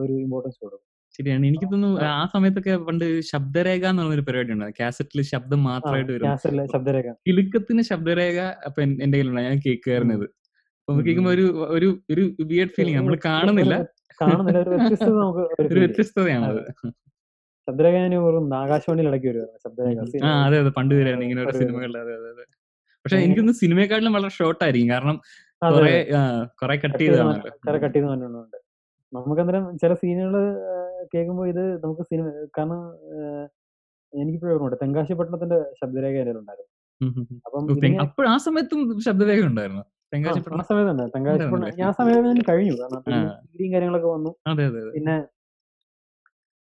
ഒരു ഇമ്പോർട്ടൻസ് കൊടുക്കും. ശരിയാണ്. എനിക്ക് തോന്നുന്നു ആ. സമയത്തൊക്കെ പണ്ട് ശബ്ദരേഖ എന്നുള്ള ഒരു പരിപാടി ഉണ്ടായിരുന്നു. കാസറ്റിൽ ശബ്ദം മാത്രമായിട്ട് വരും. ശബ്ദരേഖ. കിലുക്കത്തിന് ശബ്ദരേഖ അപ്പൊ എന്റെ കയ്യിലുണ്ടായി. ഞാൻ ഉം. കേൾക്കുമ്പോ ഒരു ഒരു ഒരു വിയർഡ് ഒരു ഫീലിംഗ് നമ്മൾ കാണുന്നില്ല. <laughs> കാണുന്നില്ല. ഒരു വ്യത്യസ്തത നമുക്ക് <laughs> ഒരു. വ്യത്യസ്തതയാണത്. ശബ്ദരേഖ ഓർക്കുന്നു ആകാശവാണിയിൽ ഇടയ്ക്ക് വരുമായിരുന്നു ശബ്ദരേഖ. ആ അതെ അതെ. പണ്ട് വരുമായിരുന്നു. ആഹ് ഇങ്ങനെ ഓരോ സിനിമകളിൽ അതെ അതെ അതെ. പക്ഷെ എനിക്കൊന്ന് സിനിമയെക്കാട്ടിലും വളരെ ഷോർട്ട് ആയിരിക്കും. കാരണം കുറെ കട്ട് കട്ട് ചെയ്ത് മാറ്റ ചെയ്താണല്ലോ. കട്ട് ചെയ്ത് മാറ്റുന്നുണ്ട്. നമുക്കന്നേരം ചില സീനുകൾ ആഹ് കേൾക്കുമ്പോ ഇത് നമുക്ക് സിനിമ കാരണം എനിക്ക് എനിക്കിപ്പോഴും തെങ്കാശി പട്ടണത്തിന്റെ ശബ്ദരേഖ ഉണ്ടായിരുന്നു. അപ്പം ആ സമയത്തും ശബ്ദരേഖ ഉണ്ടായിരുന്നോ? ആ ആ തെങ്കാശിപ്പട്ടണം സമയത്തുണ്ട്. തെങ്കാശിപ്പട്ടണം ഉണ്ടായിരുന്നല്ലേ? ഞാൻ ആ സമയം തന്നെ കഴിഞ്ഞു. കാരണം ഡിഗ്രിയും കാര്യങ്ങളൊക്കെ വന്നു. പിന്നെ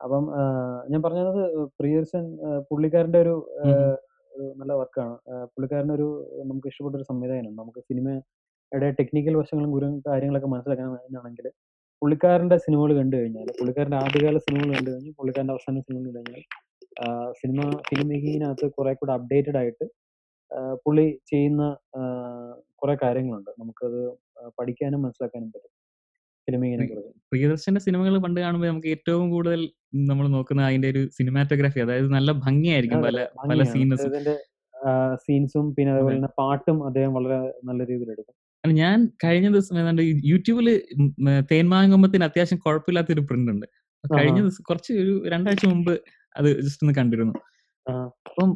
അപ്പം ഞാൻ പറഞ്ഞത് പ്രിയദർശൻ പുള്ളിക്കാരന്റെ ഒരു നല്ല വർക്കാണ്. പുള്ളിക്കാരന്റെ ഒരു നമുക്ക് ഇഷ്ടപ്പെട്ട ഒരു സംവിധായകനാണ്. നമുക്ക് സിനിമയുടെ ടെക്നിക്കൽ വശങ്ങളും ഗുരു കാര്യങ്ങളൊക്കെ മനസ്സിലാക്കണമെന്നാണെങ്കിൽ പുള്ളിക്കാരന്റെ സിനിമകൾ കണ്ടു കഴിഞ്ഞാൽ പുള്ളിക്കാരന്റെ ആദ്യകാല സിനിമകൾ കണ്ടു കഴിഞ്ഞാൽ പുള്ളിക്കാരന്റെ അവസാന സിനിമകൾ കണ്ടു കഴിഞ്ഞാൽ സിനിമ ഫിലിം മേക്കിങ്ങിനകത്ത് കുറെ കൂടെ അപ്ഡേറ്റഡ് ആയിട്ട് പുള്ളി ചെയ്യുന്ന കുറെ കാര്യങ്ങളുണ്ട്. നമുക്കത് പഠിക്കാനും മനസ്സിലാക്കാനും പറ്റും. കുറിച്ച്. പ്രിയദർശന്റെ സിനിമകൾ പണ്ട് കാണുമ്പോൾ നമുക്ക് ഏറ്റവും കൂടുതൽ നമ്മൾ നോക്കുന്ന അതിന്റെ ഒരു സിനിമാറ്റോഗ്രാഫി അതായത് നല്ല ഭംഗിയായിരിക്കും പല പല സീനസ് സീൻസും. സീൻസും പിന്നെ അതെ. അതുപോലെ തന്നെ പാട്ടും അദ്ദേഹം വളരെ നല്ല രീതിയിൽ എടുക്കും. ഞാൻ കഴിഞ്ഞ ദിവസം ഏതാണ്ട് യൂട്യൂബിൽ ഉം അത്യാവശ്യം കുഴപ്പമില്ലാത്ത ഒരു പ്രിന്റ് ഉണ്ട്. കഴിഞ്ഞ ദിവസം കുറച്ച് ഒരു 2 ആഴ്ച മുമ്പ് അത് ജസ്റ്റ് ഒന്ന് കണ്ടിരുന്നു. അപ്പം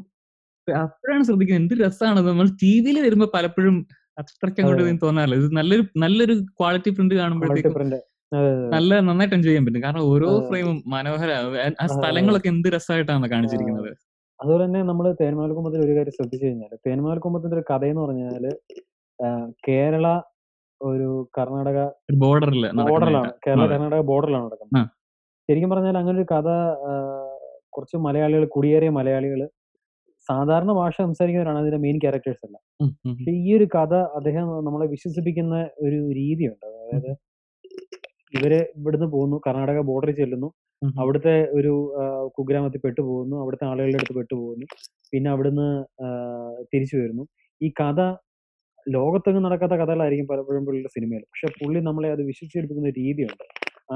അപ്പോഴാണ് ശ്രദ്ധിക്കുന്നത് എന്ത് രസമാണ് നമ്മൾ ടി വിയിൽ വരുമ്പോ പലപ്പോഴും അത്രയ്ക്ക് അങ്ങോട്ട്. തോന്നാറില്ല. ഇത് നല്ലൊരു നല്ലൊരു ക്വാളിറ്റി പ്രിന്റ് കാണുമ്പോഴത്തേക്കും നല്ല നന്നായിട്ട് എൻജോയ് ചെയ്യാൻ പറ്റും. കാരണം ഓരോ ഫ്രെയിമും മനോഹര ആ. സ്ഥലങ്ങളൊക്കെ എന്ത് രസമായിട്ടാണ് കാണിച്ചിരിക്കുന്നത്. അതുപോലെ തന്നെ നമ്മൾ തേന്മാൽക്കുമ്പത്തിൽ ഒരു കാര്യം ശ്രദ്ധിച്ചു കഴിഞ്ഞാൽ തേന്മാൽക്കുമ്പത്തിന്റെ ഒരു കഥയെന്ന് പറഞ്ഞാൽ കേരള ഒരു കർണാടക ബോർഡറിൽ ബോർഡറിലാണ്. കേരള കർണാടക ബോർഡറിലാണ് നടക്കുന്നത്. ശരിക്കും പറഞ്ഞാൽ അങ്ങനെ ഒരു കഥ കുറച്ച് മലയാളികൾ കുടിയേറിയ മലയാളികൾ സാധാരണ ഭാഷ സംസാരിക്കുന്നവരാണ് അതിന്റെ മെയിൻ ക്യാരക്ടേഴ്സ് എല്ലാം. പക്ഷെ ഈ ഒരു കഥ അദ്ദേഹം നമ്മളെ വിശ്വസിപ്പിക്കുന്ന ഒരു രീതിയുണ്ട്. അതായത് ഇവർ ഇവിടുന്ന് പോകുന്നു കർണാടക ബോർഡറിൽ ചെല്ലുന്നു. അവിടുത്തെ ഒരു കുഗ്രാമത്തിൽ കുഗ്രാമത്തിൽ പെട്ടുപോകുന്നു. അവിടുത്തെ ആളുകളുടെ അടുത്ത് പെട്ടുപോകുന്നു. പിന്നെ അവിടുന്ന് തിരിച്ചു വരുന്നു. ഈ കഥ ലോകത്തൊന്നും നടക്കാത്ത കഥകളായിരിക്കും പലപ്പോഴും പുള്ളിയുടെ സിനിമയിൽ. പക്ഷെ പുള്ളി നമ്മളെ അത് വിശ്വസിച്ചെടുപ്പിക്കുന്ന രീതിയുണ്ട്.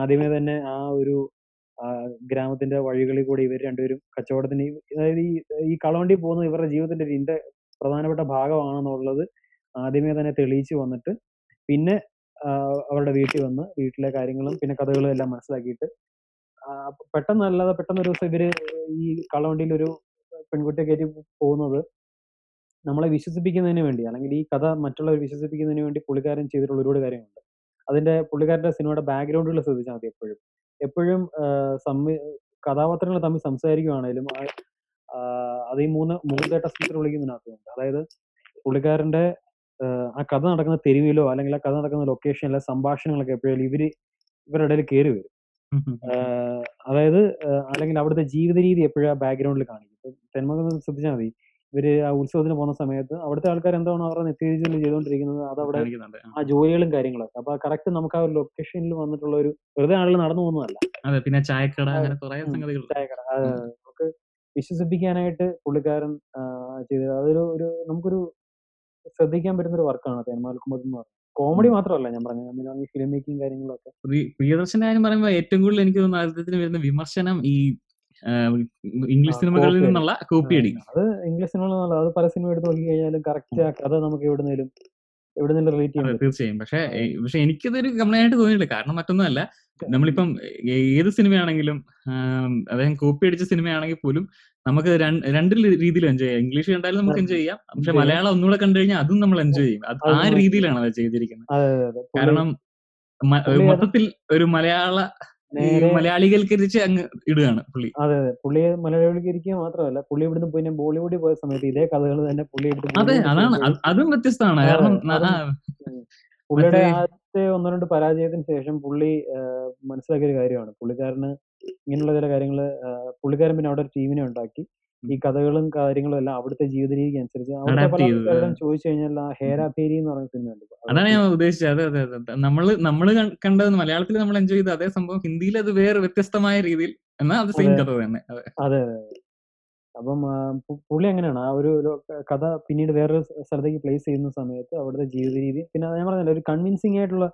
ആദ്യമേ തന്നെ ആ ഒരു ഗ്രാമത്തിന്റെ വഴികളിൽ കൂടി ഇവർ രണ്ടുപേരും കച്ചവടത്തിന് അതായത് ഈ ഈ കളവണ്ടി പോകുന്നത് ഇവരുടെ ജീവിതത്തിന്റെ ഒരു ഇന്റെ പ്രധാനപ്പെട്ട ഭാഗമാണെന്നുള്ളത് ആദ്യമേ തന്നെ തെളിയിച്ചു വന്നിട്ട് പിന്നെ അവരുടെ വീട്ടിൽ വന്ന് വീട്ടിലെ കാര്യങ്ങളും പിന്നെ കഥകളും എല്ലാം മനസ്സിലാക്കിയിട്ട് ആ, പെട്ടെന്ന് അല്ലാതെ പെട്ടെന്ന് ഒരു ദിവസം ഇവർ ഈ കളവണ്ടിയിൽ ഒരു പെൺകുട്ടിയെ കയറ്റി പോകുന്നത് നമ്മളെ വിശ്വസിപ്പിക്കുന്നതിന് വേണ്ടി അല്ലെങ്കിൽ ഈ കഥ മറ്റുള്ളവർ വിശ്വസിപ്പിക്കുന്നതിന് വേണ്ടി പുള്ളിക്കാരൻ ചെയ്തിട്ടുള്ള ഒരുപാട് കാര്യങ്ങളുണ്ട്. അതിന്റെ പുള്ളിക്കാരന്റെ സിനിമയുടെ ബാക്ക്ഗ്രൗണ്ടുകൾ ശ്രദ്ധിച്ചാൽ മതി എപ്പോഴും. എപ്പോഴും സമ്മി കഥാപാത്രങ്ങൾ തമ്മിൽ ആ, അത് ഈ മൂന്ന് മൂന്നേട്ട സ്പീക്കർ വിളിക്കുന്നതിനകത്തുണ്ട് അതായത് പുള്ളിക്കാരന്റെ ആ, കഥ നടക്കുന്ന തെരുവിലോ അല്ലെങ്കിൽ ആ കഥ നടക്കുന്ന ലൊക്കേഷനിലെ സംഭാഷണങ്ങളൊക്കെ എപ്പോഴും ഇവർ ഇവരുടെ ഇടയിൽ കയറി വരും അതായത് അല്ലെങ്കിൽ അവിടുത്തെ ജീവിത രീതി എപ്പോഴും ആ ബാക്ക്ഗ്രൗണ്ടിൽ കാണിക്കും. തെന്മകൾ തെന്മകം ശ്രദ്ധിച്ചാൽ മതി. ഇവർ ആ ഉത്സവത്തിന് പോകുന്ന സമയത്ത് അവിടുത്തെ ആൾക്കാർ എന്താണ് അവരുടെ നിത്യജീവിതത്തിൽ ചെയ്തുകൊണ്ടിരിക്കുന്നത് അത് അവിടെ ആ. ജോലികളും കാര്യങ്ങളൊക്കെ. അപ്പൊ കറക്റ്റ് നമുക്ക് ആ ഒരു ലൊക്കേഷനിൽ വന്നിട്ടുള്ള ഒരു വെറുതെ ആളുകൾ നടന്നു പോകുന്നതല്ല. അതെ പിന്നെ ചായക്കട അങ്ങനെ കുറെ സംഗതികൾ ചായക്കട. നമുക്ക് വിശ്വസിപ്പിക്കാനായിട്ട് പുള്ളിക്കാരൻ ചെയ്ത ചെയ്തത്. അതൊരു ഒരു നമുക്കൊരു ശ്രദ്ധിക്കാൻ പറ്റുന്ന ഒരു വർക്കാണ് തേന്മാൽക്കുമ്പോൾ എന്ന് പറയുന്നത്. കോമഡി മാത്രമല്ല ഞാൻ പറഞ്ഞത്. ഫിലിം മേക്കിംഗ് കാര്യങ്ങളൊക്കെ. പ്രിയദർശൻ പ്രിയദർശന്റെ കാര്യം പറയുമ്പോൾ ഏറ്റവും കൂടുതൽ എനിക്ക് തോന്നുന്നു അദ്ദേഹത്തിന് വരുന്ന വിമർശനം ഈ ഇംഗ്ലീഷ് സിനിമകളിൽ നിന്നുള്ള കോപ്പി അടി അത് ഇംഗ്ലീഷ് സിനിമകളിൽ നിന്നുള്ള അത് പല സിനിമ എടുത്ത് നോക്കി കഴിഞ്ഞാലും കറക്റ്റ് ആ കഥ നമുക്ക് എവിടുന്നേലും റിലേറ്റ് തീർച്ചയായും. പക്ഷെ പക്ഷെ എനിക്കിതൊരു കംപ്ലൈന്റ് ആയിട്ട് തോന്നിയില്ല. കാരണം മറ്റൊന്നുമല്ല. നമ്മളിപ്പം ഏത് സിനിമയാണെങ്കിലും അദ്ദേഹം കോപ്പി അടിച്ച സിനിമയാണെങ്കിൽ പോലും നമുക്ക് രണ്ട് രീതിയിൽ എൻജോയ് ചെയ്യാം. ഇംഗ്ലീഷ് കണ്ടാലും നമുക്ക് എൻജോയ് ചെയ്യാം. പക്ഷെ മലയാളം ഒന്നുകൂടെ കണ്ടു കഴിഞ്ഞാൽ അതും നമ്മൾ എൻജോയ് ചെയ്യും. അത് ആ രീതിയിലാണ് അത് ചെയ്തിരിക്കുന്നത്. കാരണം മൊത്തത്തിൽ ഒരു മലയാള മലയാളികൾക്കരിച്ച് അങ്ങ് ഇടുകയാണ് പുള്ളി. അതെ അതെ. പുള്ളിയെ മലയാളികരിക്കുക മാത്രമല്ല പുള്ളി ഇവിടുന്ന് പിന്നെ ബോളിവുഡിൽ പോയ സമയത്ത് ഇതേ കഥകൾ തന്നെ പുള്ളി എടുത്ത് അതെ അതാണ്. അതും വ്യത്യസ്തമാണ്. കാരണം. പുള്ളിയുടെ ആദ്യത്തെ ഒന്നോ രണ്ട് പരാജയത്തിന് ശേഷം പുള്ളി മനസ്സിലാക്കിയ ഒരു കാര്യമാണ്. പുള്ളിക്കാരന് ഇങ്ങനെയുള്ള ചില കാര്യങ്ങൾ പുള്ളിക്കാരൻ പിന്നെ അവിടെ ഒരു ടീമിനെ ഉണ്ടാക്കി. ഈ കഥകളും കാര്യങ്ങളും എല്ലാം അവിടുത്തെ ജീവിത രീതിക്ക് അനുസരിച്ച് അവിടുത്തെ പല ചോദിച്ചു കഴിഞ്ഞാൽ ആ ഹേരാപേരി എന്ന് പറയുന്ന സിനിമയുണ്ട് അതാണ് ഞാൻ ഉദ്ദേശിച്ചത്. അതെ അതെ അതെ. നമ്മൾ നമ്മൾ കണ്ടത് മലയാളത്തിൽ നമ്മൾ എൻജോയ് ചെയ്ത അതേ സംഭവം ഹിന്ദിയിൽ അത് വേറെ വ്യത്യസ്തമായ രീതിയിൽ എന്നാ അത് സെയിം കഥ തന്നെ. അതെ. അതെ അപ്പം പുള്ളി അങ്ങനെയാണ്. ആ ഒരു കഥ പിന്നീട് വേറൊരു സ്ഥലത്തേക്ക് പ്ലേസ് ചെയ്യുന്ന സമയത്ത് അവിടുത്തെ ജീവിത രീതി പിന്നെ ഞാൻ പറഞ്ഞില്ല ഒരു കൺവിൻസിങ് ആയിട്ടുള്ള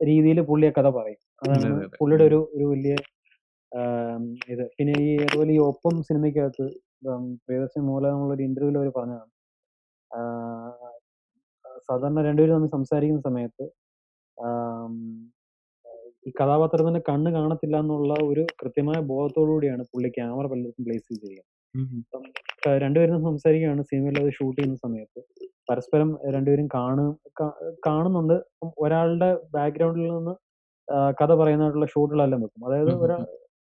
രീതിയിൽ പുള്ളി ആ കഥ പറയും. അതാണ് അതെ അതെ. പുള്ളിയുടെ ഒരു ഒരു വലിയ ഇത്. പിന്നെ ഈ അതുപോലെ ഈ ഒപ്പം സിനിമയ്ക്കകത്ത് ഉം, പ്രിയദർശൻ മൂലം ഒരു ഇന്റർവ്യൂവിൽ അവർ പറഞ്ഞതാണ്. ആ, സാധാരണ രണ്ടുപേരും തമ്മിൽ സംസാരിക്കുന്ന സമയത്ത് ആം, ഈ കഥാപാത്രത്തിന്റെ കണ്ണ് കാണത്തില്ല എന്നുള്ള ഒരു കൃത്യമായ ബോധത്തോടുകൂടിയാണ് പുള്ളി ക്യാമറ പലർക്കും പ്ലേസ് ചെയ്തിരിക്കുന്നത്. ഉം ക- രണ്ടുപേരും സംസാരിക്കുകയാണ് സിനിമയിൽ അത് ഷൂട്ട് ചെയ്യുന്ന സമയത്ത്. പരസ്പരം രണ്ടുപേരും കാണു കാ- കാണുന്നുണ്ട്. അപ്പം ഒരാളുടെ ബാക്ക്ഗ്രൗണ്ടിൽ നിന്ന് ആ, കഥ പറയുന്നതായിട്ടുള്ള ഷൂട്ടുകളെല്ലാം വെക്കും. അതായത് ഉം ഉം ഒരാ ഉം.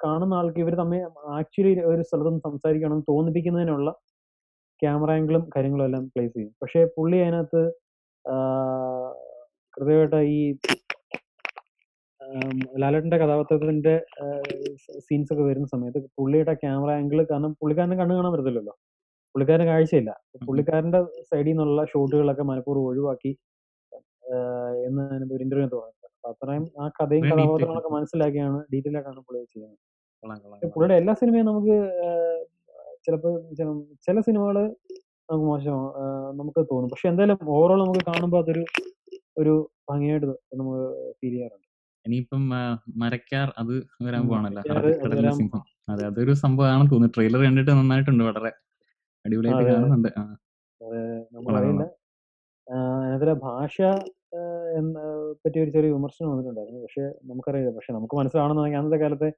കാണുന്ന ആൾക്ക് ഇവർ തമ്മിൽ ആക്ച്വലി ഒരു സ്ഥലത്ത് സംസാരിക്കണം തോന്നിപ്പിക്കുന്നതിനുള്ള ക്യാമറ ആംഗിളും കാര്യങ്ങളും എല്ലാം പ്ലേസ് ചെയ്യും. പക്ഷേ പുള്ളി അതിനകത്ത് കൃത്യമായിട്ട് ഈ ലാലേട്ടന്റെ കഥാപാത്രത്തിന്റെ സീൻസ് ഒക്കെ വരുന്ന സമയത്ത് പുള്ളിയുടെ ക്യാമറ ആംഗിൾ കാരണം പുള്ളിക്കാരന് കണ്ണ് കാണാൻ പറ്റത്തില്ലല്ലോ. പുള്ളിക്കാരന് കാഴ്ചയില്ല. പുള്ളിക്കാരന്റെ സൈഡിൽ നിന്നുള്ള ഷോട്ടുകളൊക്കെ മനഃപൂർവം ഒഴിവാക്കി എന്ന് ഒരു ഇന്റർവ്യൂ അപ്പൊ അത്രയും ആ കഥയും. കഥാപാത്രങ്ങളൊക്കെ മനസ്സിലാക്കിയാണ് ഡീറ്റെയിൽ ആയിട്ടാണ് പുള്ളി ചെയ്യുന്നത്. പുള്ളിയുടെ എല്ലാ സിനിമയും നമുക്ക് ചിലപ്പോൾ ചില സിനിമകൾ നമുക്ക് മോശം നമുക്ക് തോന്നും. പക്ഷെ എന്തായാലും ഓവറോൾ നമുക്ക് കാണുമ്പോൾ അതൊരു ഒരു ഭംഗിയായിട്ട് നമുക്ക് ഫീൽ ചെയ്യാറുണ്ട്. ഇനിയിപ്പം മരക്കാർ അത് വരാൻ പോവാണല്ലോ. അത് അതൊരു സംഭവമാണെന്ന് തോന്നുന്നു. ട്രെയിലർ കണ്ടിട്ട് നന്നായിട്ടുണ്ട് വളരെ. അടിപൊളിയായിട്ട്. കാണുന്നുണ്ട്. അതിനകത്തിലെ ഭാഷ ആഹ് എന്ന പറ്റി ഒരു ചെറിയ വിമർശനം വന്നിട്ടുണ്ടായിരുന്നു. പക്ഷെ നമുക്കറിയില്ല പക്ഷെ നമുക്ക് മനസ്സിലാവണമെന്നുണ്ടെങ്കിൽ അന്നത്തെ കാലത്തെ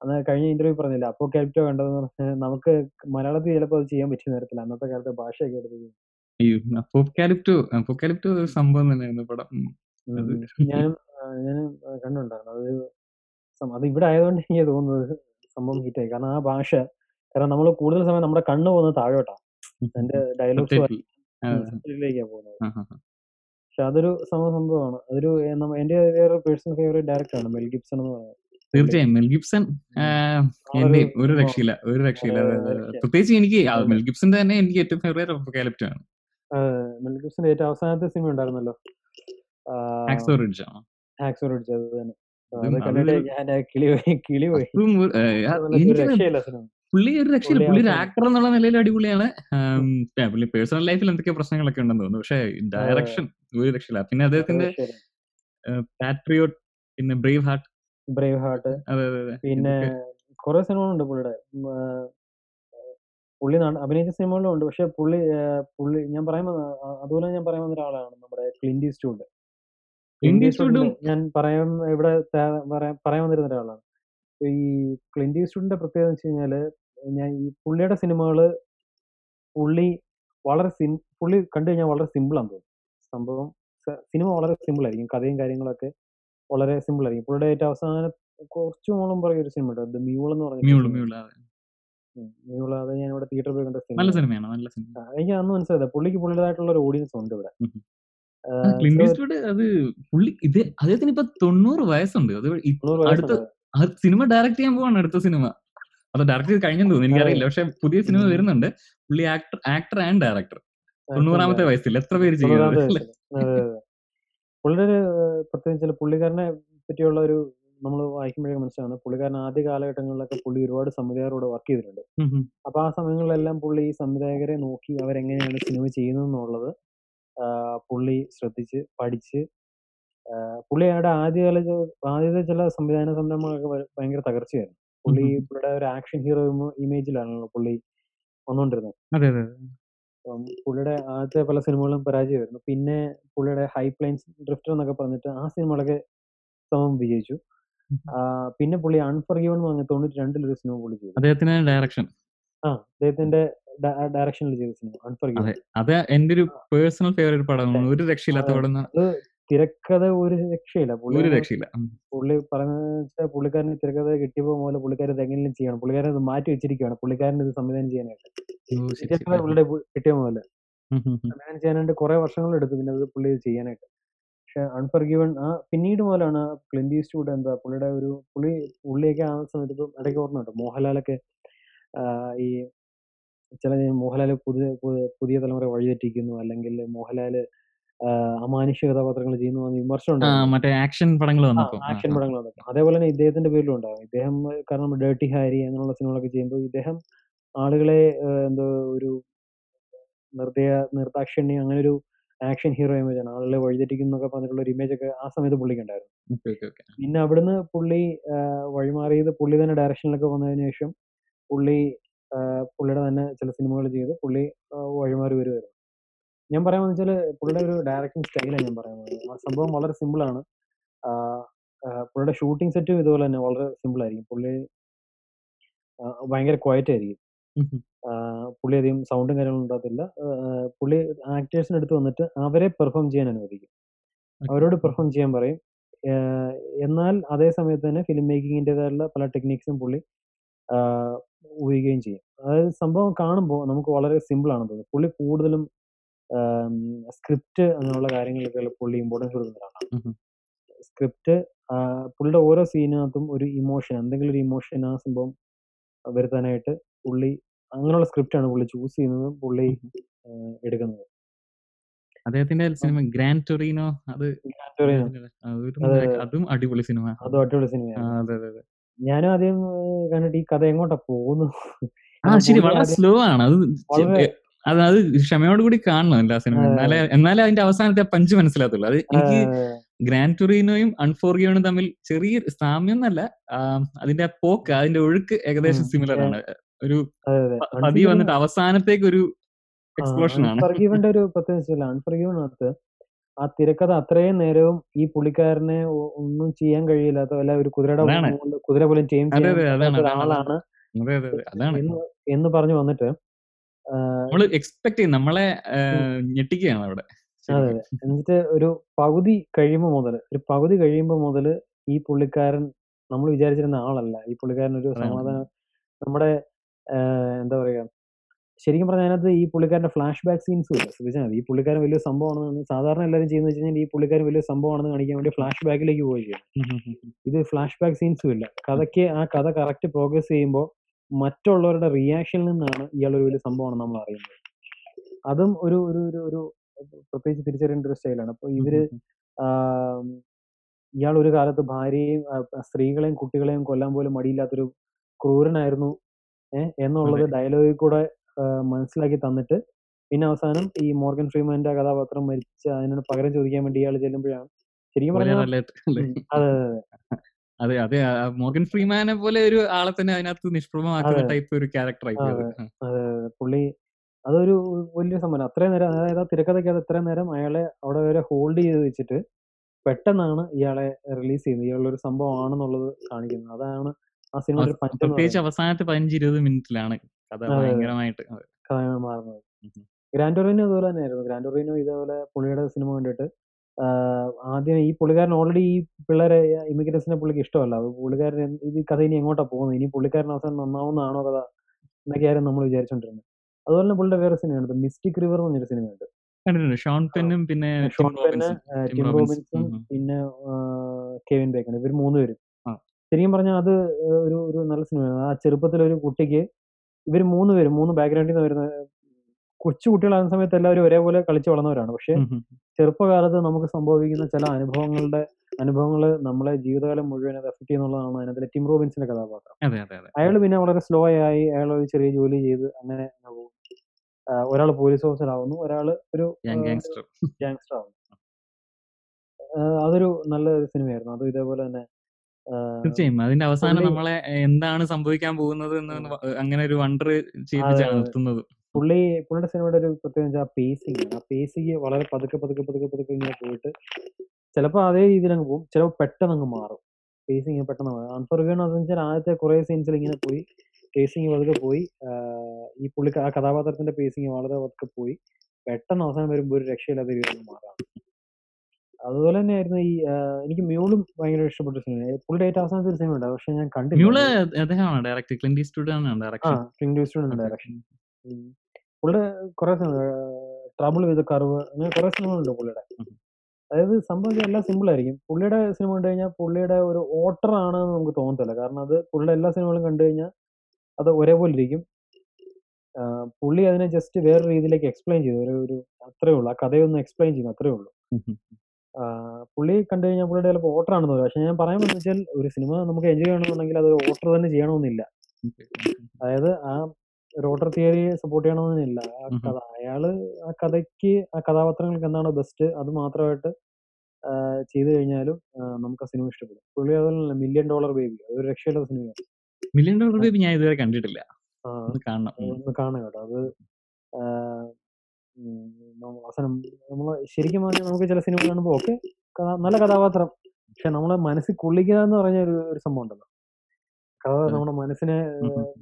അന്ന് കഴിഞ്ഞ ഇന്റർവ്യൂ പറഞ്ഞില്ല അപ്പോകാലിപ്റ്റോ കണ്ടതെന്ന് പറഞ്ഞാൽ നമുക്ക് മലയാളത്തിൽ ചിലപ്പോൾ അത് ചെയ്യാൻ പറ്റിയ തരത്തില്ല അന്നത്തെ കാലത്തെ ഭാഷയൊക്കെ എടുത്ത് സംഭവം തന്നെയായിരുന്നു പടം. ഉം. ഉം അത് അത് ഇവിടെ ആയതുകൊണ്ട് എനിക്ക് തോന്നുന്നത് സംഭവം ഹിറ്റായി കാരണം ആ ഭാഷ കാരണം നമ്മൾ കൂടുതൽ സമയം നമ്മുടെ കണ്ണ് പോകുന്നത് താഴോട്ടാ. അതിന്റെ ഡയലോഗ്സ് പോകുന്നത്. പക്ഷെ അതൊരു സംഭവമാണ്. അതൊരു എന്റെ വേറെ പേഴ്സണൽ ഫേവറേറ്റ് ഡയറക്ടറാണ് മെൽ ഗിബ്സൺ എന്ന് പറയുന്നത്. തീർച്ചയായും. മെൽ ഗിബ്സൺ എന്റെ ഒരു. രക്ഷയില്ല ഒരു രക്ഷയില്ല. പ്രത്യേകിച്ച് എനിക്ക് മെൽ ഗിബ്സന്റെ തന്നെ എനിക്ക് ഏറ്റവും ഫേവറേറ്റ് അപ്പോക്കാലിപ്റ്റോ ആണ് മെൽ ഗിബ്സന്റെ ഏറ്റവും അവസാനത്തെ സിനിമ ഉണ്ടായിരുന്നല്ലോ. ഹാക്സോ റിഡ്ജ് ആണ്? തന്നെ. ആ, അതും ഞാൻ കിളി പോയി കിളി പോയി. രക്ഷയില്ല സിനിമ. പുള്ളി ഒരു രക്ഷയില്ല. പുള്ളി ഒരു ആക്ടർ എന്നുള്ള നിലയിൽ അടിപൊളിയാണ്. പുള്ളി പേഴ്സണൽ ലൈഫിൽ എന്തൊക്കെ പ്രശ്നങ്ങളൊക്കെ ഉണ്ടെന്ന് തോന്നുന്നു. പക്ഷേ ഡയറക്ഷൻ ഒരു രക്ഷയില്ല. പിന്നെ അദ്ദേഹത്തിന്റെ പാട്രിയോട്ട് പിന്നെ ബ്രേവ് ഹാർട്ട് ബ്രേവ് ഹാർട്ട് അതെ അതെ അതെ. പിന്നെ കുറെ സിനിമകളുണ്ട് പുള്ളിയുടെ. പുള്ളി അഭിനയിച്ച സിനിമകളും ഉണ്ട്. പക്ഷെ പുള്ളി പുള്ളി ഞാൻ പറയാൻ അതുപോലെ ഞാൻ പറയാൻ വന്ന ഒരാളാണ് നമ്മുടെ ക്ലിൻഡി ഈസ്റ്റ്വുഡും ഞാൻ പറയാൻ ഇവിടെ പറയാൻ വന്നിരുന്ന ഒരാളാണ്. ഈ ക്ലിൻഡ് ഈസ്റ്റ്വുഡിന്റെ പ്രത്യേകത എന്ന് വെച്ച് കഴിഞ്ഞാൽ ഞാൻ ഈ പുള്ളിയുടെ സിനിമകൾ പുള്ളി വളരെ സിം പുള്ളി കണ്ടു കഴിഞ്ഞാൽ വളരെ സിമ്പിളാണ് തോന്നും. സംഭവം സ- സിനിമ വളരെ സിമ്പിളായിരിക്കും കഥയും കാര്യങ്ങളൊക്കെ വളരെ സിമ്പിൾ ആയിരിക്കും. പുള്ളിയുടെ ഏറ്റവും അവസാനം കുറച്ചു മോളും പറയും ഒരു സിനിമ ഉണ്ട് മ്യൂൾ എന്ന് പറഞ്ഞ മ്യൂൾ മ്യൂൾ അതെ. മ്യൂൾ അത് ഞാൻ ഇവിടെ തിയേറ്ററിൽ പോയി കണ്ട നല്ല സിനിമ സിനിമയാണ് നല്ല സിനിമ. എനിക്ക് അന്ന് മനസ്സിലായത്. പുള്ളിക്ക് പുള്ളിയുടേതായിട്ടുള്ള ഒരു ഓഡിയൻസ് ഉണ്ട് ഇവിടെ. ഉം. ആ, ക്ലിന്റ് ഈസ്റ്റ്വുഡ് അത് പുള്ളി ഇത് അദ്ദേഹത്തിന് ഇപ്പൊ തൊണ്ണൂറ് വയസ്സുണ്ട്. അത് അടുത്ത ആ സിനിമ ഡയറക്ട് ചെയ്യാൻ പോവാണ് അടുത്ത സിനിമ. അത് ഡയറക്ട് ചെയ്ത് കഴിഞ്ഞെന്ന് തോന്നുന്നു എനിക്കറിയില്ല. പക്ഷെ പുതിയ സിനിമ വരുന്നുണ്ട്. പുള്ളി ആക്ടർ ആക്ടർ ആൻഡ് ഡയറക്ടർ തൊണ്ണൂറാമത്തെ വയസ്സിൽ എത്ര പേര് ചെയ്യുന്നത്. പുള്ളിയുടെ പ്രത്യേകിച്ച് പുള്ളിക്കാരനെ പറ്റിയുള്ള ഒരു നമ്മൾ വായിക്കുമ്പോഴേ മനസ്സിലാണ് പുള്ളിക്കാരൻ ആദ്യ കാലഘട്ടങ്ങളിലൊക്കെ പുള്ളി ഒരുപാട് സംവിധായകരോട് വർക്ക് ചെയ്തിട്ടുണ്ട്. അപ്പൊ ആ സമയങ്ങളിലെല്ലാം പുള്ളി ഈ സംവിധായകരെ നോക്കി അവരെങ്ങനെയാണ് സിനിമ ചെയ്യുന്നത് എന്നുള്ളത് പുള്ളി ശ്രദ്ധിച്ച് പഠിച്ച് പുള്ളിയുടെ ആദ്യകാല ആദ്യത്തെ ചില സംവിധാന സംരംഭങ്ങളൊക്കെ ഭയങ്കര തകർച്ചയായിരുന്നു. പുള്ളി. പുള്ളിയുടെ ഒരു ആക്ഷൻ ഹീറോ ഇമേജിലാണല്ലോ പുള്ളി വന്നുകൊണ്ടിരുന്നത് അതെ അപ്പം പുള്ളിയുടെ ആദ്യത്തെ പല സിനിമകളും പരാജയമായിരുന്നു. പിന്നെ പുള്ളിയുടെ ഹൈ പ്ലെയിൻസ് ഡ്രിഫ്റ്റർ എന്നൊക്കെ പറഞ്ഞിട്ട് ആ സിനിമകളൊക്കെ സമം വിജയിച്ചു. പിന്നെ പുള്ളി അൺഫർഗീവൺ പറഞ്ഞ തൊണ്ണൂറ്റി ഒരു സിനിമ പുള്ളി ചെയ്തു. അദ്ദേഹത്തിന്റെ ഡയറക്ഷൻ. ആ അദ്ദേഹത്തിന്റെ ഡയറക്ഷനിൽ ചെയ്ത സിനിമ അൺഫർഗീവൺ. അതെ എന്റെ ഒരു പേഴ്സണൽ ഫേവറേറ്റ് പടമാണ്. ഒരു രക്ഷയില്ലാത്ത പടം തിരക്കഥ ഒരു രക്ഷയില്ല. പുള്ളി ഒരു രക്ഷയില്ല. പുള്ളി പറഞ്ഞ പുള്ളിക്കാരന് തിരക്കഥ കിട്ടിയപ്പോൾ മുതൽ പുള്ളിക്കാരൻ ഇത് എങ്ങനെയും ചെയ്യണം. പുള്ളിക്കാരൻ ഇത് മാറ്റി വെച്ചിരിക്കുകയാണ് പുള്ളിക്കാരൻ ഇത് സംവിധാനം ചെയ്യാനായിട്ട്. പുള്ളിയുടെ കിട്ടിയ മുതൽ. സംവിധാനം ചെയ്യാനായിട്ട് കുറെ വർഷങ്ങൾ എടുത്തു. പിന്നെ അത് പുള്ളി ഇത് ചെയ്യാനായിട്ട്. പക്ഷെ അൺഫർഗീവൺ ആ പിന്നീട് മുതലാണ് ക്ലിന്റ് ഈസ്റ്റ്വുഡ് എന്താ പുള്ളിയുടെ ഒരു പുള്ളി പുള്ളിയൊക്കെ ആ സമയത്ത് ഇപ്പം ഇടയ്ക്ക് ഓർമ്മ കേട്ടോ മോഹൻലാലൊക്കെ ഈ ചില മോഹൻലാൽ പുതിയ പുതിയ- പുതിയ തലമുറ വഴിതെറ്റിക്കുന്നു. അല്ലെങ്കിൽ മോഹൻലാൽ ആ, അമാനുഷ്യ കഥാപാത്രങ്ങൾ ചെയ്യുന്നു എന്ന് വിമർശനം ഉണ്ടായിരുന്നു. മറ്റേ ആക്ഷൻ പടങ്ങൾ ആക്ഷൻ. പടങ്ങൾ അതൊക്കെ അതേപോലെ തന്നെ ഇദ്ദേഹത്തിന്റെ പേരിലും ഉണ്ടാകും ഇദ്ദേഹം കാരണം ഡേർട്ടി ഹാരി അങ്ങനെയുള്ള സിനിമകളൊക്കെ ചെയ്യുമ്പോൾ ഇദ്ദേഹം ആളുകളെ എന്തോ ഒരു നിർദ്ദയ നിർദാക്ഷിണ്യം അങ്ങനെ ഒരു ആക്ഷൻ ഹീറോ ഇമേജ് ആണ് ആളുകളെ വഴിതെറ്റിക്കുന്നു എന്നൊക്കെ പറഞ്ഞിട്ടുള്ള ഒരു ഇമേജ് ഒക്കെ ആ സമയത്ത് പുള്ളിക്ക് ഉണ്ടായിരുന്നു. പിന്നെ അവിടുന്ന് പുള്ളി വഴിമാറിയത് പുള്ളി തന്നെ ഡയറക്ഷനിലൊക്കെ വന്നതിന് ശേഷം പുള്ളി പുള്ളിയുടെ തന്നെ ചില സിനിമകൾ ചെയ്ത് പുള്ളി വഴിമാറി വരുമായിരുന്നു ഞാൻ പറയാമെന്ന് വെച്ചാൽ പുള്ളിയുടെ ഒരു ഡയറക്ഷൻ സ്റ്റൈലാണ് ഞാൻ പറയുന്നത്. ആ സംഭവം വളരെ സിമ്പിൾ ആണ്. പുള്ളിയുടെ ഷൂട്ടിംഗ് സെറ്റും ഇതുപോലെ തന്നെ വളരെ സിമ്പിൾ ആയിരിക്കും. പുള്ളി ഭയങ്കര ക്വയറ്റ് ആയിരിക്കും. പുള്ളി അധികം സൗണ്ടും കാര്യങ്ങളും ഉണ്ടാകത്തില്ല. പുള്ളി ആക്ടേഴ്സിന് അടുത്ത് വന്നിട്ട് അവരെ പെർഫോം ചെയ്യാൻ അനുവദിക്കും. അവരോട് പെർഫോം ചെയ്യാൻ പറയും. എന്നാൽ അതേ സമയത്ത് തന്നെ ഫിലിം മേക്കിങ്ങിന്റെതായുള്ള പല ടെക്നീക്സും പുള്ളി ഉപയോഗിക്കുകയും ചെയ്യും. അതായത് സംഭവം കാണുമ്പോൾ നമുക്ക് വളരെ സിമ്പിൾ ആണെന്ന് തോന്നുന്നു പുള്ളി കൂടുതലും സ്ക്രിപ്റ്റ് അങ്ങനെയുള്ള കാര്യങ്ങളൊക്കെ പുള്ളി ഇമ്പോർട്ടൻസ് കൊടുക്കുന്ന ഒരാളാണ്. സ്ക്രിപ്റ്റ് പുള്ളിയുടെ ഓരോ സീനിനകത്തും ഒരു ഇമോഷൻ എന്തെങ്കിലും ഒരു ഇമോഷൻ ആ സംഭവം വരുത്താനായിട്ട് പുള്ളി അങ്ങനെയുള്ള സ്ക്രിപ്റ്റാണ് പുള്ളി ചൂസ് ചെയ്യുന്നതും പുള്ളി. എടുക്കുന്നത്. അദ്ദേഹത്തിന്റെ സിനിമ ഗ്രാൻഡ് ടൊറീനോ അത് അതെ, അടിപൊളി സിനിമ അതും അടിപൊളി സിനിമ ഞാനും ആദ്യം കണ്ടിട്ട് ഈ കഥ എങ്ങോട്ടാ പോകുന്നു ആ ശരി വളരെ സ്ലോ ആണ്. അത് അത് അത് ക്ഷമയോട് കൂടി കാണണം എല്ലാ സിനിമ. എന്നാലേ എന്നാലേ അതിന്റെ അവസാനത്തെ പഞ്ച് മനസ്സിലാത്തുള്ളൂ അത് എനിക്ക് ഗ്രാൻഡ് ടുറീനോയും അൺഫോർഗിയോണും തമ്മിൽ ചെറിയ സാമ്യം എന്നല്ല അതിന്റെ ആ പോക്ക് അതിന്റെ ഒഴുക്ക് ഏകദേശം സിമിലർ ആണ്. ഒരു അതെ അതെ. പ- വന്നിട്ട് അവസാനത്തേക്ക് ഒരു എക്സ്പ്ലോഷൻ ആണ്. അൺഫർഗീവന്റെ ഒരു അൺഫർഗീവനകത്ത് ആ തിരക്കഥ അത്രയും നേരവും ഈ പുള്ളിക്കാരനെ ഒന്നും ചെയ്യാൻ കഴിയില്ലാത്ത അല്ല ഒരു കുതിരയുടെ. കുതിര പോലും ചെയ്യും അതാണ് എന്ന് പറഞ്ഞു വന്നിട്ട് നമ്മൾ എക്സ്പെക്ട് ചെയ്യും നമ്മളെ ഞെട്ടിക്കുകയാണ് അവിടെ അതെ അതെ. എന്നിട്ട് ഒരു പകുതി കഴിയുമ്പോൾ മുതൽ ഒരു പകുതി കഴിയുമ്പോൾ മുതൽ ഈ പുള്ളിക്കാരൻ നമ്മൾ വിചാരിച്ചിരുന്ന ആളല്ല. ഈ പുള്ളിക്കാരൻ ഒരു. സമാധാനം നമ്മുടെ എന്താ പറയാ ശരിക്കും പറഞ്ഞാൽ അതിനകത്ത് ഈ പുള്ളിക്കാരന്റെ ഫ്ലാഷ് ബാക്ക് സീൻസ് ഇല്ല? ശ്രദ്ധിച്ചാൽ മതി. ഈ പുള്ളിക്കാരൻ വലിയ സംഭവമാണെന്ന് സാധാരണ എല്ലാവരും ചെയ്യുന്നത് വെച്ച് കഴിഞ്ഞാൽ ഈ പുള്ളിക്കാരൻ വലിയ സംഭവമാണെന്ന് കാണിക്കാൻ വേണ്ടി ഫ്ലാഷ് ബാക്കിലേക്ക് പോവുകയാണ്. ഇത് ഫ്ലാഷ് ബാക്ക് സീൻസും ഇല്ല. കഥയ്ക്ക് ആ കഥ കറക്റ്റ് പ്രോഗ്രസ് ചെയ്യുമ്പോൾ മറ്റുള്ളവരുടെ റിയാക്ഷനിൽ നിന്നാണ് ഇയാൾ ഒരു വലിയ സംഭവമാണ് നമ്മൾ അറിയുന്നത്. അതും ഒരു ഒരു ഒരു ഒരു പ്രത്യേകിച്ച് തിരിച്ചറിയേണ്ട ഒരു സ്റ്റൈലാണ്. അപ്പൊ ഇവർ ഇയാൾ ഒരു കാലത്ത് ഭാര്യയെയും സ്ത്രീകളെയും കുട്ടികളെയും കൊല്ലാൻ പോലും മടിയില്ലാത്തൊരു ക്രൂരനായിരുന്നു ഏഹ് എന്നുള്ളത് ഡയലോഗിൽ കൂടെ മനസ്സിലാക്കി തന്നിട്ട് പിന്നെ അവസാനം ഈ മോർഗൻ ഫ്രീമാന്റെ കഥാപാത്രം മരിച്ച അതിനോട് പകരം ചോദിക്കാൻ വേണ്ടി ഇയാൾ ചെല്ലുമ്പോഴാണ് ശരിക്കും പറഞ്ഞാൽ അതെ അതെ. അതെ അതെ. മോർഗൻ ഫ്രീമാനെ പോലെ ഒരു ആളെ തന്നെ അതിനകത്ത് നിഷ്പ്രഭമാക്കുന്ന ടൈപ്പ് ഒരു ക്യാരക്ടർ ആയി അതെ. പുള്ളി അതൊരു വലിയ സംഭവം അത്രയും നേരം അതായത് ആ തിരക്കഥയ്ക്കകത്ത് ഇത്രയും നേരം അയാളെ അവിടെ വരെ ഹോൾഡ് ചെയ്ത് വെച്ചിട്ട് പെട്ടെന്നാണ് ഇയാളെ റിലീസ് ചെയ്യുന്നത്. ഇയാളൊരു സംഭവമാണെന്നുള്ളത് കാണിക്കുന്നത്. അതാണ് ആ സിനിമ പ്രത്യേകിച്ച് അവസാനത്തെ പതിനഞ്ച് ഇരുപത് മിനിറ്റിലാണ് കഥ ഭയങ്കരമായിട്ട്. മാറുന്നത്. ഗ്രാൻഡോറിനോ അതുപോലെ തന്നെയായിരുന്നു. ഗ്രാൻഡോറിനോ ഇതേപോലെ പുള്ളിയുടെ സിനിമ കണ്ടിട്ട് ആദ്യം ഈ പുള്ളിക്കാരൻ ഓൾറെഡി ഈ പിള്ളേരെ ഇമിഗ്രൻസിനെ പുള്ളിക്ക് ഇഷ്ടമല്ല. പുള്ളിക്കാരൻ ഇത് ഈ കഥ ഇനി എങ്ങോട്ടാ പോകുന്നത്? ഇനി പുള്ളിക്കാരൻ അവസാനം നന്നാവുന്നതാണോ കഥ എന്നൊക്കെയായിരുന്നു നമ്മൾ വിചാരിച്ചോണ്ടിരുന്നത്. അതുപോലെ തന്നെ പുള്ളിയുടെ വേറെ സിനിമയുണ്ട്. മിസ്റ്റിക് റിവർ എന്ന് പറഞ്ഞൊരു സിനിമയുണ്ട്. ഷോൺ പെന്നും പിന്നെ ഷോൺ പെന്ന് ടിം റോബിൻസും. പിന്നെ കെവിൻ ബേക്കൺ ഇവർ മൂന്നുപേരും. ശരിക്കും പറഞ്ഞാൽ അത് ഒരു ഒരു നല്ല സിനിമയാണ്. ആ ചെറുപ്പത്തിൽ ഒരു കുട്ടിക്ക് ഇവർ മൂന്ന് പേരും മൂന്ന് ബാക്ക്ഗ്രൗണ്ടിൽ നിന്ന് വരുന്ന കൊച്ചു കുട്ടികളാകുന്ന സമയത്ത് എല്ലാവരും ഒരേപോലെ കളിച്ചു വളർന്നവരാണ്. പക്ഷെ. ചെറുപ്പകാലത്ത് നമുക്ക് സംഭവിക്കുന്ന ചില അനുഭവങ്ങളുടെ അനുഭവങ്ങൾ നമ്മളെ ജീവിതകാലം മുഴുവൻ അത് എഫക്ട് ചെയ്യുന്നുള്ളതാണ് അതിനകത്തിലെ ടിം റോബിൻസിന്റെ കഥാപാത്രം. അയാൾ പിന്നെ വളരെ സ്ലോ ആയി അയാൾ ഒരു ചെറിയ ജോലി ചെയ്ത് അങ്ങനെ ഒരാൾ പോലീസ് ഓഫീസർ ആവുന്നു ഒരാൾ ഒരു ഗാങ്സ്റ്റർ ഗാങ്സ്റ്റർ ആവുന്നു. അതൊരു നല്ല സിനിമയായിരുന്നു. അതും ഇതേപോലെ തന്നെ തീർച്ചയായും. അതിന്റെ അവസാനം നമ്മളെ എന്താണ് സംഭവിക്കാൻ പോകുന്നത് എന്ന് അങ്ങനെ ഒരു വണ്ടർ ചെയ്ത്. നിർത്തുന്നത്. പുള്ളി പുള്ളിയുടെ സിനിമയുടെ ഒരു പ്രത്യേകത വെച്ചാൽ ആ പേസിങ് ആ പേസിങ് വളരെ പതുക്കെ പതുക്കെ പതുക്കെ പതുക്കെ ഇങ്ങനെ പോയിട്ട് ചിലപ്പോൾ അതേ രീതിയിൽ അങ്ങ് പോകും ചിലപ്പോൾ പെട്ടെന്ന് അങ്ങ് മാറും. പേസിങ് പെട്ടെന്ന് മാറും. അൺഫർഗൺ എന്ന് വെച്ചാൽ ആദ്യത്തെ കുറേ സീൻസിൽ ഇങ്ങനെ പോയി. പേസിങ് പതുക്കെ പോയി. ഈ പുള്ളി ആ കഥാപാത്രത്തിന്റെ പേസിങ് വളരെ പതുക്കെ പോയി. പെട്ടെന്ന് അവസാനം വരുമ്പോൾ ഒരു രക്ഷയില്ലാത്ത രീതിയിൽ മാറാം. അതുപോലെ തന്നെയായിരുന്നു ഈ എനിക്ക് മ്യൂളും ഭയങ്കര ഇഷ്ടപ്പെട്ട സിനിമ. പുള്ളിയുടെ ഏറ്റവും അവസാനത്തെ ഒരു സിനിമ ഉണ്ട് പക്ഷെ ഞാൻ കണ്ടില്ല. മ്യൂൾ അദ്ദേഹമാണ് ഡയറക്ടർ. ക്ലിൻഡി ആണ് ഡയറക്ടർ. ക്ലിൻഡ് ഈസ്റ്റ്വുഡ് പുള്ളിയുടെ കുറെ സിനിമ ട്രബിൾ വിത്ത് കർവ് അങ്ങനെ കുറെ സിനിമകളുണ്ട് പുള്ളിയുടെ. അതായത് സംഭവം എല്ലാം സിമ്പിൾ ആയിരിക്കും. പുള്ളിയുടെ സിനിമ കണ്ടു കഴിഞ്ഞാൽ പുള്ളിയുടെ ഒരു ഓട്ടർ ആണെന്ന് നമുക്ക് തോന്നത്തില്ല. കാരണം അത് പുള്ളിയുടെ എല്ലാ സിനിമകളും കണ്ടു കഴിഞ്ഞാൽ അത് ഒരേപോലെ ഇരിക്കും. ആ, പുള്ളി അതിനെ ജസ്റ്റ് വേറെ രീതിയിലേക്ക് എക്സ്പ്ലെയിൻ ചെയ്തു. ഒരു ഒരു അത്രേ ഉള്ളൂ. ആ കഥയൊന്ന് എക്സ്പ്ലെയിൻ ചെയ്യുന്നു അത്രേ ഉള്ളൂ. ആ, പുള്ളി കണ്ടു കഴിഞ്ഞാൽ പുള്ളിയുടെ ചിലപ്പോൾ ഓട്ടർ ആണെന്ന് തോന്നുന്നു പക്ഷെ ഞാൻ പറയാൻ പറ്റുന്ന വെച്ചാൽ ഒരു സിനിമ നമുക്ക് എൻജോയ് ചെയ്യണമെന്നുണ്ടെങ്കിൽ അത് ഓട്ടർ തന്നെ ചെയ്യണമെന്നില്ല. അതായത് ആ തിയറി തിയറിയെ സപ്പോർട്ട് ചെയ്യണമെന്നില്ല ആ കഥ അയാൾ ആ കഥയ്ക്ക് ആ കഥാപാത്രങ്ങൾക്ക് എന്താണോ ബെസ്റ്റ് അത് മാത്രമായിട്ട് ചെയ്തു കഴിഞ്ഞാലും നമുക്ക് ആ സിനിമ ഇഷ്ടപ്പെടും. പുള്ളി അതുപോലെ മില്യൺ ഡോളർ ബേബി അതൊരു രക്ഷയില്ലാത്ത സിനിമയാണ്. മില്യൺ ഡോളർ ബേബി ഞാൻ ഇതുവരെ കണ്ടിട്ടില്ല. ഒന്ന് കാണണം. ഒന്ന് കാണാം കേട്ടോ. അത് അവസാനം നമ്മൾ ശരിക്കും പറഞ്ഞാൽ നമുക്ക് ചില സിനിമ കാണുമ്പോൾ ഓക്കെ നല്ല കഥാപാത്രം. പക്ഷെ നമ്മളെ മനസ്സിൽ കൊള്ളിക്കുക എന്ന് പറഞ്ഞ ഒരു സംഭവം ഉണ്ടല്ലോ. കഥ. നമ്മുടെ മനസ്സിനെ.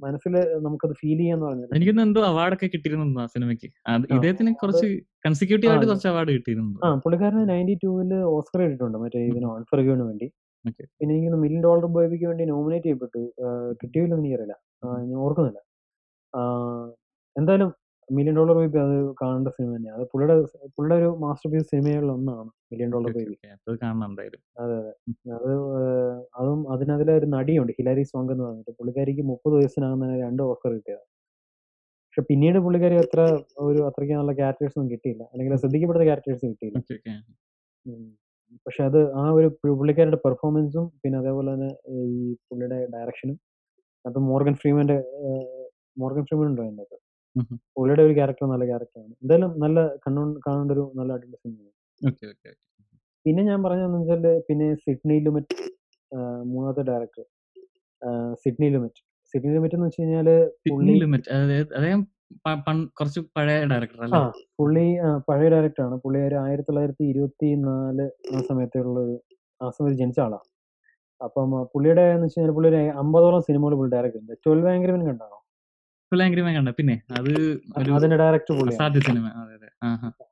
മനസ്സിൽ നമുക്കത് ഫീൽ ചെയ്യാന്ന് പറഞ്ഞത് എനിക്കൊന്ന് എന്തോ അവാർഡൊക്കെ കിട്ടിയിരുന്നു ആ സിനിമയ്ക്ക്. ഇദ്ദേഹത്തിന് കുറച്ച് കൺസിക്യൂട്ടീവ് ആയിട്ട് കുറച്ച് അവാർഡ് കിട്ടിയിരുന്നു. ആ പുള്ളിക്കാരന് നയന്റി ടൂവിൽ ഓസ്കർ കിട്ടിയിട്ടുണ്ട് മറ്റേ ഇതിന് ഓൺഫർഗിന് വേണ്ടി. പിന്നെ എനിക്ക് മില്യൺ ഡോളർ ബോയ്ക്ക് വേണ്ടി നോമിനേറ്റ് ചെയ്യപ്പെട്ടു. കിട്ടിയില്ലെന്ന് എനിക്കറിയില്ല. ഞാൻ ഓർക്കുന്നില്ല. എന്തായാലും മില്യൺ ഡോളർ ബേബി അത് കാണേണ്ട സിനിമ തന്നെയാണ് അത് പുള്ളിയുടെ പുള്ളിയുടെ ഒരു മാസ്റ്റർ പീസ് സിനിമകളിൽ ഒന്നാണ് മില്യൺ ഡോളർ ബേബി അത് അതെ അതെ. അത് അതിനതിലെ ഒരു നടിയുണ്ട് ഹിലാരി സോങ് എന്ന് പറഞ്ഞിട്ട്. പുള്ളിക്കാരിക്ക് മുപ്പത് വയസ്സിനാകുന്ന രണ്ട് ഓസ്കർ കിട്ടിയത്. പക്ഷെ പിന്നീട് പുള്ളിക്കാരി അത്ര ഒരു അത്രയ്ക്ക് നല്ല ക്യാരക്ടേഴ്സ് ഒന്നും കിട്ടിയില്ല. അല്ലെങ്കിൽ ശ്രദ്ധിക്കപ്പെടുന്ന ക്യാരക്ടേഴ്സ് കിട്ടിയില്ല. പക്ഷെ അത് ആ ഒരു പുള്ളിക്കാരുടെ പെർഫോമൻസും പിന്നെ അതേപോലെ തന്നെ ഈ പുള്ളിയുടെ ഡയറക്ഷനും അത് മോർഗൻ ഫ്രീമന്റെ മോർഗൻ ഫ്രീമൻ ഉണ്ടോ അതിനകത്ത് പുള്ളിയുടെ ഒരു ക്യാരക്ടർ നല്ല ക്യാരക്ടറാണ് എന്തായാലും നല്ല കണ്ണു കാണേണ്ട ഒരു നല്ല അടിപൊളി സിനിമയാണ്. പിന്നെ ഞാൻ പറഞ്ഞതെന്ന് വെച്ചാൽ പിന്നെ സിഡ്നി ലിമിറ്റ് മൂന്നാമത്തെ director Sidney Lumet. Sidney Lumet എന്ന് വെച്ച് കഴിഞ്ഞാൽ കുറച്ച് പഴയ ഡയറക്ടർ ആ പുള്ളി പഴയ പഴയ ഡയറക്ടറാണ് പുള്ളി ഒരു ആയിരത്തി തൊള്ളായിരത്തി ഇരുപത്തി നാല് ആ സമയത്തുള്ള ഒരു ആ സമയത്ത് ജനിച്ച ആളാണ് അപ്പം പുള്ളിയുടെ എന്ന് വെച്ച് കഴിഞ്ഞാൽ പുള്ളി ഒരു അമ്പതോളം സിനിമകൾ പുള്ളി ഡയറക്ടർ ഉണ്ട് ട്വൽവ് ആംഗ്രി മാൻ കണ്ട. പിന്നെ അത് ഒരു അതിന്റെ ഡയറക്ടർ അസാധ്യ സിനിമ. അതെ അതെ.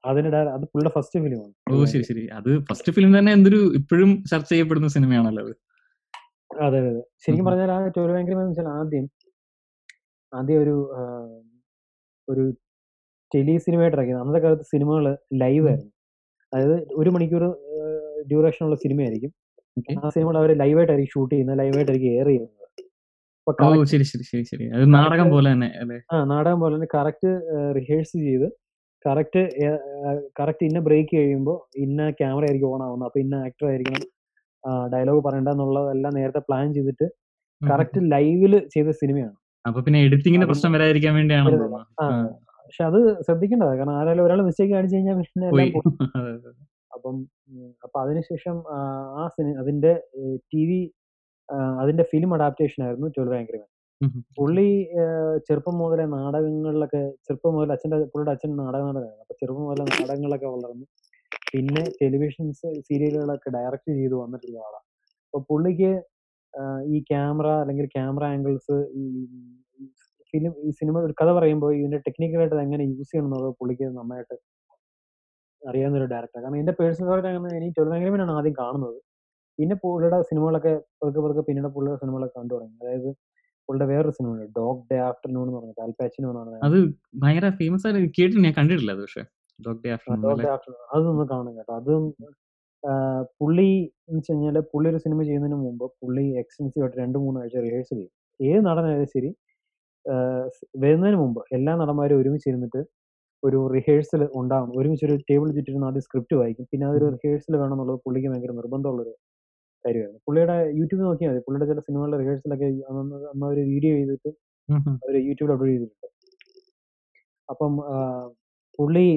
അതിന്റെ അത് പുള്ളിയുടെ ഫസ്റ്റ് ഫിലിമാണ് ഓ ശരി ശരി. അത് ഫസ്റ്റ് ഫിലിം തന്നെ എന്തൊരു ഇപ്പോഴും ചർച്ച ചെയ്യപ്പെടുന്ന സിനിമയാണല്ലോ അത്. അതെ അതെ. ശരിക്കും. പറഞ്ഞാൽ ആ ട്വൽവ് ആംഗ്രി മാൻ വെച്ചാൽ ആദ്യം ആദ്യം ഒരു ഒരു ടെലി സിനിമയായിട്ട് ഇറക്കിയത്. അന്നത്തെ കാലത്ത് സിനിമകൾ ലൈവ് ആയിരുന്നു. അതായത് ഒരു മണിക്കൂർ ഡ്യൂറേഷൻ ഉള്ള സിനിമയായിരിക്കും. ആ സിനിമകൾ അവർ ലൈവായിട്ടായിരിക്കും ഷൂട്ട് ചെയ്യുന്നത് ലൈവായിട്ടായിരിക്കും എയർ ചെയ്യുന്നത്. ശരി ശരി ശരി ശരി. അത് നാടകം പോലെ തന്നെ ആ നാടകം പോലെ തന്നെ കറക്റ്റ് റിഹേഴ്സ് ചെയ്ത് കറക്റ്റ് കറക്റ്റ് ഇന്ന ബ്രേക്ക് കഴിയുമ്പോൾ ഇന്ന ക്യാമറ ആയിരിക്കും ഓൺ ആവുന്നത്. അപ്പൊ ഇന്ന ആക്ടർ ആയിരിക്കണം ഡയലോഗ് പറയണ്ടെന്നുള്ളതെല്ലാം നേരത്തെ പ്ലാൻ ചെയ്തിട്ട്. കറക്റ്റ് ലൈവിൽ ചെയ്ത സിനിമയാണ് അപ്പൊ പിന്നെ എഡിറ്റിങ്ങിന്റെ പ്രശ്നം വരാതിരിക്കാൻ വേണ്ടിയാണ് പക്ഷെ അത് ശ്രദ്ധിക്കേണ്ടതാണ് കാരണം ആരായാലും ഒരാൾ മിസ്റ്റേക്ക് കാണിച്ചു കഴിഞ്ഞാൽ പിന്നെ. <laughs> അപ്പം അപ്പൊ അതിനുശേഷം ആ സിനിമ അതിന്റെ ടി വി അതിന്റെ ഫിലിം അഡാപ്റ്റേഷൻ ആയിരുന്നു ട്വൽവ് ആംഗ്രി മെൻ. പുള്ളി ചെറുപ്പം മുതലേ നാടകങ്ങളിലൊക്കെ ചെറുപ്പം മുതൽ അച്ഛന്റെ പുള്ളിയുടെ അച്ഛൻ നാടക നടനായിരുന്നു അപ്പൊ ചെറുപ്പം മുതലേ നാടകങ്ങളിലൊക്കെ വളർന്നു പിന്നെ ടെലിവിഷൻ സീരിയലുകളൊക്കെ ഡയറക്റ്റ് ചെയ്ത് വന്നിട്ടുള്ള ആളാണ് അപ്പൊ പുള്ളിക്ക് ഈ ക്യാമറ അല്ലെങ്കിൽ ക്യാമറ ആംഗിൾസ് ഈ ഫിലിം ഈ സിനിമ ഒരു കഥ പറയുമ്പോൾ ഇതിന്റെ ടെക്നിക്കലായിട്ട് എങ്ങനെ യൂസ് ചെയ്യണം എന്നുള്ളത് പുള്ളിക്ക് നന്നായിട്ട് അറിയാവുന്ന ഒരു ഡയറക്ടർ കാരണം എന്റെ പേഴ്സണൽ ഫേവറേറ്റ് അങ്ങനെ എനിക്ക് ആണ് ആദ്യം കാണുന്നത്. പിന്നെ പുള്ളിയുടെ സിനിമകളൊക്കെ പതുക്കെ പതുക്കെ പിന്നീട് പുള്ളിയുടെ സിനിമകളൊക്കെ കണ്ടു തുടങ്ങി. അതായത് പുള്ളിയുടെ വേറൊരു സിനിമ ഉണ്ട് ഡോഗ് ഡേ ആഫ്റ്റർനൂൺ എന്ന് പറഞ്ഞത് അൽപാച്ചിനോ എന്നാണ് അത് ഭയങ്കര ഫേമസ് ആയിട്ട് കേട്ടിട്ട് ഞാൻ കണ്ടിട്ടില്ല അത് പക്ഷേ. ഡോഗ് ഡേ ആഫ്റ്റർനൂൺ അതൊന്ന് കാണും കേട്ടോ. അതും പുള്ളി എന്ന് വെച്ച് കഴിഞ്ഞാൽ പുള്ളി ഒരു സിനിമ ചെയ്യുന്നതിന് മുമ്പ് പുള്ളി എക്സ്റ്റൻസീവ് ആയിട്ട് രണ്ട് മൂന്ന് ആഴ്ച റിഹേഴ്സൽ ചെയ്യും. ഏത് നടനായാലും ശരി വരുന്നതിന് മുമ്പ് എല്ലാ നടന്മാരും ഒരുമിച്ച് ഇരുന്നിട്ട് ഒരു റിഹേഴ്സൽ ഉണ്ടാവും ഒരുമിച്ച് ഒരു ടേബിൾ ചുറ്റിരുന്ന് ആദ്യം സ്ക്രിപ്റ്റ് വായിക്കും. പിന്നെ അതൊരു റിഹേഴ്സൽ വേണമെന്നുള്ളത് പുള്ളിക്ക് ഭയങ്കര നിർബന്ധമുള്ളൊരു കാര്യമായിരുന്നു പുള്ളിയുടെ യൂട്യൂബ് നോക്കിയാൽ മതി. പുള്ളിയുടെ ചില സിനിമകളുടെ റിഹേഴ്സലൊക്കെ അന്ന് അവർ ഒരു വീഡിയോ ചെയ്തിട്ട്. അവർ യൂട്യൂബിൽ അപ്ലോഡ് ചെയ്തിട്ടുണ്ട്. അപ്പം പുള്ളി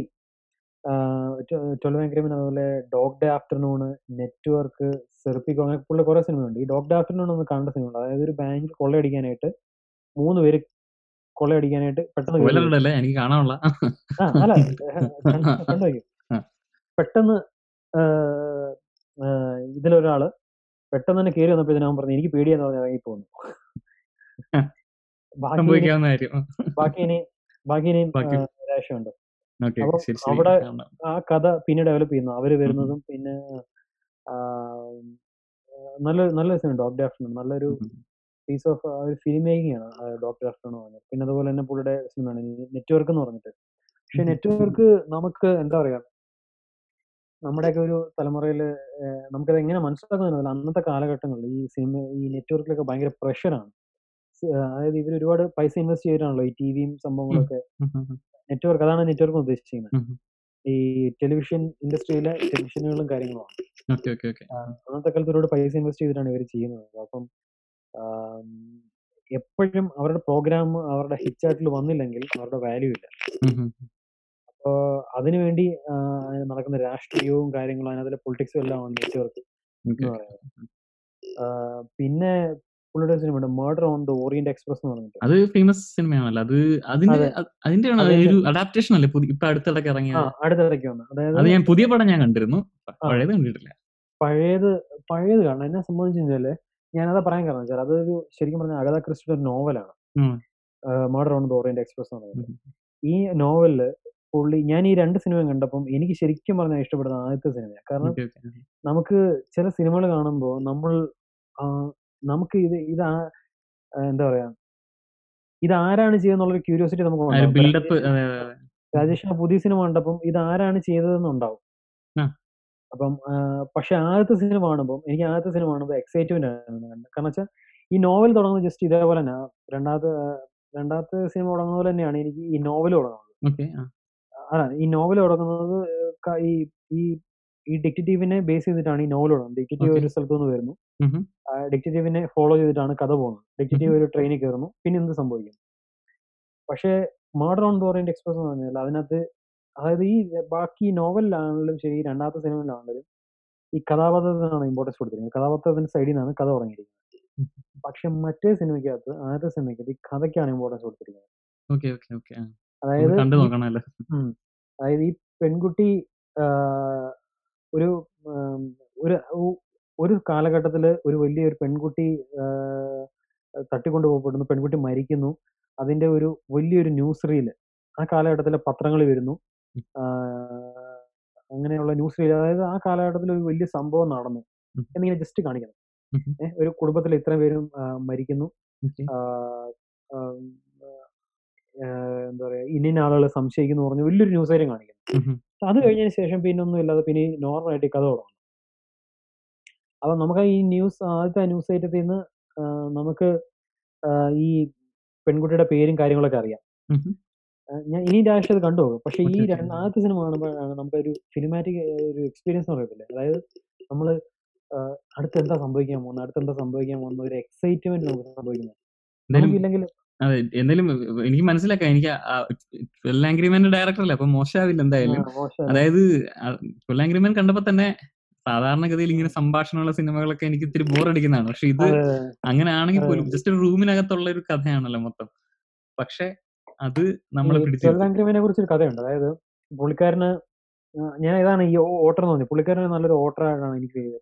ട്വൽവ് ആംഗ്രിമിൻ അതുപോലെ Dog Day Afternoon Network Serpico അങ്ങനെ പുള്ളി കുറെ സിനിമയുണ്ട് ഈ ഡോഗ് ഡേ ആഫ്റ്റർനൂൺ ഒന്ന് കാണേണ്ട സിനിമയുണ്ട് അതായത് ഒരു ബാങ്ക് കൊള്ളയടിക്കാനായിട്ട് മൂന്ന് പേര് കൊള്ളയടിക്കാനായിട്ട് പെട്ടെന്ന് എനിക്ക് കാണാനുള്ള. അല്ല. <laughs> പെട്ടെന്ന് ഇതിലൊരാൾ പെട്ടെന്ന് തന്നെ കയറി വന്നപ്പോൾ ഞാൻ പറഞ്ഞു എനിക്ക് പേടിയാന്ന് പറഞ്ഞ് ഇറങ്ങി പോകുന്നു <laughs> ബാക്കി ഇനി ബാക്കി ഇനി അപ്പം അവിടെ ആ കഥ പിന്നെ ഡെവലപ്പ് ചെയ്യുന്നു. അവർ വരുന്നതും പിന്നെ നല്ലൊരു നല്ല നല്ല സിനിമ ഡോക്ടർ ആഫ്റ്റർനൂൺ നല്ലൊരു. പീസ് ഓഫ് ഒരു ഫിലിം മേക്കിംഗ് ആണ് ഡോക്ടർ ആഫ്റ്റർനൂൺ പറഞ്ഞത്. പിന്നെ അതുപോലെ തന്നെ പുള്ളിയുടെ സിനിമയാണ് നെറ്റ്വർക്ക് എന്ന് പറഞ്ഞിട്ട്. പക്ഷെ. നെറ്റ്വർക്ക് നമുക്ക് എന്താ പറയാ നമ്മുടെയൊക്കെ ഒരു തലമുറയിൽ നമുക്കത് എങ്ങനെ മനസ്സിലാക്കുന്നില്ല അന്നത്തെ കാലഘട്ടങ്ങളിൽ ഈ സിനിമ ഈ നെറ്റ്വർക്കിലൊക്കെ ഭയങ്കര പ്രഷറാണ്. അതായത് ഇവർ ഒരുപാട് പൈസ ഇൻവെസ്റ്റ് ചെയ്തിട്ടാണല്ലോ ഈ ടി വിയും സംഭവങ്ങളൊക്കെ. നെറ്റ്വർക്ക് അതാണ് നെറ്റ്വർക്ക് ഉദ്ദേശിക്കുന്നത്. ഈ ടെലിവിഷൻ ഇൻഡസ്ട്രിയിലെ ടെലിവിഷനുകളും കാര്യങ്ങളുമാണ്. ഓക്കെ അന്നത്തെ കാലത്ത് ഒരുപാട് പൈസ ഇൻവെസ്റ്റ് ചെയ്തിട്ടാണ് ഇവർ ചെയ്യുന്നത്. അപ്പം എപ്പോഴും അവരുടെ പ്രോഗ്രാം അവരുടെ ഹിറ്റ് ചാർട്ടിൽ വന്നില്ലെങ്കിൽ അവരുടെ വാല്യൂ ഇല്ല. അപ്പോൾ അതിനുവേണ്ടി നടക്കുന്ന രാഷ്ട്രീയവും കാര്യങ്ങളും അതിനകത്തിലെ പൊളിറ്റിക്സും എല്ലാം ആണ് നെറ്റ്വർക്ക് എന്ന് പറയുന്നത്. പിന്നെ പുള്ളിയുടെ സിനിമ ഉണ്ട് Murder on the Orient Express എന്ന് പറഞ്ഞിട്ട്. അത് ഫേമസ് സിനിമയാണല്ലോ. അത് അതിന്റെ അതിന്റെ ഒരു അഡാപ്റ്റേഷൻ അല്ലേ? ഇപ്പൊ അടുത്തിടക്ക് ഇറങ്ങിയ അടുത്തിടക്ക് വന്നു. അതായത് അത് ഞാൻ പുതിയ പടം ഞാൻ കണ്ടിരുന്നു. പഴയത് കണ്ടിട്ടില്ല. പഴയത് പഴയത് കാണണം എന്നെ സംബന്ധിച്ച് കഴിഞ്ഞാൽ ഞാനതാ പറയാൻ കാരണം വെച്ചാൽ അതൊരു ശരിക്കും പറഞ്ഞാൽ അഗത ക്രിസ്റ്റിയുടെ ഒരു നോവലാണ്. Murder on the Orient Express എന്ന് പറയുന്നത്. ഈ നോവലിൽ പുള്ളി ഞാൻ ഈ രണ്ട് സിനിമയും കണ്ടപ്പം എനിക്ക് ശരിക്കും പറഞ്ഞാൽ ഇഷ്ടപ്പെടുന്ന ആദ്യത്തെ സിനിമയാണ് കാരണം നമുക്ക് ചില സിനിമകൾ കാണുമ്പോൾ നമ്മൾ നമുക്ക് ഇത് ഇത് എന്താ പറയാ ഇത് ആരാണ് ചെയ്യുന്നുള്ളൊരു ക്യൂരിയോസിറ്റി നമുക്ക് ബിൽഡപ്പ് രാജേഷ് പുതിയ സിനിമ കണ്ടപ്പം ഇത് ആരാണ് ചെയ്തതെന്നുണ്ടാവും. അപ്പം പക്ഷെ ആദ്യത്തെ സിനിമ കാണുമ്പോൾ എനിക്ക് ആദ്യത്തെ സിനിമ കാണുമ്പോൾ എക്സൈറ്റ്മെന്റ് ആണ് കാരണം വെച്ചാൽ ഈ നോവൽ തുടങ്ങുന്നത് ജസ്റ്റ് ഇതേപോലെ തന്നെ. രണ്ടാമത്തെ രണ്ടാമത്തെ സിനിമ തുടങ്ങുന്ന പോലെ തന്നെയാണ് എനിക്ക് ഈ നോവൽ തുടങ്ങുന്നത്. അതാണ് ഈ നോവൽ തുടങ്ങുന്നത് ഈ ഈ ഈ ഡിക്റ്റേറ്റീവിനെ ബേസ് ചെയ്തിട്ടാണ് ഈ നോവൽ തുടങ്ങുന്നത്. ഡിക്റ്റേറ്റീവ് ഒരു സ്ഥലത്ത് നിന്ന് വരുന്നു. ഡിക്റ്റേറ്റീവിനെ ഫോളോ ചെയ്തിട്ടാണ് കഥ പോകുന്നത്. ഡിക്റ്റേറ്റീവ് ഒരു ട്രെയിനിൽ കയറുന്നു. പിന്നെ എന്ത് സംഭവിക്കും പക്ഷേ Murder on the Orient Express എന്ന് പറഞ്ഞാൽ അതിനകത്ത് അതായത് ഈ ബാക്കി നോവലിലാണെങ്കിലും ശരി രണ്ടാമത്തെ സിനിമയിലാണെങ്കിലും ഈ കഥാപാത്രത്തിനാണ് ഇമ്പോർട്ടൻസ് കൊടുത്തിരിക്കുന്നത്. കഥാപാത്രത്തിന്റെ സൈഡിൽ നിന്നാണ് കഥ തുടങ്ങിയിരിക്കുന്നത്. പക്ഷെ മറ്റേ സിനിമയ്ക്കകത്ത് ആദ്യത്തെ സിനിമയ്ക്കകത്ത് ഈ കഥയ്ക്കാണ് ഇമ്പോർട്ടൻസ് കൊടുത്തിരിക്കുന്നത്. അതായത് അതായത് ഈ പെൺകുട്ടി ആഹ്, ഒരു ഒരു കാലഘട്ടത്തിൽ ഒരു വലിയ ഒരു വലിയൊരു പെൺകുട്ടി തട്ടിക്കൊണ്ടു പോകപ്പെടുന്നു പെൺകുട്ടി മരിക്കുന്നു. അതിന്റെ ഒരു വലിയൊരു ന്യൂസ് റീൽ. ആ കാലഘട്ടത്തിലെ പത്രങ്ങൾ വരുന്നു. അങ്ങനെയുള്ള ന്യൂസ് റീൽ അതായത് ആ കാലഘട്ടത്തിൽ ഒരു വലിയ സംഭവം നടന്നു. എന്നിങ്ങനെ ജസ്റ്റ് കാണിക്കണം. ഒരു കുടുംബത്തിൽ ഇത്രയും പേരും മരിക്കുന്നു. എന്താ പറയാ ഇന്ന ആളുകളെ സംശയിക്കുന്നു പറഞ്ഞ് വലിയൊരു ന്യൂസ് കാര്യം കാണിക്കുന്നു. അത് കഴിഞ്ഞതിന് ശേഷം പിന്നെ ഒന്നും ഇല്ലാതെ പിന്നെ നോർമൽ ആയിട്ട് കഥ തുടങ്ങും അപ്പൊ നമുക്ക് ഈ ന്യൂസ് ആദ്യത്തെ ന്യൂസ് ഐറ്റത്തിൽ നിന്ന് നമുക്ക് ഈ പെൺകുട്ടിയുടെ പേരും കാര്യങ്ങളൊക്കെ അറിയാം. ഞാൻ ഇനി രാഷ്ട്രീയ അത് കണ്ടു പോകും പക്ഷെ ഈ രണ്ടാമത്തെ ആദ്യത്തെ സിനിമ കാണുമ്പോഴാണ് നമുക്കൊരു സിനിമാറ്റിക് ഒരു എക്സ്പീരിയൻസ് എന്ന് പറയത്തില്ലേ? അതായത് നമ്മൾ അടുത്ത് എന്താ സംഭവിക്കാൻ പോകുന്നത്? അടുത്ത് എന്താ സംഭവിക്കാൻ പോകുന്ന ഒരു എക്സൈറ്റ്മെന്റ് നമുക്ക് സംഭവിക്കുന്നത്. നമുക്കില്ലെങ്കിൽ അതെ എന്തായാലും എനിക്ക് മനസ്സിലാക്കാം. എനിക്ക് ഫുൾ ഡയറക്ടർ അല്ലേ? അപ്പൊ മോശമാവില്ല എന്തായാലും. അതായത് ആഗ്രിമെന്റ് കണ്ടപ്പോ തന്നെ സാധാരണഗതിയിൽ ഇങ്ങനെ സംഭാഷണമുള്ള സിനിമകളൊക്കെ എനിക്ക് ഇത്തിരി ബോർ അടിക്കുന്നതാണ് പക്ഷെ ഇത് അങ്ങനെ ആണെങ്കിൽ പോലും ജസ്റ്റ് ഒരു റൂമിനകത്തുള്ള ഒരു കഥയാണല്ലോ മൊത്തം. പക്ഷെ അത് നമ്മൾ ട്വൽവ് കുറിച്ച് ഒരു കഥയുണ്ട്. അതായത് പുള്ളിക്കാരന് ഞാൻ ഇതാണ് ഈ ഓട്ടർ തോന്നി പുള്ളിക്കാരന് നല്ലൊരു ഓട്ടറായിട്ടാണ് എനിക്ക് ചെയ്തത്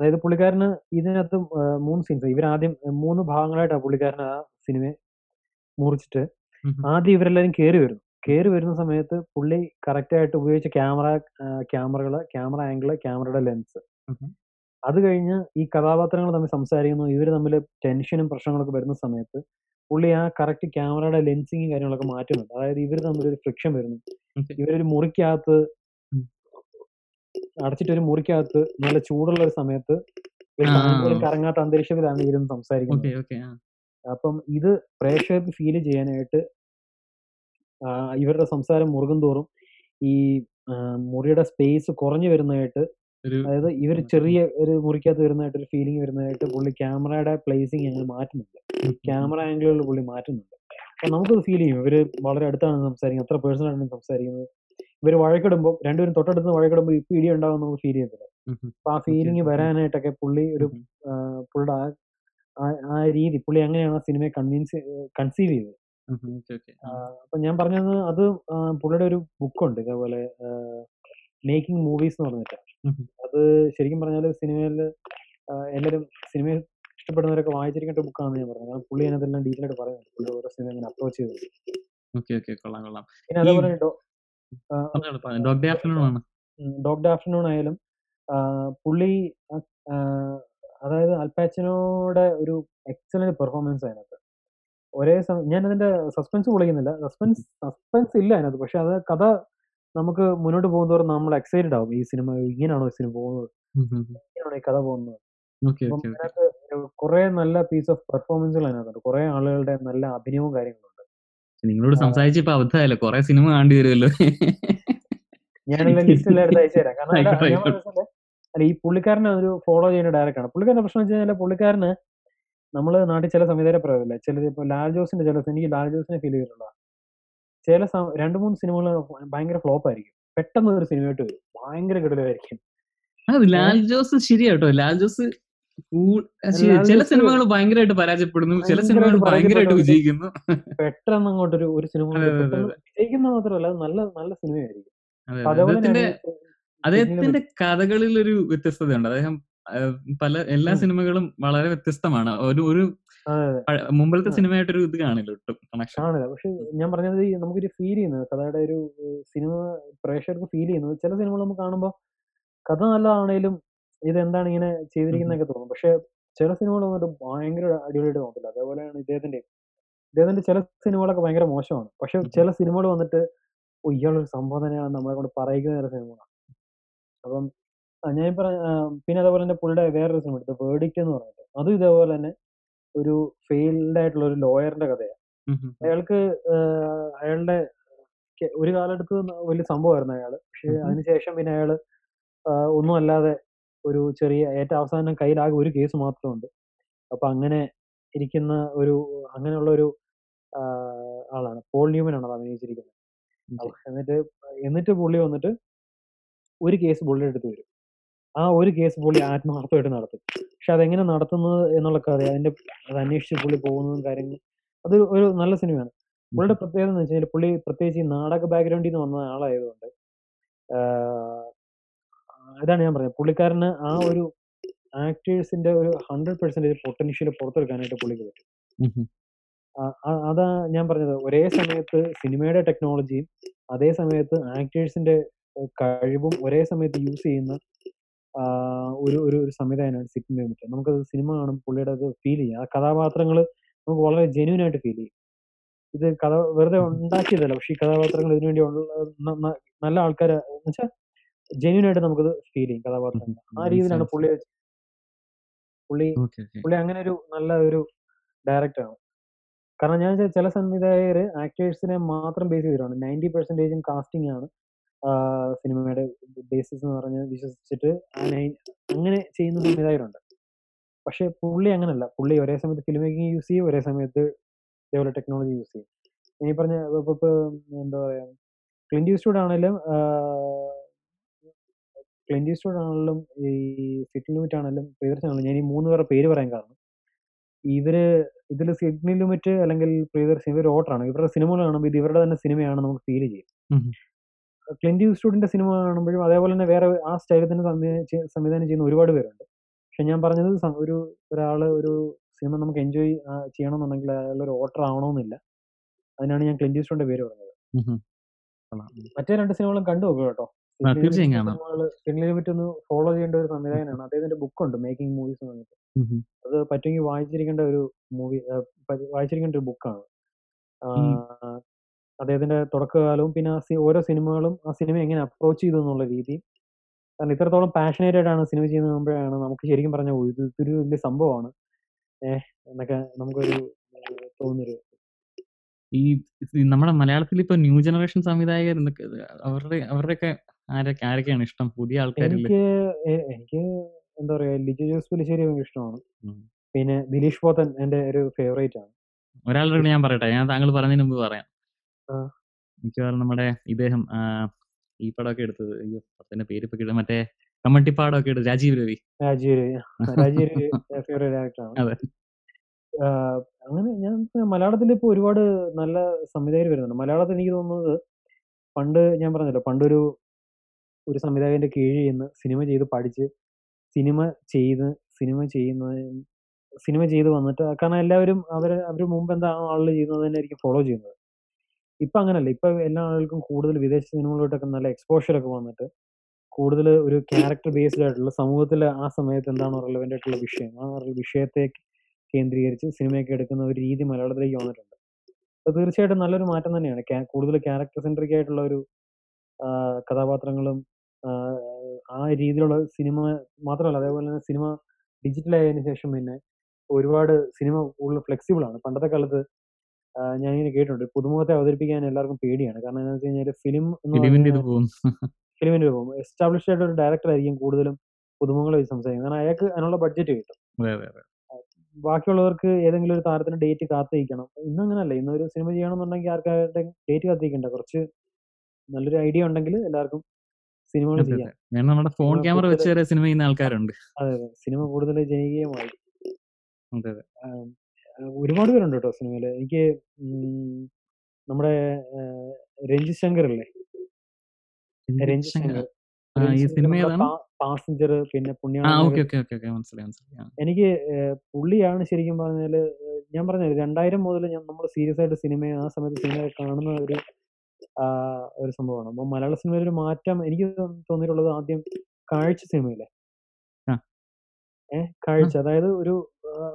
അതായത് പുള്ളിക്കാരന് ഇതിനകത്ത് മൂന്ന് സീൻസ് ഇവരാദ്യം മൂന്ന് ഭാഗങ്ങളായിട്ടാണ് പുള്ളിക്കാരൻ ആ സിനിമയെ മുറിച്ചിട്ട്. ആദ്യം ഇവരെല്ലാരും കയറി വരുന്നു കയറി വരുന്ന സമയത്ത് പുള്ളി കറക്റ്റ് ആയിട്ട് ഉപയോഗിച്ച ക്യാമറ ക്യാമറകൾ ക്യാമറ ആംഗിൾ ക്യാമറയുടെ ലെൻസ്. അത് കഴിഞ്ഞ് ഈ കഥാപാത്രങ്ങൾ തമ്മിൽ സംസാരിക്കുന്നു ഇവർ തമ്മിൽ ടെൻഷനും പ്രശ്നങ്ങളൊക്കെ വരുന്ന സമയത്ത് പുള്ളി ആ കറക്റ്റ് ക്യാമറയുടെ ലെൻസിങ്ങും കാര്യങ്ങളൊക്കെ മാറ്റുന്നുണ്ട് അതായത് ഇവർ തമ്മിൽ ഒരു ഫ്രിക്ഷൻ വരുന്നു. ഇവരൊരു മുറിക്കകത്ത്. അടച്ചിട്ട് ഒരു മുറിക്കകത്ത് നല്ല ചൂടുള്ള ഒരു സമയത്ത്. കറങ്ങാത്ത അന്തരീക്ഷത്തിലാണ് ഇവരും സംസാരിക്കുന്നത്. അപ്പം ഇത് പ്രേക്ഷകർക്ക് ഫീൽ ചെയ്യാനായിട്ട് ഇവരുടെ സംസാരം മുറുകും തോറും ഈ മുറിയുടെ സ്പേസ് കുറഞ്ഞു വരുന്നതായിട്ട് അതായത് ഇവർ ചെറിയ ഒരു മുറിക്കകത്ത് വരുന്നതായിട്ട് ഒരു ഫീലിംഗ് വരുന്നതായിട്ട് പുള്ളി ക്യാമറയുടെ പ്ലേസിങ് അങ്ങനെ മാറ്റുന്നുണ്ട്. ക്യാമറ ആംഗിളുകൾ പുള്ളി മാറ്റുന്നുണ്ട്. അപ്പൊ നമുക്കത് ഫീൽ ചെയ്യും. ഇവർ വളരെ അടുത്താണ് സംസാരിക്കുന്നത്. അത്ര പേഴ്സണൽ ആണ് സംസാരിക്കുന്നത്. ഇവർ വഴക്കിടുമ്പോൾ രണ്ടുപേരും തൊട്ടടുത്ത് വഴക്കിടുമ്പോൾ ഇപ്പൊ ഇടി ഉണ്ടാവും നമുക്ക് ഫീൽ ഉം. അപ്പൊ ആ ഫീലിങ് ഫീലിംഗ് വരാനായിട്ടൊക്കെ പുള്ളി ഒരു പുള്ളിയുടെ ആ രീതി പുള്ളി അങ്ങനെയാണ് ആ സിനിമയെ കൺവിൻസ് കൺസീവ് ചെയ്തത്. അപ്പൊ ഞാൻ പറഞ്ഞത് അത് പുള്ളിയുടെ ഒരു ബുക്കുണ്ട് ഇതേപോലെ മേക്കിംഗ് മൂവീസ് എന്ന് പറഞ്ഞിട്ട്. അത് ശരിക്കും പറഞ്ഞാൽ സിനിമയിൽ എല്ലാവരും സിനിമ ഇഷ്ടപ്പെടുന്നവരൊക്കെ വായിച്ചിരിക്കേണ്ട ബുക്കാണെന്ന് ഞാൻ പറഞ്ഞത് കാരണം പുള്ളി അതിനകത്തെല്ലാം ഡീറ്റെയിൽ ആയിട്ട് പറയുന്നുണ്ട്. പുള്ളി ഓരോ സിനിമ ഇങ്ങനെ അപ്രോച്ച് ചെയ്തത് പിന്നെ അതേപോലെ ഡോഗ് ആഫ്റ്റർനൂൺ ആയാലും പുള്ളി അതായത് അൽപാച്ചിനോടെ ഒരു എക്സലന്റ് പെർഫോമൻസ് അതിനകത്ത്. ഒരേ സമയം ഞാൻ അതിന്റെ സസ്പെൻസ് പൊളിക്കുന്നില്ല. സസ്പെൻസ് സസ്പെൻസ് ഇല്ല അതിനകത്ത്. പക്ഷെ അത് കഥ നമുക്ക് മുന്നോട്ട് പോകുന്നതോറും നമ്മൾ എക്സൈറ്റഡ് ആവും. ഈ സിനിമ ഇങ്ങനെയാണോ ഈ സിനിമ പോകുന്നത്. ഇങ്ങനെയാണോ ഈ കഥ പോകുന്നത്? അപ്പം അതിനകത്ത് കുറെ നല്ല പീസ് ഓഫ് പെർഫോമൻസുകൾ അതിനകത്തുണ്ട്. കുറെ ആളുകളുടെ നല്ല അഭിനയവും കാര്യങ്ങളുണ്ട് നിങ്ങളോട് സംസാരിച്ച് ഇപ്പൊ അബദ്ധമായല്ലോ. കൊറേ സിനിമ കാണേണ്ടി വരുമല്ലോ ഞാനെല്ലാം ലിസ്റ്റ് എല്ലാം എടുത്ത് അയച്ചു തരാം. കാരണം അല്ല ഞാൻ ഈ പുള്ളിക്കാരനെ ഒരു ഫോളോ ചെയ്യുന്ന ഡയറക്ടറാണ് പുള്ളിക്കാരന്റെ പ്രശ്നം വെച്ച് കഴിഞ്ഞാൽ പുള്ളിക്കാരന് നമ്മൾ നാട്ടിൽ ചില സംവിധാന പ്രയോഗമില്ല ചിലത് ഇപ്പൊ ലാൽ ജോസിന്റെ ചില എനിക്ക് ലാൽ ജോസിനെ ഫീൽ ചെയ്തിട്ടുള്ള ചില രണ്ട് മൂന്ന് സിനിമകൾ ഭയങ്കര ഫ്ലോപ്പ് ആയിരിക്കും. പെട്ടെന്ന് ഒരു സിനിമയായിട്ട് വരും. ഭയങ്കര കിടലായിരിക്കും ലാൽ ജോസ് ശരിയാട്ടോ. ലാൽ ജോസ് ചില സിനിമകൾ ഭയങ്കരമായിട്ട് പരാജയപ്പെടുന്നു. ചില സിനിമകൾ ഭയങ്കരമായിട്ട് വിജയിക്കുന്നു. പെട്ടെന്ന് അങ്ങോട്ടൊരു ഒരു സിനിമ വിജയിക്കുന്ന മാത്രമല്ല നല്ല നല്ല സിനിമയായിരിക്കും. അദ്ദേഹത്തിന്റെ കഥകളിൽ ഒരു വ്യത്യസ്തതയുണ്ട്. അദ്ദേഹം ആ, പല എല്ലാ സിനിമകളും വളരെ വ്യത്യസ്തമാണ്. ഒരു ഒരു മുമ്പിലത്തെ സിനിമയായിട്ടൊരു ഇത് കാണില്ല ഒട്ടും കാണില്ല. പക്ഷെ ഞാൻ പറഞ്ഞത് നമുക്കൊരു ഫീൽ ചെയ്യുന്നത് കഥയുടെ ഒരു സിനിമ പ്രേക്ഷകർക്ക് ഫീൽ ചെയ്യുന്നത് ചില സിനിമകൾ നമുക്ക് കാണുമ്പോൾ കഥ നല്ലതാണേലും ഇത് എന്താണ് ഇങ്ങനെ ചെയ്തിരിക്കുന്നതൊക്കെ തോന്നും. പക്ഷെ ചില സിനിമകൾ വന്നിട്ട് ഭയങ്കര അടിപൊളിയായിട്ട് തോന്നില്ല അതേപോലെയാണ് ഇദ്ദേഹത്തിന്റെ ഇദ്ദേഹത്തിന്റെ ചില സിനിമകളൊക്കെ ഭയങ്കര മോശമാണ്. പക്ഷെ ചില സിനിമകൾ വന്നിട്ട് ഇയാളൊരു സംഭവം തന്നെയാണ് നമ്മളെ കൊണ്ട് പറയിക്കുന്ന ചില സിനിമകളാണ്. അപ്പം ഞാൻ പറഞ്ഞ പിന്നെ അതേപോലെ തന്നെ പുള്ളിയുടെ വേറൊരു സിനിമ എടുത്തു വേർഡിക്റ്റ് എന്ന് പറഞ്ഞിട്ട്. അതും ഇതേപോലെ തന്നെ ഒരു ഫെയിൽഡ് ആയിട്ടുള്ള ഒരു ലോയറിന്റെ കഥയാണ്. അയാൾക്ക് അയാളുടെ ഒരു കാലഘട്ടത്ത് വലിയ സംഭവമായിരുന്നു അയാൾ. പക്ഷെ അതിനുശേഷം പിന്നെ അയാൾ ഒന്നും അല്ലാതെ ഒരു ചെറിയ ഏറ്റവും അവസാനം കയ്യിലാകെ ഒരു കേസ് മാത്രമുണ്ട്. അപ്പൊ അങ്ങനെ ഇരിക്കുന്ന ഒരു അങ്ങനെയുള്ള ഒരു ആളാണ്. പോൾ ന്യൂമൻ ആണ് അത് അഭിനയിച്ചിരിക്കുന്നത്. എന്നിട്ട് എന്നിട്ട് പുള്ളി വന്നിട്ട് ഒരു കേസ് പുള്ളിയുടെ അടുത്ത് വരും. ആ ഒരു കേസ് പുള്ളി ആത്മാർത്ഥമായിട്ട് നടത്തും. പക്ഷെ അതെങ്ങനെ നടത്തുന്നത് എന്നുള്ള കഥ അതിന്റെ അത് അന്വേഷിച്ച് പുള്ളി പോകുന്നതും കാര്യങ്ങളും അത് ഒരു നല്ല സിനിമയാണ്. പുള്ളിയുടെ പ്രത്യേകത എന്ന് വെച്ചാൽ പുള്ളി പ്രത്യേകിച്ച് ഈ നാടക ബാക്ക്ഗ്രൗണ്ടിൽ നിന്ന് വന്ന ആളായതുകൊണ്ട് ഇതാണ് ഞാൻ പറഞ്ഞത്. പുള്ളിക്കാരന് ആ ഒരു ആക്ടേഴ്സിന്റെ ഒരു ഹൺഡ്രഡ് പെർസെന്റേജ് പൊട്ടൻഷ്യൽ പുറത്തെടുക്കാനായിട്ട് പുള്ളിക്ക് പറ്റും. അതാ ഞാൻ പറഞ്ഞത്. ഒരേ സമയത്ത് സിനിമയുടെ ടെക്നോളജിയും അതേ സമയത്ത് ആക്ടേഴ്സിന്റെ കഴിവും ഒരേ സമയത്ത് യൂസ് ചെയ്യുന്ന ഒരു ഒരു ഒരു സംവിധാനമാണ് സിറ്റിംഗ് ലിമിറ്റ് നമുക്കത് സിനിമ കാണുമ്പോൾ പുള്ളിയുടെ അത് ഫീൽ ചെയ്യും. ആ കഥാപാത്രങ്ങൾ നമുക്ക് വളരെ ജെന്യൂൻ ആയിട്ട് ഫീൽ ചെയ്യും. ഇത് കഥ വെറുതെ ഉണ്ടാക്കിയതല്ല. പക്ഷെ ഈ കഥാപാത്രങ്ങൾ ഇതിനുവേണ്ടി നല്ല ആൾക്കാരെ. എന്നുവെച്ചാൽ ജെന്യൂൻ ആയിട്ട് നമുക്കത് ഫീൽ ചെയ്യും കഥാപാത്രം. ആ രീതിയിലാണ് പുള്ളി പുള്ളി പുള്ളി അങ്ങനെ ഒരു നല്ല ഒരു ഡയറക്ടറാണ് കാരണം ഞാൻ ചില സംവിധായകര് ആക്ടേഴ്സിനെ മാത്രം ബേസ് ചെയ്തിട്ടാണ്. നയന്റി പെർസെന്റേജും കാസ്റ്റിംഗ് ആണ് സിനിമയുടെ ബേസിസ് എന്ന് പറഞ്ഞ് വിശ്വസിച്ചിട്ട് അങ്ങനെ ചെയ്യുന്ന സംവിധായകരുണ്ട്. പക്ഷെ പുള്ളി അങ്ങനല്ല. പുള്ളി ഒരേ സമയത്ത് ഫിലിം മേക്കിംഗ് യൂസ് ചെയ്യും ഒരേ സമയത്ത് ഇതേപോലെ ടെക്നോളജി യൂസ് ചെയ്യും. ഇനി പറഞ്ഞ എന്താ പറയാ ക്ലിന്റ് യൂസ്റ്റൂഡ് ആണെങ്കിലും ഈസ്റ്റ്വുഡ് ആണെങ്കിലും ഈ സിഡ്നി ലിമിറ്റ് ആണെങ്കിലും പ്രിയദർശൻ ആണെങ്കിലും ഞാൻ ഈ മൂന്ന് പേരുടെ പേര് പറയാൻ കാരണം ഇവർ ഇതിൽ സിഡ്നി ലിമിറ്റ് അല്ലെങ്കിൽ പ്രിയദർശൻ ഇവർ ഓട്ടറാണ് ഇവരുടെ സിനിമകൾ കാണുമ്പോൾ ഇത് ഇവരുടെ തന്നെ സിനിമയാണ് നമുക്ക് ഫീൽ ചെയ്യും. ക്ലിന്റി ഇൻസ്റ്റിറ്റ്യൂട്ടിന്റെ സിനിമ കാണുമ്പോഴും അതേപോലെ തന്നെ വേറെ ആ സ്റ്റൈലിൽ തന്നെ സംവിധാനം ചെയ്യ- സംവിധാനം ചെയ്യുന്ന ഒരുപാട് പേരുണ്ട്. പക്ഷെ ഞാൻ പറഞ്ഞത് ഒരു ഒരാൾ ഒരു സിനിമ നമുക്ക് എൻജോയ് ചെയ്യണമെന്നുണ്ടെങ്കിൽ അയാൾ ഒരു ഓട്ടർ ആവണമെന്നില്ല. അതിനാണ് ഞാൻ ക്ലിന്റി ഇൻസ്റ്റിറ്റ്യൂട്ടിന്റെ പേര് പറഞ്ഞത്. മറ്റേ രണ്ട് സിനിമകളും കണ്ടു നോക്കുക കേട്ടോ. തീർച്ചയായും ഒന്ന് ഫോളോ ചെയ്യേണ്ട ഒരു സംവിധാനമാണ് അദ്ദേഹത്തിന്റെ ബുക്കുണ്ട് മേക്കിംഗ് മൂവീസ് എന്ന് പറഞ്ഞിട്ട്. അത് പറ്റുമെങ്കിൽ വായിച്ചിരിക്കേണ്ട ഒരു മൂവി വായിച്ചിരിക്കേണ്ട ഒരു ബുക്കാണ് അദ്ദേഹത്തിന്റെ തുടക്കകാലവും പിന്നെ ഓരോ സിനിമകളും ആ സിനിമ എങ്ങനെ അപ്രോച്ച് ചെയ്തു എന്നുള്ള രീതി. കാരണം ഇത്രത്തോളം പാഷനേറ്റഡ് ആണ് സിനിമ ചെയ്യുന്ന മുമ്പോഴാണ് നമുക്ക് ശരിക്കും പറഞ്ഞ ഒരു ഇത് ഇതൊരു വലിയ സംഭവമാണ്. ഏഹ് എന്നൊക്കെ നമുക്കൊരു തോന്നുന്നൊരു ഈ നമ്മുടെ മലയാളത്തിൽ ഇപ്പൊ ന്യൂ ജനറേഷൻ സംവിധായകർ അവരുടെ അവരുടെയൊക്കെ ആരൊക്കെ ആരൊക്കെയാണ് ഇഷ്ടം? പുതിയ ആൾക്കാരിൽ എനിക്ക് എനിക്ക് എന്താ പറയാ ലിജു ജോസ് പുലിശ്ശേരി ഭയങ്കര ഇഷ്ടമാണ്. പിന്നെ ദിലീഷ് പോത്തൻ എന്റെ ഒരു ഫേവറേറ്റ് ആണ്. ഒരാളുടെ ഞാൻ പറയട്ടെ ഞാൻ താങ്കൾ പറഞ്ഞതിന് മുമ്പ് പറയാം. മിക്കവാറും നമ്മുടെ ഇദ്ദേഹം ഈ പടമൊക്കെ എടുത്തത് അയ്യോ പടത്തിന്റെ പേര് ഇപ്പൊ കിട്ടും മറ്റേ കമ്മട്ടിപ്പാടമൊക്കെ എടുത്ത് രാജീവ് രവി. രാജീവ് രവി രാജീവ് രവി ഫേവറേറ്റ് ആക്ടറാണ് അതെ. അങ്ങനെ ഞാൻ മലയാളത്തിൽ ഇപ്പൊ ഒരുപാട് നല്ല സംവിധായകർ വരുന്നുണ്ട്. മലയാളത്തിൽ എനിക്ക് തോന്നുന്നത് പണ്ട് ഞാൻ പറഞ്ഞല്ലോ പണ്ടൊരു ഒരു സംവിധായകന്റെ കീഴിൽ നിന്ന് സിനിമ ചെയ്ത് പഠിച്ച് സിനിമ ചെയ്ത് സിനിമ ചെയ്യുന്ന സിനിമ ചെയ്ത് വന്നിട്ട് കാരണം എല്ലാവരും അവർ അവർ മുമ്പ് എന്താണോ ആളുകൾ ചെയ്യുന്നത് തന്നെ ആയിരിക്കും ഫോളോ ചെയ്യുന്നത്. ഇപ്പം അങ്ങനല്ല. ഇപ്പൊ എല്ലാ ആളുകൾക്കും കൂടുതൽ വിദേശ സിനിമകളിലോട്ടൊക്കെ നല്ല എക്സ്പോഷർ ഒക്കെ വന്നിട്ട് കൂടുതൽ ഒരു ക്യാരക്ടർ ബേസ്ഡ് ആയിട്ടുള്ള സമൂഹത്തിൽ ആ സമയത്ത് എന്താണോ റെലവെന്റ് ആയിട്ടുള്ള വിഷയം ആ വിഷയത്തെ കേന്ദ്രീകരിച്ച് സിനിമയൊക്കെ എടുക്കുന്ന ഒരു രീതി മലയാളത്തിലേക്ക് വന്നിട്ടുണ്ട്. അത് തീർച്ചയായിട്ടും നല്ലൊരു മാറ്റം തന്നെയാണ്. കൂടുതൽ ക്യാരക്ടർ സെൻട്രിക് ആയിട്ടുള്ള ഒരു കഥാപാത്രങ്ങളും ആ, രീതിയിലുള്ള സിനിമ മാത്രമല്ല അതേപോലെ തന്നെ സിനിമ ഡിജിറ്റൽ ആയതിനു ശേഷം പിന്നെ ഒരുപാട് സിനിമ കൂടുതൽ ഫ്ലെക്സിബിൾ ആണ്. പണ്ടത്തെ കാലത്ത് ഞാൻ ഇങ്ങനെ കേട്ടിട്ടുണ്ട്. പുതുമുഖത്തെ അവതരിപ്പിക്കാൻ എല്ലാവർക്കും പേടിയാണ്. കാരണം എന്താണെന്ന് വെച്ച് കഴിഞ്ഞാൽ ഫിലിം ഫിലിമിന്റെ പോകും. എസ്റ്റാബ്ലിഷ് ആയിട്ട് ഒരു ഡയറക്ടർ ആയിരിക്കും കൂടുതലും പുതുമുഖങ്ങളെ വെച്ച് സംസാരിക്കുന്നത്. കാരണം അയാൾക്ക് അതിനുള്ള ബഡ്ജറ്റ് കിട്ടും. ബാക്കിയുള്ളവർക്ക് ഏതെങ്കിലും ഒരു താരത്തിന് ഡേറ്റ് കാത്തിരിക്കണം. ഇന്ന് അങ്ങനല്ല. ഇന്ന് ഒരു സിനിമ ചെയ്യണമെന്നുണ്ടെങ്കിൽ ആർക്കാരുടെ ഡേറ്റ് കാത്തിരിക്കണ്ട. കുറച്ച് നല്ലൊരു ഐഡിയ ഉണ്ടെങ്കിൽ എല്ലാവർക്കും സിനിമകൾ ചെയ്യാം. നമ്മുടെ ഫോൺ ക്യാമറ വെച്ച് വരെ സിനിമ ചെയ്യുന്ന ആൾക്കാരുണ്ട്. അതെ അതെ. സിനിമ കൂടുതൽ ജനകീയമായി ഒരുപാട് പേരുണ്ട് കേട്ടോ സിനിമയിൽ. എനിക്ക് നമ്മുടെ രഞ്ജി രഞ്ജിത് ശങ്കർ അല്ലേ? രഞ്ജിത് ശങ്കർ. പാസഞ്ചർ പിന്നെ എനിക്ക് പുള്ളിയാണ് ശരിക്കും പറഞ്ഞാൽ ഞാൻ പറഞ്ഞത് രണ്ടായിരം മുതൽ ഞാൻ നമ്മൾ സീരിയസ് ആയിട്ട് സിനിമ ആ സമയത്ത് സിനിമ കാണുന്ന ഒരു ഒരു സംഭവമാണ്. അപ്പൊ മലയാള സിനിമയിൽ ഒരു മാറ്റം എനിക്ക് തോന്നിയിട്ടുള്ളത് ആദ്യം കാഴ്ച സിനിമയിലെ. ഏഹ് കാഴ്ച. അതായത് ഒരു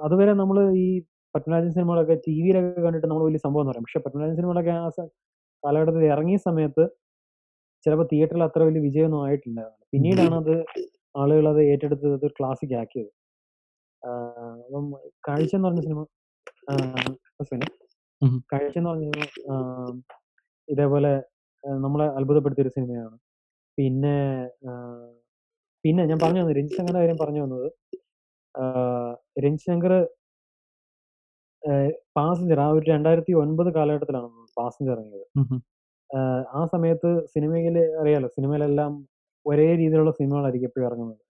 അതുവരെ നമ്മൾ ഈ പത്മരാജൻ സിനിമകളൊക്കെ ടി വിയിലൊക്കെ കണ്ടിട്ട് നമ്മൾ വലിയ സംഭവം എന്ന് പറയും പക്ഷെ പത്മരാജൻ സിനിമകളൊക്കെ ആ കാലഘട്ടത്തിൽ ഇറങ്ങിയ സമയത്ത് ചിലപ്പോൾ തിയേറ്ററിൽ അത്ര വലിയ വിജയമൊന്നും ആയിട്ടില്ലായിരുന്നു പിന്നീടാണ് അത് ആളുകൾ അത് ഏറ്റെടുത്ത് അത് ക്ലാസിക് ആക്കിയത്. അപ്പം കാഴ്ച എന്ന് പറഞ്ഞ സിനിമ. കാഴ്ച എന്ന് പറഞ്ഞ സിനിമ ഇതേപോലെ നമ്മളെ അത്ഭുതപ്പെടുത്തിയ ഒരു സിനിമയാണ്. പിന്നെ പിന്നെ ഞാൻ പറഞ്ഞു വന്നത് രഞ്ജിത് ശങ്കറിന്റെ കാര്യം പറഞ്ഞു വന്നത് രഞ്ജിത് ശങ്കർ പാസഞ്ചർ ആ ഒരു രണ്ടായിരത്തി ഒൻപത് കാലഘട്ടത്തിലാണ് പാസഞ്ചർ ഇറങ്ങിയത്. ആ സമയത്ത് സിനിമയിൽ അറിയാലോ സിനിമയിലെല്ലാം ഒരേ രീതിയിലുള്ള സിനിമകളായിരിക്കും എപ്പോഴും ഇറങ്ങുന്നത്.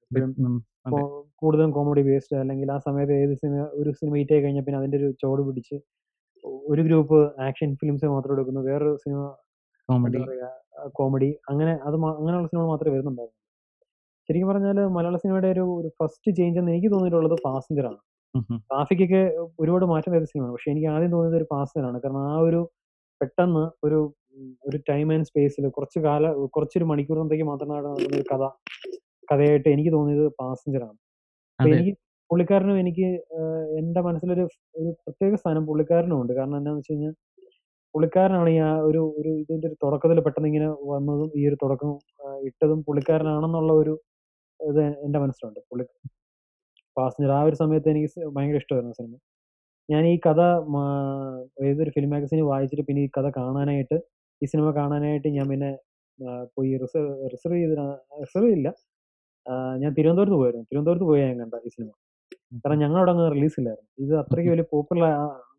കൂടുതലും കോമഡി ബേസ്ഡ് അല്ലെങ്കിൽ ആ സമയത്ത് ഏത് സിനിമ ഒരു സിനിമ ഹിറ്റ് ആയി കഴിഞ്ഞാൽ പിന്നെ അതിന്റെ ഒരു ചോട് പിടിച്ച് ഒരു ഗ്രൂപ്പ് ആക്ഷൻ ഫിലിംസ് മാത്രം എടുക്കുന്നു. വേറൊരു സിനിമ കോമഡി. കോമഡി അങ്ങനെ അത് അങ്ങനെയുള്ള സിനിമകൾ മാത്രമേ വരുന്നുണ്ടായിരുന്നു ശരിക്കും പറഞ്ഞാൽ മലയാള സിനിമയുടെ ഒരു ഒരു ഫസ്റ്റ് ചേഞ്ച് എന്ന് എനിക്ക് തോന്നിയിട്ടുള്ളത് പാസഞ്ചർ ആണ്. ട്രാഫിക്കൊക്കെ ഒരുപാട് മാറ്റം വരുന്ന സിനിമയാണ്. പക്ഷെ എനിക്ക് ആദ്യം തോന്നിയത് ഒരു പാസഞ്ചർ ആണ്. കാരണം ആ ഒരു പെട്ടെന്ന് ഒരു ഒരു ടൈം ആൻഡ് സ്പേസിൽ കുറച്ച് കാല കുറച്ചൊരു മണിക്കൂറിനത്തേക്ക് മാത്രം നടക്കുന്ന ഒരു കഥ കഥയായിട്ട് എനിക്ക് തോന്നിയത് പാസഞ്ചർ ആണ്. എനിക്ക് പുള്ളിക്കാരനും എനിക്ക് എന്റെ മനസ്സിലൊരു ഒരു പ്രത്യേക സ്ഥാനം പുള്ളിക്കാരനും ഉണ്ട്. കാരണം എന്താണെന്ന് വെച്ച് കഴിഞ്ഞാൽ പുള്ളിക്കാരനാണ് ഈ ആ ഒരു ഒരു ഇതിന്റെ ഒരു തുടക്കത്തിൽ പെട്ടെന്ന് ഇങ്ങനെ വന്നതും ഈ ഒരു തുടക്കം ഇട്ടതും പുള്ളിക്കാരനാണെന്നുള്ള ഒരു ഇത് എന്റെ മനസ്സിലുണ്ട്. പുള്ളി പാസഞ്ചർ ആ ഒരു സമയത്ത് എനിക്ക് ഭയങ്കര ഇഷ്ടമായിരുന്നു സിനിമ. ഞാൻ ഈ കഥ ഏതൊരു ഫിലിം മാഗസിൻ വായിച്ചിട്ട് പിന്നെ ഈ കഥ കാണാനായിട്ട് ഈ സിനിമ കാണാനായിട്ട് ഞാൻ പിന്നെ പോയി റിസർവ് റിസർവ് ചെയ്ത് റിസർവ് ഇല്ല ഞാൻ തിരുവനന്തപുരത്ത് പോയായിരുന്നു തിരുവനന്തപുരത്ത് പോയി ഞാൻ കണ്ട ഈ സിനിമ. കാരണം ഞങ്ങളുടെ അങ്ങ് റിലീസ് ഇല്ലായിരുന്നു. ഇത് അത്രയ്ക്ക് വലിയ പോപ്പുലർ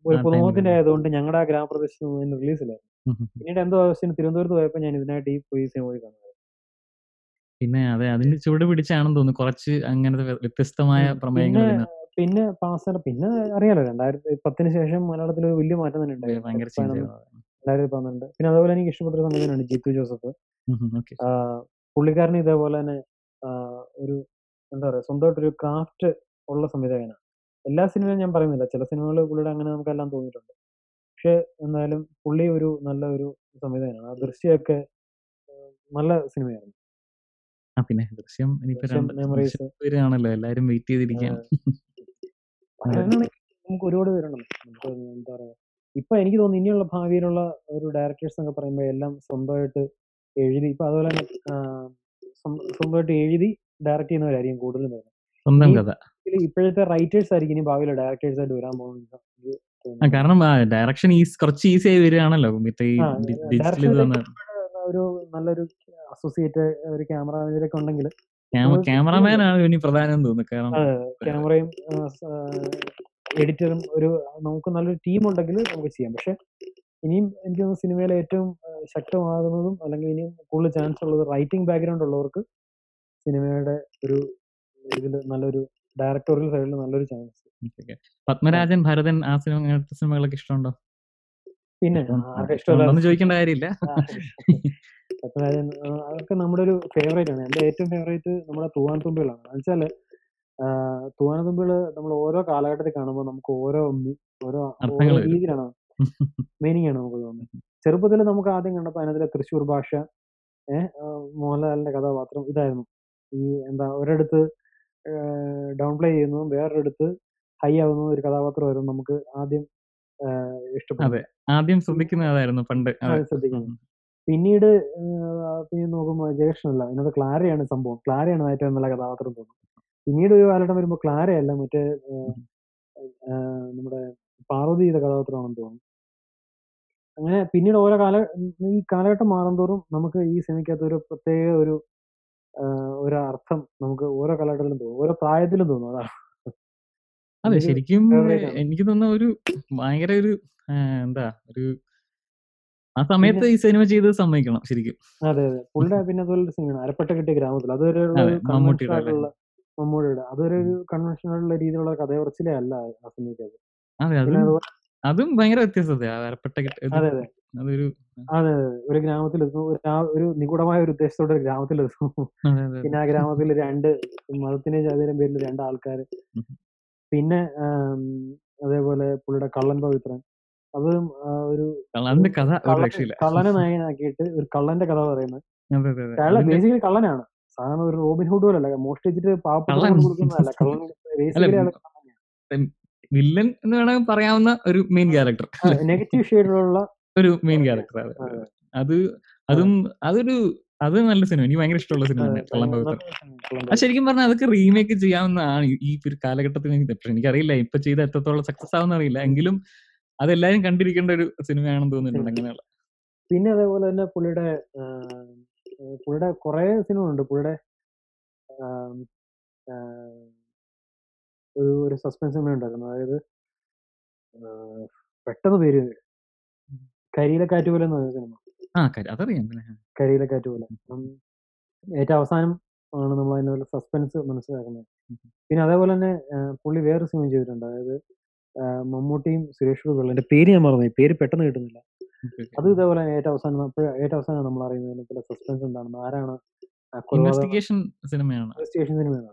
ഒരു പുതുമുഖത്തിന്റെ ആയതുകൊണ്ട് ഞങ്ങളുടെ ആ ഗ്രാമപ്രദേശത്ത് നിന്ന് റിലീസ് ഇല്ലായിരുന്നു. പിന്നീട് എന്തോ ആവശ്യത്തിന് തിരുവനന്തപുരത്ത് പോയപ്പോൾ ഞാൻ ഇതിനായിട്ട് ഈ പോയി സിനിമ പോയി കാണുന്നത് പിന്നെ അതെ അതിന്റെ ചുവട് പിടിച്ചാണെന്ന് തോന്നുന്നു. കുറച്ച് അങ്ങനത്തെ വ്യ- വ്യത്യസ്തമായ. പ്രമേയങ്ങൾ പിന്നെ പാസ്സാണ് പിന്നെ അറിയാലോ രണ്ടായിരത്തി പത്തിന് ശേഷം മലയാളത്തിൽ ഒരു വലിയ മാറ്റം തന്നെ ഉണ്ടായി. രണ്ടായിരത്തി പന്ത്രണ്ട്. പിന്നെ അതുപോലെ എനിക്ക് ഇഷ്ടപ്പെട്ട ഒരു സംഗതിയാണ് ജിത്തു ജോസഫ്. പുള്ളിക്കാരന് ഇതേപോലെ തന്നെ ഒരു എന്താ പറയാ സ്വന്തമായിട്ടൊരു ക്രാഫ്റ്റ് ഉള്ള സംവിധായകനാണ്. എല്ലാ സിനിമയും ഞാൻ പറയുന്നില്ല. ചില സിനിമകൾ പുള്ളിയുടെ അങ്ങനെ നമുക്കെല്ലാം തോന്നിയിട്ടുണ്ട്. പക്ഷെ എന്തായാലും പുള്ളി ഒരു നല്ല ഒരു സംവിധായകനാണ്. ആ ദൃശ്യമൊക്കെ നല്ല സിനിമയായിരുന്നു. പിന്നെ ദൃശ്യം ആണല്ലോ എല്ലാരും വെയിറ്റ് ചെയ്തിരിക്കുകയാണ്. നമുക്ക് ഒരുപാട് പേരുണ്ട്. നമുക്ക് എന്താ പറയാ ഇപ്പൊ എനിക്ക് തോന്നുന്നു ഇനിയുള്ള ഭാവിയിലുള്ള ഒരു ഡയറക്ടേഴ്സ് എന്നൊക്കെ പറയുമ്പോൾ എല്ലാം സ്വന്തമായിട്ട് എഴുതി ഇപ്പൊ അതുപോലെ തന്നെ സ്വന്തമായിട്ട് എഴുതി ഡയറക്ട് ചെയ്യുന്നവരായിരിക്കും കൂടുതലും വരുന്നത്. സ്വന്തം കഥ. ഇപ്പോഴത്തെ റൈറ്റേഴ്സ് ആയിരിക്കും ഇനി ഭാവിയിലെ ഡയറക്ടേഴ്സ് ആയിട്ട് വരാൻ പോകുന്നത്. കാരണം ഡയറക്ഷൻ ഈസ് കുറച്ച് ഈസി ആയി വരികയാണല്ലോ. ഒരു നല്ലൊരു അസോസിയേറ്റ് ഒരു ക്യാമറ ഇതിലൊക്കെ ഉണ്ടെങ്കിൽ ക്യാമ ക്യാമറമാൻ ആണ് ഇനി പ്രധാനം തോന്നുന്നു. കാരണം ക്യാമറയും എഡിറ്ററും ഒരു നമുക്ക് നല്ലൊരു ടീം ഉണ്ടെങ്കിൽ നമുക്ക് ചെയ്യാം. പക്ഷെ ഇനിയും എനിക്ക് തോന്നുന്നു സിനിമയിലെ ഏറ്റവും ശക്തമാകുന്നതും അല്ലെങ്കിൽ ഇനിയും കൂടുതൽ ചാൻസ് ഉള്ളത് റൈറ്റിംഗ് ബാക്ക്ഗ്രൗണ്ട് ഉള്ളവർക്ക് സിനിമയുടെ ഒരു ഇതിൽ നല്ലൊരു ഡയറക്ടോറിയൽ സൈഡിൽ നല്ലൊരു ചാൻസ്. പത്മരാജൻ ഭരതൻ ആ സിനിമ അങ്ങനത്തെ സിനിമകളൊക്കെ ഇഷ്ടമുണ്ടോ? പിന്നെ ചോദിക്കേണ്ട കാര്യമില്ല. പത്മരാജൻ അതൊക്കെ നമ്മുടെ ഒരു ഫേവറേറ്റ് ആണ്. എന്റെ ഏറ്റവും ഫേവറേറ്റ് നമ്മുടെ തൂവാൻ തുമ്പികളാണ് എന്ന് വെച്ചാൽ തൂവാന തുമ്പികൾ നമ്മൾ ഓരോ കാലഘട്ടത്തിൽ കാണുമ്പോൾ നമുക്ക് ഓരോ ഓരോ രീതിയിലാണ് മീനിങ് ആണ് നമുക്ക് തോന്നുന്നത്. ചെറുപ്പത്തിൽ നമുക്ക് ആദ്യം കണ്ടപ്പോൾ അതിനകത്തിലെ തൃശ്ശൂർ ഭാഷ ഏഹ് മോഹൻലാലിന്റെ കഥാപാത്രം ഇതായിരുന്നു. ഈ എന്താ ഒരിടത്ത് ഡൗൺ പ്ലേ ചെയ്യുന്നതും വേറൊരിടത്ത് ഹൈ ആവുന്നതും ഒരു കഥാപാത്രമായിരുന്നു നമുക്ക് ആദ്യം ഇഷ്ടപ്പെട്ടു ആദ്യം ശ്രദ്ധിക്കുന്നതായിരുന്നു പണ്ട്. ശ്രദ്ധിക്കുന്നത്. പിന്നീട് നോക്കുമ്പോൾ ജയകൃഷ്ണല്ല ഇതിനകത്ത് ക്ലാരയാണ് സംഭവം. ക്ലാരയാണ് ഏറ്റവും നല്ല കഥാപാത്രം തോന്നുന്നു. പിന്നീട് ഒരു കാലഘട്ടം വരുമ്പോൾ ക്ലാരയല്ല മറ്റേ നമ്മുടെ പാർവതി ചെയ്ത കഥാപാത്രമാണെന്ന് തോന്നുന്നു. അങ്ങനെ പിന്നീട് ഓരോ കാല ഈ കാലഘട്ടം മാറുന്തോറും നമുക്ക് ഈ സിനിമയ്ക്കകത്ത് ഒരു പ്രത്യേക ഒരു ഒരു അർത്ഥം നമുക്ക് ഓരോ കാലഘട്ടത്തിലും തോന്നും. ഓരോ പ്രായത്തിലും തോന്നും അതാ അതെ ശരിക്കും എനിക്ക് തോന്നുന്ന ഒരു ഭയങ്കര ഒരു എന്താ ഒരു ആ സമയത്ത് ഈ സിനിമ ചെയ്ത് സമ്മതിക്കണം ശരിക്കും. അതെ അതെ. പുള്ളിയുടെ പിന്നെ അതുപോലെ സിനിമയാണ്. അരപ്പെട്ട കിട്ടിയ ഗ്രാമത്തിൽ. അതൊരു മമ്മൂട്ടിയുടെ മമ്മൂട്ടിയുടെ മമ്മൂടിയുടെ അതൊരു ഒരു ഉള്ള രീതിയിലുള്ള കഥയുറച്ചിലേ അല്ല ആ സിനിമയ്ക്ക് അതെ അതും ഭയങ്കര വ്യത്യസ്തത അരപ്പെട്ട അതെ അതെ. അതൊരു അതെ അതെ ഒരു ഗ്രാമത്തിലെത്തുന്നു. ഒരു ഒരു നിഗൂഢമായ ഒരു ഉദ്ദേശത്തോടെ ഒരു ഗ്രാമത്തിലെത്തുന്നു. പിന്നെ ആ ഗ്രാമത്തിൽ രണ്ട് മതത്തിനെ ജാതിയുടെ പേരിൽ രണ്ട് ആൾക്കാർ പിന്നെ അതേപോലെ പുള്ളിയുടെ കള്ളൻ പവിത്രൻ. അതും ഒരു കള്ളനെ നായകനാക്കിയിട്ട് ഒരു കള്ളന്റെ കഥ പറയുന്നത്. അയാളെ ബേസിക്കലി കള്ളനാണ്. സാധാരണ ഒരു റോബിൻ ഹുഡ് പോലല്ല. മോഷ്ടിച്ചിട്ട് കള്ളൻ. കൊടുക്കുന്നതല്ല. കള്ളൻ ബേസിക്കലി വില്ലൻ എന്ന് വേണമെങ്കിൽ പറയാവുന്ന ഒരു മെയിൻ ക്യാരക്ടർ നെഗറ്റീവ് ഷെയ്ഡിലുള്ള ഒരു മെയിൻ ക്യാരക്ടർ അതെ. അതെ. അതെ അത് അതും അതൊരു അത് നല്ല സിനിമ എനിക്ക് ഭയങ്കര ഇഷ്ടമുള്ള സിനിമ അതെ തന്നെ കള്ളം നല്ല പവിത്രൻ അത് ശരിക്കും പറഞ്ഞാൽ അതൊക്കെ റീമേക്ക് ചെയ്യാവുന്നതാണ്. ഈ- ഈ ഒരു കാലഘട്ടത്തിൽ എനിക്ക് പക്ഷെ എനിക്കറിയില്ല ഇപ്പൊ ചെയ്ത എത്രത്തോളം സക്സസ് ആവുന്ന അറിയില്ല. എങ്കിലും അതെല്ലാരും കണ്ടിരിക്കേണ്ട ഒരു സിനിമയാണെന്ന് തോന്നുന്നുണ്ട് അങ്ങനെ അങ്ങനെയുള്ള. പിന്നെ അതേപോലെ തന്നെ പുള്ളിയുടെ ആ, പുള്ളിയുടെ കുറെ സിനിമ ഉണ്ട് പുള്ളിയുടെ ഒരു ഒരു സസ്പെൻസ് സിനിമ ഉണ്ടായിരുന്നു അതായത് പെട്ടെന്ന് പേര് കരിയിലെ കാറ്റ് പോലെ എന്ന് സിനിമ. അതറിയാം. കരിയിലെ കാറ്റ് പോലെ. ഏറ്റവും അവസാനം ആണ് നമ്മൾ അതിനുള്ള സസ്പെൻസ് മനസ്സിലാക്കുന്നത്. പിന്നെ അതേപോലെ തന്നെ പുള്ളി വേറൊരു സിനിമ ചെയ്തിട്ടുണ്ട്. അതായത് മമ്മൂട്ടിയും സുരേഷ് ഗോപിയുള്ള എന്റെ പേര് ഞാൻ മറന്നു പേര് പെട്ടെന്ന് കിട്ടുന്നില്ല. അത് ഇതേപോലെ ഏറ്റവും അവസാനം ഏറ്റവും അവസാനം നമ്മൾ അറിയുന്നത് സസ്പെൻസ് എന്താണെന്ന് ആരാണ് ഇൻവെസ്റ്റിഗേഷൻ സിനിമയാണ്. ഇൻവെസ്റ്റിഗേഷൻ സിനിമയാണ്.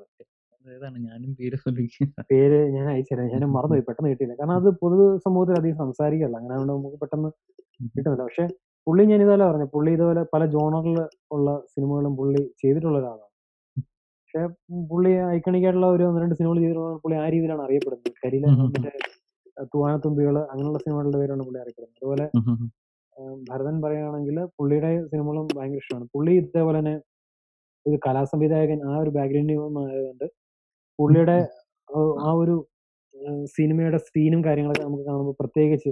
ഏതാണ് ഞാനും പേര് പേര് ഞാൻ അയച്ചുതരാം. ഞാൻ മറന്നുപോയി. പെട്ടെന്ന് കിട്ടിയില്ല. കാരണം അത് പൊതു സമൂഹത്തിൽ അധികം സംസാരിക്കല്ല. അങ്ങനെ ആയതുകൊണ്ട് നമുക്ക് പെട്ടെന്ന് കിട്ടുന്നില്ല. പക്ഷെ പുള്ളി ഞാൻ ഇതുപോലെ പറഞ്ഞു. പുള്ളി ഇതുപോലെ പല ജോണറിൽ ഉള്ള സിനിമകളും പുള്ളി ചെയ്തിട്ടുള്ള ഒരാളാണ്. പക്ഷെ പുള്ളി ഐക്കണിക്കായിട്ടുള്ള ഒരു ഒന്ന് രണ്ട് സിനിമകൾ ചെയ്തിട്ടുള്ള പുള്ളി ആ രീതിയിലാണ് അറിയപ്പെടുന്നത്. കരിയില. മറ്റേ തൂവാനത്തുമ്പികൾ അങ്ങനെയുള്ള സിനിമകളുടെ പേരാണ് പുള്ളി അറിയപ്പെടുന്നത്. അതുപോലെ ഭരതൻ പറയുകയാണെങ്കിൽ പുള്ളിയുടെ സിനിമകളും ഭയങ്കര ഇഷ്ടമാണ്. പുള്ളി ഇതേപോലെ തന്നെ ഒരു കലാസംവിധായകൻ ആ ഒരു ബാക്ക്ഗ്രൗണ്ടിൽ ആയതുകൊണ്ട് പുള്ളിയുടെ ആ- ഒരു സിനിമയുടെ സീനും കാര്യങ്ങളൊക്കെ നമുക്ക് കാണുമ്പോൾ പ്രത്യേകിച്ച്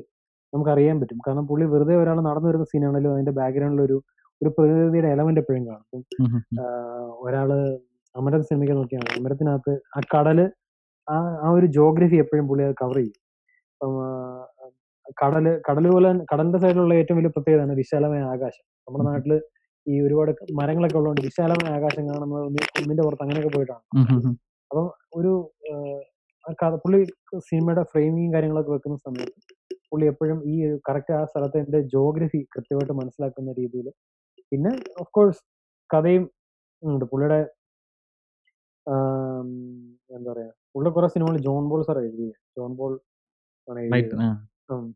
നമുക്ക് അറിയാൻ പറ്റും. കാരണം പുള്ളി വെറുതെ ഒരാൾ നടന്നു വരുന്ന സീനാണെങ്കിലും അതിന്റെ ബാക്ക്ഗ്രൗണ്ടിൽ ഒരു ഒരു പ്രകൃതിയുടെ എലമെന്റ് എപ്പോഴും കാണും. ഒരാൾ അമരൻ സിനിമയ്ക്ക് നോക്കിയാണ്. അമരത്തിനകത്ത് ആ കടൽ ആ ആ ഒരു ജോഗ്രഫി എപ്പോഴും പുള്ളി അത് കവർ ചെയ്യും. അപ്പം കടൽ കടൽ പോലെ കടലിന്റെ സൈഡിലുള്ള ഏറ്റവും വലിയ പ്രത്യേകതയാണ് വിശാലമായ ആകാശം. നമ്മുടെ നാട്ടിൽ ഈ ഒരുപാട് മരങ്ങളൊക്കെ ഉള്ളതുകൊണ്ട് വിശാലമായ ആകാശം കാണുന്നത് കുന്നിന്റെ പുറത്ത് അങ്ങനെയൊക്കെ പോയിട്ടാണ്. അപ്പം ഒരു കഥ പുള്ളി സിനിമയുടെ ഫ്രെയിമിങ് കാര്യങ്ങളൊക്കെ വെക്കുന്ന സമയത്ത് പുള്ളി എപ്പോഴും ഈ കറക്റ്റ് ആ സ്ഥലത്തിന്റെ ജോഗ്രഫി കൃത്യമായിട്ട് മനസ്സിലാക്കുന്ന രീതിയിൽ പിന്നെ ഓഫ് കോഴ്സ് കഥയും ഉണ്ട്. പുള്ളിയുടെ എന്താ പറയാ പുള്ളി കുറെ സിനിമകൾ ജോൺ ബോൾ സാർ എഴുതി ജോൺ ബോൾ ആണ് എഴുതിയത്.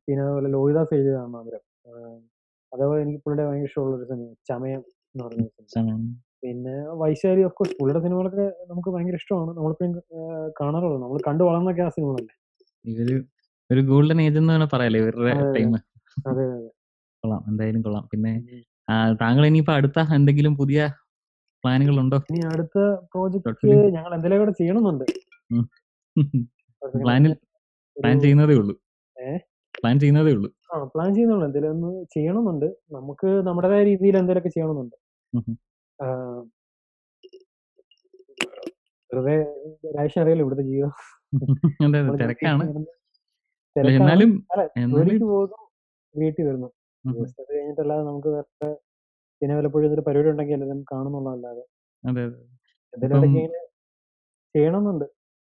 പിന്നെ അതുപോലെ ലോഹിദാസ് എഴുതിയതാണ് അവർ. അതേപോലെ എനിക്ക് പുള്ളിയുടെ ഭയങ്കര ഇഷ്ടമുള്ള ഒരു സിനിമ ചമയം എന്ന് പറഞ്ഞ സിനിമ. പിന്നെ വൈശാലി ഓഫ് കോഴ്സ് പുള്ളിയുടെ സിനിമകളൊക്കെ നമുക്ക് ഭയങ്കര ഇഷ്ടമാണ്. നമ്മളിപ്പോഴും കാണാറുള്ളത്. നമ്മൾ കണ്ടു വളർന്നൊക്കെ ആ സിനിമകളല്ലേ? ഇവർ ഒരു ഗോൾഡൻ ഏജ് എന്ന് വേണം പറയാലേ ഇവരുടെ അതെ, അതെ. ടൈം. അതെ കൊള്ളാം. എന്തായാലും കൊള്ളാം. പിന്നെ താങ്കൾ ഇനിയിപ്പോ അടുത്ത എന്തെങ്കിലും പുതിയ പ്ലാനുകൾ ഉണ്ടോ ഇനി അടുത്ത പ്രോജക്റ്റ്? ഞങ്ങൾ എന്തെങ്കിലും കൂടെ ചെയ്യണമെന്നുണ്ട്. പ്ലാനിൽ പ്ലാൻ ചെയ്യുന്നതേ ഉള്ളൂ. പ്ലാൻ ചെയ്യുന്നതേ ഉള്ളൂ. ആ പ്ലാൻ ചെയ്യുന്നുള്ളൂ. എന്തെങ്കിലും ഒന്ന് ചെയ്യണമെന്നുണ്ട്. നമുക്ക് നമ്മുടേതായ രീതിയിൽ എന്തെങ്കിലുമൊക്കെ ചെയ്യണമെന്നുണ്ട്. വെറുതെ ഒരാഴ്ച അറിയില്ല ഇവിടുത്തെ ജീവിതം. തിരക്കാണ്. എന്നാലും ജോലിക്ക് പോകുന്നു വീട്ടിൽ വരുന്നു. അത് കഴിഞ്ഞിട്ടല്ലാതെ നമുക്ക് വേറെ പിന്നെ വല്ലപ്പോഴും ഒരു പരിപാടി ഉണ്ടെങ്കിൽ എല്ലാവരും കാണുന്നുള്ളതല്ലാതെ ചെയ്യണമെന്നുണ്ട്.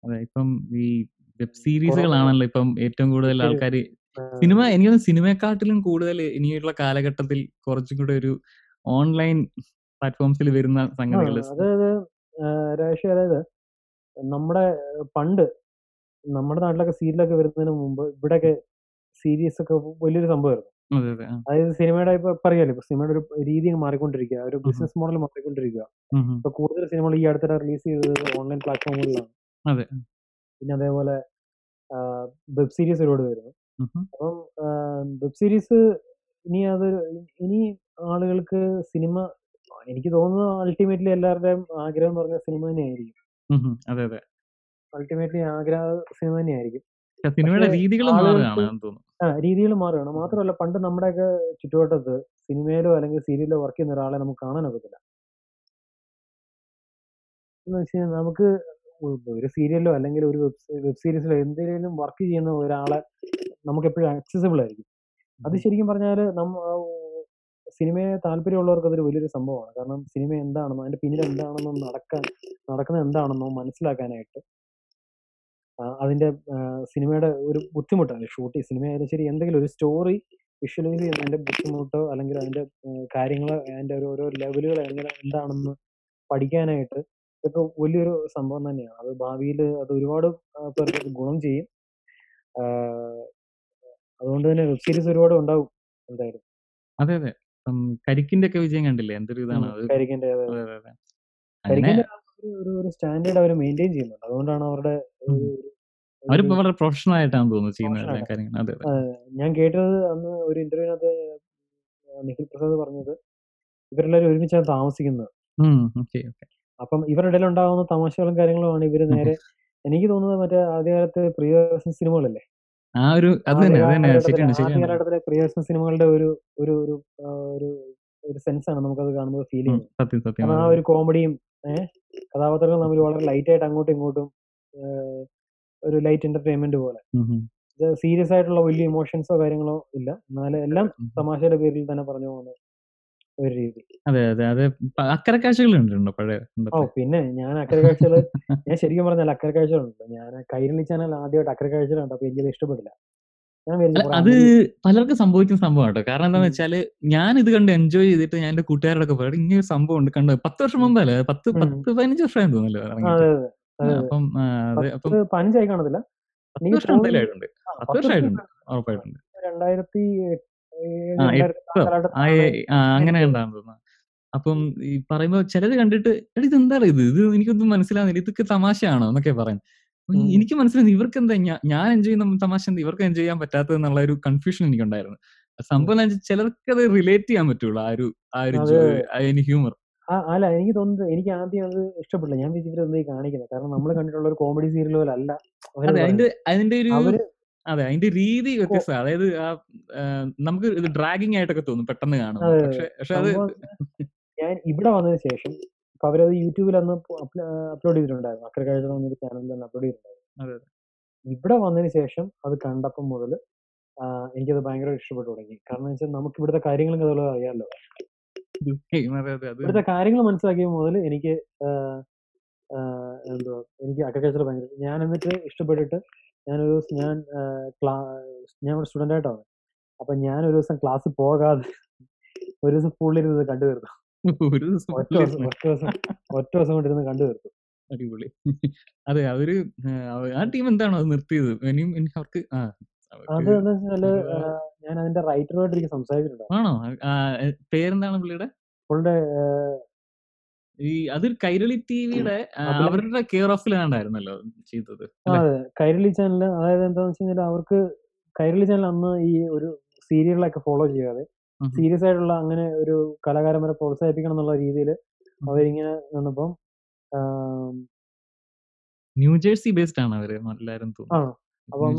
അതെ ഇപ്പം ഈ വെബ് സീരീസുകളാണല്ലോ ഇപ്പം ഏറ്റവും കൂടുതൽ ആൾക്കാർ സിനിമ എനിക്ക് സിനിമയെക്കാട്ടിലും കൂടുതൽ ഇനിയുള്ള കാലഘട്ടത്തിൽ കുറച്ചും കൂടെ ഒരു ഓൺലൈൻ പ്ലാറ്റ്ഫോംസിൽ വരുന്ന സംഗതികൾ അതായത് രാശി അതായത് നമ്മുടെ പണ്ട് നമ്മുടെ നാട്ടിലൊക്കെ സീരിയലൊക്കെ വരുന്നതിന് മുമ്പ് ഇവിടെയൊക്കെ സീരീസ് ഒക്കെ വലിയൊരു സംഭവമായിരുന്നു അതെ അതെ അതായത് സിനിമയുടെ ഇപ്പൊ പറയാലോ ഇപ്പൊ സിനിമയുടെ ഒരു രീതി മാറിക്കൊണ്ടിരിക്കുക ഒരു ബിസിനസ് മോഡൽ മാറിക്കൊണ്ടിരിക്കുക. ഇപ്പൊ കൂടുതൽ സിനിമകൾ ഈ അടുത്തിടെ റിലീസ് ചെയ്തത് ഓൺലൈൻ പ്ലാറ്റ്ഫോമുകളിലാണ്. പിന്നെ അതേപോലെ വെബ് സീരീസ് ഒരുപാട് വരുന്നു. അപ്പം വെബ് സീരീസ് ഇനി അതൊരു ഇനി ആളുകൾക്ക് സിനിമ എനിക്ക് തോന്നുന്നു അൾട്ടിമേറ്റ്ലി എല്ലാവരുടെയും ആഗ്രഹം എന്ന് പറഞ്ഞ സിനിമ തന്നെയായിരിക്കും. അതെ അതെ. അൾട്ടിമേറ്റ്ലി ആഗ്രഹ സിനിമ തന്നെയായിരിക്കും. ആയിരിക്കും സിനിമയുടെ രീതികൾ രീതികൾ മാറുകയാണ്. മാത്രമല്ല പണ്ട് നമ്മുടെയൊക്കെ ചുറ്റുവട്ടത്ത് സിനിമയിലോ അല്ലെങ്കിൽ സീരിയലിലോ വർക്ക് ചെയ്യുന്ന ഒരാളെ നമുക്ക് കാണാൻ ഒക്കത്തില്ല. എന്ന് വെച്ച് കഴിഞ്ഞാൽ നമുക്ക് ഒരു സീരിയലിലോ അല്ലെങ്കിൽ ഒരു വെബ് വെബ് സീരീസിലോ എന്തെങ്കിലും വർക്ക് ചെയ്യുന്ന ഒരാളെ നമുക്ക് എപ്പോഴും ആക്സസിബിൾ ആയിരിക്കും. അത് ശരിക്കും പറഞ്ഞാൽ നമ്മ സിനിമയെ താല്പര്യമുള്ളവർക്ക് അതൊരു വലിയൊരു സംഭവമാണ്. കാരണം സിനിമ എന്താണെന്നോ അതിന്റെ പിന്നിൽ എന്താണെന്നോ നടക്കാൻ നടക്കുന്നത് എന്താണെന്നോ മനസ്സിലാക്കാനായിട്ട് അതിന്റെ സിനിമയുടെ ഒരു ബുദ്ധിമുട്ടാണ്. ഷൂട്ട് സിനിമയായാലും ശരി എന്തെങ്കിലും ഒരു സ്റ്റോറി വിഷ്വലൈസ് ചെയ്യുന്നതിന്റെ ബുദ്ധിമുട്ടോ അല്ലെങ്കിൽ അതിന്റെ കാര്യങ്ങൾ അതിന്റെ ഒരു ഓരോ ലെവലുകൾ എങ്ങനെ എന്താണെന്ന് പഠിക്കാനായിട്ട് ഇതൊക്കെ വലിയൊരു സംഭവം തന്നെയാണ്. അത് ഭാവിയിൽ അത് ഒരുപാട് പേർക്ക് ഗുണം ചെയ്യും. അതുകൊണ്ട് തന്നെ വെബ് സീരീസ് ഒരുപാട് ഉണ്ടാവും എന്തായാലും. അതെ അതെ. ഉം, കരിക്കിന്റെ ഒക്കെ വിജയം കണ്ടില്ലേ? എന്തൊരു ഇതാണ്. അത് കരിക്കിന്റെ അതെ അതെ. അതെ അങ്ങനെ കരിക്കിന്റെ ഒരു- ഒരു ഒരു സ്റ്റാൻഡേർഡ് അവർ മെയിന്റെയിൻ ചെയ്യുന്നുണ്ട്. അതുകൊണ്ടാണ് അവരുടെ ഉം. ഒരു- ഒരു- അവരിപ്പോ വളരെ പ്രൊഫഷണൽ ആയിട്ടാണ് തോന്നുന്നു ചെയ്യുന്ന കാര്യങ്ങൾ കാര്യങ്ങളും അതെ അതെ. ആ, ഞാൻ കേട്ടത് അന്ന് ഒരു ഇന്റർവ്യൂവിനകത്ത് നിഖിൽ പ്രസാദ് പറഞ്ഞത് ഇവരെല്ലാവരും ഒരുമിച്ചാണ് താമസിക്കുന്നത്. ഉം അപ്പം ഇവരുടെ ഇടയിൽ ഉണ്ടാകുന്ന തമാശകളും കാര്യങ്ങളുമാണ് ഇവർ നേരെ എനിക്ക് തോന്നുന്നത് മറ്റേ ആദ്യകാലത്ത് പ്രിയദർശൻ സിനിമകളല്ലേ? ആ ഒരു അത് തന്നെ അത് തന്നെ. ശരിയാണ് ശരിയാണ്. പ്രിയദർശൻ സിനിമകളുടെ ഒരു ഒരു ഒരു ഒരു ഒരു സെൻസ് ആണ് നമുക്കത് കാണുമ്പോൾ ഫീൽ ചെയ്യുന്നത് സത്യം സത്യം. ആ ഒരു കോമഡിയും കഥാപാത്രങ്ങൾ തമ്മിൽ വളരെ ലൈറ്റ് ആയിട്ട് അങ്ങോട്ടും ഇങ്ങോട്ടും ഒരു ലൈറ്റ് എന്റർടൈൻമെന്റ് പോലെ. സീരിയസ് ആയിട്ടുള്ള വലിയ ഇമോഷൻസോ കാര്യങ്ങളോ ഇല്ല. എന്നാലും എല്ലാം. തമാശയുടെ പേരിൽ തന്നെ പറഞ്ഞു പോകുന്നത് ഒരു രീതി. അതെ അതെ. അതെ പ- അക്കരെ കാഴ്ചകളുണ്ടോ പഴയ ഓ പിന്നെ ഞാൻ അക്കരെ കാഴ്ചകൾ <laughs> ഞാൻ ശരിക്കും പറഞ്ഞാൽ അക്കരെ കാഴ്ചകളുണ്ട്. ഞാൻ കൈരളി ചാനൽ ആദ്യമായിട്ട് അക്കരെ കാഴ്ചകൾ അപ്പൊ അല്ല കുറെ അത് പലർക്കും സംഭവിക്കുന്ന സംഭവമാണ് കേട്ടോ. കാരണം എന്താണെന്ന് വെച്ചാൽ ഞാൻ ഇത് കണ്ട് എൻജോയ് ചെയ്തിട്ട് ഞാൻ എന്റെ കൂട്ടുകാരോടൊക്കെ പറയും ഇങ്ങനെ ഒരു സംഭവം ഉണ്ട്. കണ്ട്? പത്ത് വർഷം മുമ്പല്ലേ? പത്ത്. പത്ത് പതിനഞ്ച് വർഷമായി തോന്നല്ലോ അപ്പം പതിനഞ്ചായി കാണത്തില്ല. പത്ത് വർഷം ഉറപ്പായിട്ടുണ്ട് രണ്ടായിരത്തി അങ്ങനെ തോന്നുന്നു അപ്പം ഈ പറയുമ്പോ ചിലത് കണ്ടിട്ട് എടാ ഇത് എന്താ ഇത്? ഇത് എനിക്കൊന്നും മനസ്സിലാവുന്നില്ല. ഇതൊക്കെ തമാശയാണോ എന്നൊക്കെ പറയും. അപ്പൊ ഈ- ഉം, എനിക്ക് മനസ്സിലായി ഇവർക്ക് എന്താ ഞാൻ എൻജോയ് ചെയ്യുന്ന തമാശ എന്താ? ഇവർക്ക് എൻജോയ് ചെയ്യാൻ പറ്റാത്തത് എന്നുള്ള ഒരു കൺഫ്യൂഷൻ എനിക്കുണ്ടായിരുന്നു. സംഭവം ചിലർക്ക് അത് റിലേറ്റ് ചെയ്യാൻ പറ്റുള്ളൂ ആ ഒരു ആ ഒരു ഹ്യൂമർ അല്ല എനിക്ക് തോന്നുന്നത് എനിക്ക് ആദ്യം അത് ഇഷ്ടപ്പെട്ടില്ല. ഞാൻ വിചാരിച്ചിട്ട് എന്തായി കാണിക്കുന്നത് കാരണം നമ്മൾ കണ്ടിട്ടുള്ള ഒരു കോമഡി സീരിയൽ പോലെ അല്ല അതിന്റെ അതിന്റെ ഒരു അതെ അതിന്റെ രീതി വ്യത്യസ്തമാണ് അതായത് ആ നമുക്ക് ഇത് ഡ്രാഗിങ് ആയിട്ടൊക്കെ തോന്നും പെട്ടെന്ന് കാണും പക്ഷെ പക്ഷെ അത് ഞാൻ ഇവിടെ വന്നതിന് ശേഷം അപ്പൊ അവരത് യൂട്യൂബിൽ അന്ന് അപ്ലോഡ് ചെയ്തിട്ടുണ്ടായിരുന്നു. അക്കരെ കാഴ്ച എന്നൊരു ചാനലിൽ തന്നെ അപ്ലോഡ് ചെയ്തിട്ടുണ്ടായിരുന്നു. ഇവിടെ വന്നതിന് ശേഷം അത് കണ്ടപ്പം മുതൽ എനിക്കത് ഭയങ്കര ഇഷ്ടപ്പെട്ടു തുടങ്ങി. കാരണം വെച്ചാൽ നമുക്ക് ഇവിടുത്തെ കാര്യങ്ങളും അതുപോലെ അറിയാമല്ലോ. ഇവിടുത്തെ കാര്യങ്ങൾ മനസ്സിലാക്കിയ മുതൽ എനിക്ക് എന്തുവാ എനിക്ക് അഗ്രികൾച്ചർ ഭയങ്കര ഞാൻ എന്നിട്ട് ഇഷ്ടപ്പെട്ടിട്ട് ഞാനൊരു ദിവസം ഞാൻ ക്ലാ ഞാൻ ഇവിടെ സ്റ്റുഡന്റ് ആയിട്ടാണ് അപ്പൊ ഞാൻ ഒരു ദിവസം ക്ലാസ് പോകാതെ ഒരു ദിവസം ഫുള്ളിരുന്നത് കണ്ടുവരുന്നു ഒറ്റ ദിവസം ഒറ്റ ദിവസം കൊണ്ടിരുന്ന് കണ്ടു തീർത്തു. അടിപൊളി. അതെ അവർ ആ, ടീം എന്താണ് അത് നിർത്തിയത്? ഇനിയും എനിക്ക് അവർക്ക് അത് അവർക്ക് എന്താ വെച്ചാൽ ഞാൻ അതിന്റെ റൈറ്ററുമായിട്ട് എനിക്ക് സംസാരിച്ചിട്ടുണ്ടായിരുന്നു. ആണോ? പേരെന്താണ് പുള്ളിയുടെ? പുള്ളിയുടെ ഈ അത് കൈരളി ടിവിയുടെ അവരുടെ കെയർ ഓഫിലാണ്ടായിരുന്നല്ലോ ചെയ്തത് കൈരളി ചാനൽ അതായത് എന്താന്ന് വെച്ച് കഴിഞ്ഞാൽ അവർക്ക് കൈരളി ചാനൽ അന്ന് ഈ ഒരു സീരിയലൊക്കെ ഫോളോ ചെയ്യാതെ സീരിയസ് ആയിട്ടുള്ള അങ്ങനെ ഒരു കലാകാരന്മാരെ പ്രോത്സാഹിപ്പിക്കണം എന്നുള്ള രീതിയിൽ അവരിങ്ങനെ നിന്നപ്പം ന്യൂജേഴ്സി ബേസ്ഡ് ആണ് അവർ അപ്പം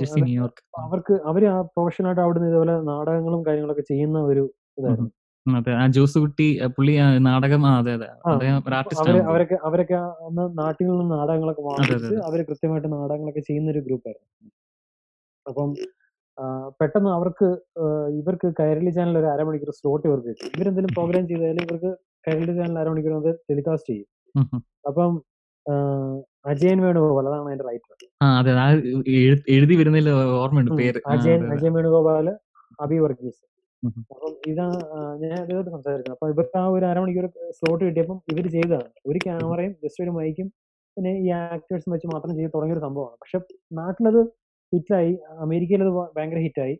അവർക്ക് അവർ ആ പ്രൊഫഷണലായിട്ട് അവിടുന്ന് ഇതുപോലെ നാടകങ്ങളും കാര്യങ്ങളൊക്കെ ചെയ്യുന്ന ഒരു ഇതായിരുന്നു. അതെ ആ ജോസ് കുട്ടി പുള്ളി നാടകം അതെ അതെ. അവരൊക്കെ അവരൊക്കെ അന്ന് നാട്ടിൽ നിന്ന് നാടകങ്ങളൊക്കെ വാങ്ങിച്ച് അവർ കൃത്യമായിട്ട് നാടകങ്ങളൊക്കെ ചെയ്യുന്ന ഒരു ഗ്രൂപ്പായിരുന്നു. അപ്പം പെട്ടെന്ന് അവർക്ക് ഇവർക്ക് കൈരളി ചാനൽ ഒരു അരമണിക്കൂർ സ്ലോട്ട് ഇവർക്ക് കിട്ടും. ഇവരെന്തെങ്കിലും പ്രോഗ്രാം ചെയ്താലും ഇവർക്ക് കൈരളി ചാനൽ അരമണിക്കൂർ അത് ടെലികാസ്റ്റ് ചെയ്യും. അപ്പം അജയൻ വേണുഗോപാൽ അതാണ് അതിന്റെ റൈറ്റർ എഴുതി വരുന്നതിൽ ഓർമ്മയുണ്ട് പേര്. അജയൻ അജയൻ വേണുഗോപാൽ അബി വർഗീസ്. അപ്പം ഇതാണ് ഞാൻ അദ്ദേഹത്തോട് സംസാരിക്കുന്നത് അപ്പൊ ഇവർക്ക് ആ ഒരു അരമണിക്കൂർ സ്ലോട്ട് കിട്ടിയപ്പം ഇവർ ചെയ്തതാണ്. ഒരു ക്യാമറയും ജസ്റ്റ് ഒരു മൈക്കും പിന്നെ ഈ ആക്ടേഴ്സും വെച്ച് മാത്രം ചെയ്ത് തുടങ്ങിയ ഒരു സംഭവമാണ്. പക്ഷെ നാട്ടിലത് ഹിറ്റായി. അമേരിക്കയിൽ അത് ഭയങ്കര ഹിറ്റായി.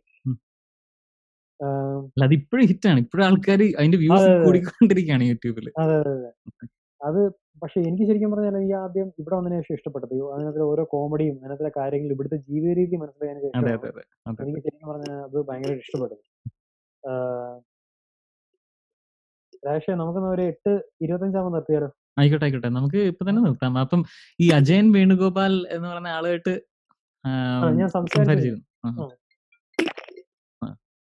അത് ഇപ്പോഴും ഹിറ്റാണ്. ഇപ്പോഴും ആൾക്കാർ അതിന്റെ വ്യൂസ് കൂടിക്കൊണ്ടിരിക്കുകയാണ് യൂട്യൂബിൽ അതെ അതെ അതെ. അത് പക്ഷെ എനിക്ക് ശരിക്കും പറഞ്ഞാൽ ഈ ആദ്യം ഇവിടെ വന്നതിന് ശേഷം ഇഷ്ടപ്പെട്ടത്. അതിനകത്തിലെ ഓരോ കോമഡിയും അതിനകത്തിലെ കാര്യങ്ങളും ഇവിടുത്തെ ജീവിത രീതി മനസ്സിലാക്കാൻ എനിക്ക് ശരിക്കും പറഞ്ഞാൽ അത് ഭയങ്കര ഇഷ്ടപ്പെട്ടത്. രാഷേ നമുക്കൊന്ന് ഒരു എട്ട് ഇരുപത്തഞ്ചാമത് നിർത്തിയാലോ ആയിക്കോട്ടെ ആയിക്കോട്ടെ. നമുക്ക് ഇപ്പൊ തന്നെ നിർത്താം. അപ്പം ഈ അജയൻ വേണുഗോപാൽ എന്ന് പറഞ്ഞ ആളുമായിട്ട് ഞാൻ സംസാരിച്ചിരുന്നു.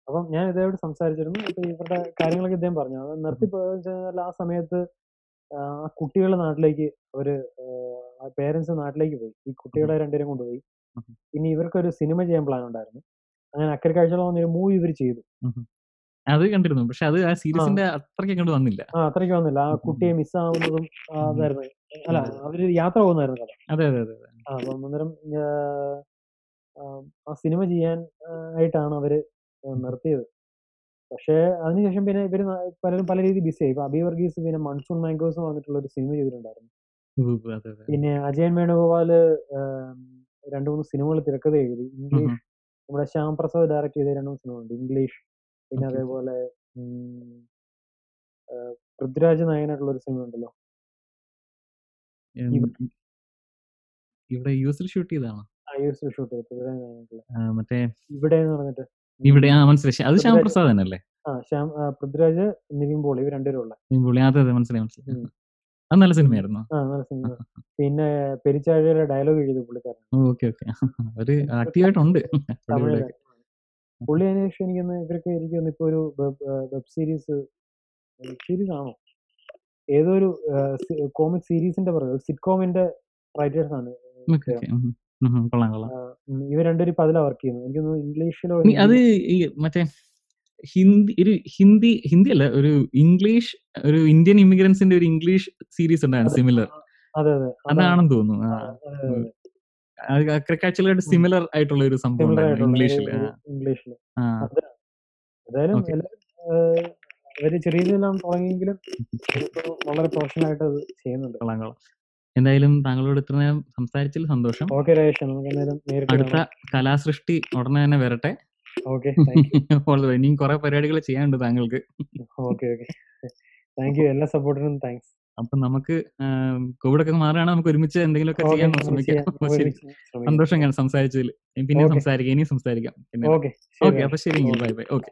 അപ്പം ഞാൻ ഇതേവിടെ സംസാരിച്ചിരുന്നു. ഇപ്പൊ ഇവരുടെ കാര്യങ്ങളൊക്കെ ഇദ്ദേഹം പറഞ്ഞു. അത് നിർത്തി പോയെന്ന് ആ സമയത്ത് ആ കുട്ടികളുടെ നാട്ടിലേക്ക് അവർ പേരൻസ് നാട്ടിലേക്ക് പോയി. ഈ കുട്ടികളെ രണ്ടുപേരും കൊണ്ടുപോയി. പിന്നെ ഇവർക്കൊരു സിനിമ ചെയ്യാൻ പ്ലാൻ ഉണ്ടായിരുന്നു. അങ്ങനെ അക്കരെ കാഴ്ചകൾ വന്നൊരു മൂവി ഇവർ ചെയ്തു. അത് കണ്ടിരുന്നു. പക്ഷെ അത് ആ സീരീസിന്റെ അത്രയ്ക്ക് അങ്ങോട്ട് വന്നില്ല. ആ അത്രയ്ക്ക് വന്നില്ല. ആ കുട്ടിയെ മിസ് മിസ്സാവുന്നതും. അതായിരുന്നു അല്ല അവർ യാത്ര പോകുന്നായിരുന്നു കഥ. അതെ അതെ അതെ അപ്പം അന്നേരം ആ, സിനിമ ചെയ്യാൻ ആയിട്ടാണ് അവർ നിർത്തിയത്. പക്ഷേ അതിനുശേഷം പിന്നെ ഇവർ പലരും പല രീതി ബിസി ആയി. ഇപ്പൊ അബി വർഗീസ് പിന്നെ മൺസൂൺ മാംഗോസ് പറഞ്ഞിട്ടുള്ള ഒരു സിനിമ ചെയ്തിട്ടുണ്ടായിരുന്നു. പിന്നെ അജയൻ വേണുഗോപാൽ രണ്ടു രണ്ട് മൂന്ന് സിനിമകൾ തിരക്കഥ എഴുതി. ഇംഗ്ലീഷ് നമ്മുടെ ശ്യാം പ്രസാദ് ഡയറക്ട് ചെയ്ത രണ്ടു മൂന്ന് സിനിമകളുണ്ട്. ഇംഗ്ലീഷ് പിന്നെ അതേപോലെ ഉം, ആ, പൃഥ്വിരാജ് നായകനായിട്ടുള്ള ഒരു സിനിമ ഉണ്ടല്ലോ. ഇവിടെ ഇവിടെ യു എസിൽ ഷൂട്ട് ചെയ്താണോ ആ ഷൂട്ട് ചെയ്ത് പൃഥ്വിരാജ് നായകനായിട്ടുള്ള. ആ, മറ്റേ ഇവിടെ എന്ന് പറഞ്ഞിട്ട് ഇവിടെ ഉം, ആ മനസ്സിലായി. അത് ശ്യാം പൃഥ്വിരാജ് പ്രസാദ് തന്നെയല്ലേ? ആ ശ്യാം ആ, പൃഥ്വിരാജ് നിവിൻ പോളി ഇവർ രണ്ടുപേരും ഉള്ള. ഈ പുള്ളി അതെ അതെ മനസ്സിലായി മനസ്സിലായി. ഉം. അത് നല്ല സിനിമയായിരുന്നു. ആ നല്ല സിനിമ. പിന്നെ പെരിച്ചാഴിയുടെ ഡയലോഗ് എഴുതി പുള്ളിക്കാരൻ ഓക്കെ ഓക്കെ. അവർ തമിഴിൽ അവിടെയൊക്കെ പുള്ളി അതിന് ശേഷം എനിക്കൊന്ന് ഇവരൊക്കെ എനിക്കൊന്ന് ഇപ്പൊ ഒരു വെബ് സീരീസ് വെബ് സീരീസ് ആണോ? ഏതോ ഒരു കോമിക് സീരീസിന്റെ പറയുക സിറ്റ്കോമിന്റെ റൈറ്റേഴ്സ് ആണ് ഇവർ രണ്ടുപേരും ഇപ്പൊ അതിലാ വർക്ക് ചെയ്യുന്നത്. എനിക്കൊന്ന് ഇംഗ്ലീഷിലോ അത് മറ്റേ ഹിന്ദി ഒരു ഹിന്ദി ഹിന്ദി അല്ല ഒരു ഇംഗ്ലീഷ് ഒരു ഇന്ത്യൻ ഇമിഗ്രൻസിന്റെ ഒരു ഇംഗ്ലീഷ് സീരീസ് ഉണ്ടായിരുന്നു സിമിലർ. അതെ അതെ. അതാണെന്ന് തോന്നുന്നു ആക്ച്വലായിട്ട് സിമിലർ ആയിട്ടുള്ള ഒരു സംഭവം ഇംഗ്ലീഷിൽ ഇംഗ്ലീഷിൽ അവർ ചെറിയ രീതിയിലാണ് തുടങ്ങിയെങ്കിലും വളരെ പ്രൊഫഷണൽ ആയിട്ട് അത് ചെയ്യുന്നുണ്ട്. എന്തായാലും താങ്കളോട് ഇത്ര നേരം സംസാരിച്ചതിൽ സന്തോഷം. അടുത്ത കലാസൃഷ്ടി ഉടനെ തന്നെ വരട്ടെ. <laughs> ഇനിയും കുറെ പരിപാടികൾ ചെയ്യാനുണ്ട് താങ്കൾക്ക്. Okay okay. താങ്ക് യു എല്ലാ സപ്പോർട്ടിനും താങ്ക്സ് അപ്പൊ നമുക്ക് കോവിഡ് ഒക്കെ മാറുകയാണെങ്കിൽ നമുക്ക് ഒരുമിച്ച് എന്തെങ്കിലുമൊക്കെ ഒക്കെ ചെയ്യാൻ ശ്രമിക്കാം. ശരി സന്തോഷം കാണാം സംസാരിച്ചതിൽ. പിന്നെ സംസാരിക്കാം ഇനിയും സംസാരിക്കാം. പിന്നെ ഓക്കെ അപ്പൊ ശരി ബൈ ബൈ. ഓക്കെ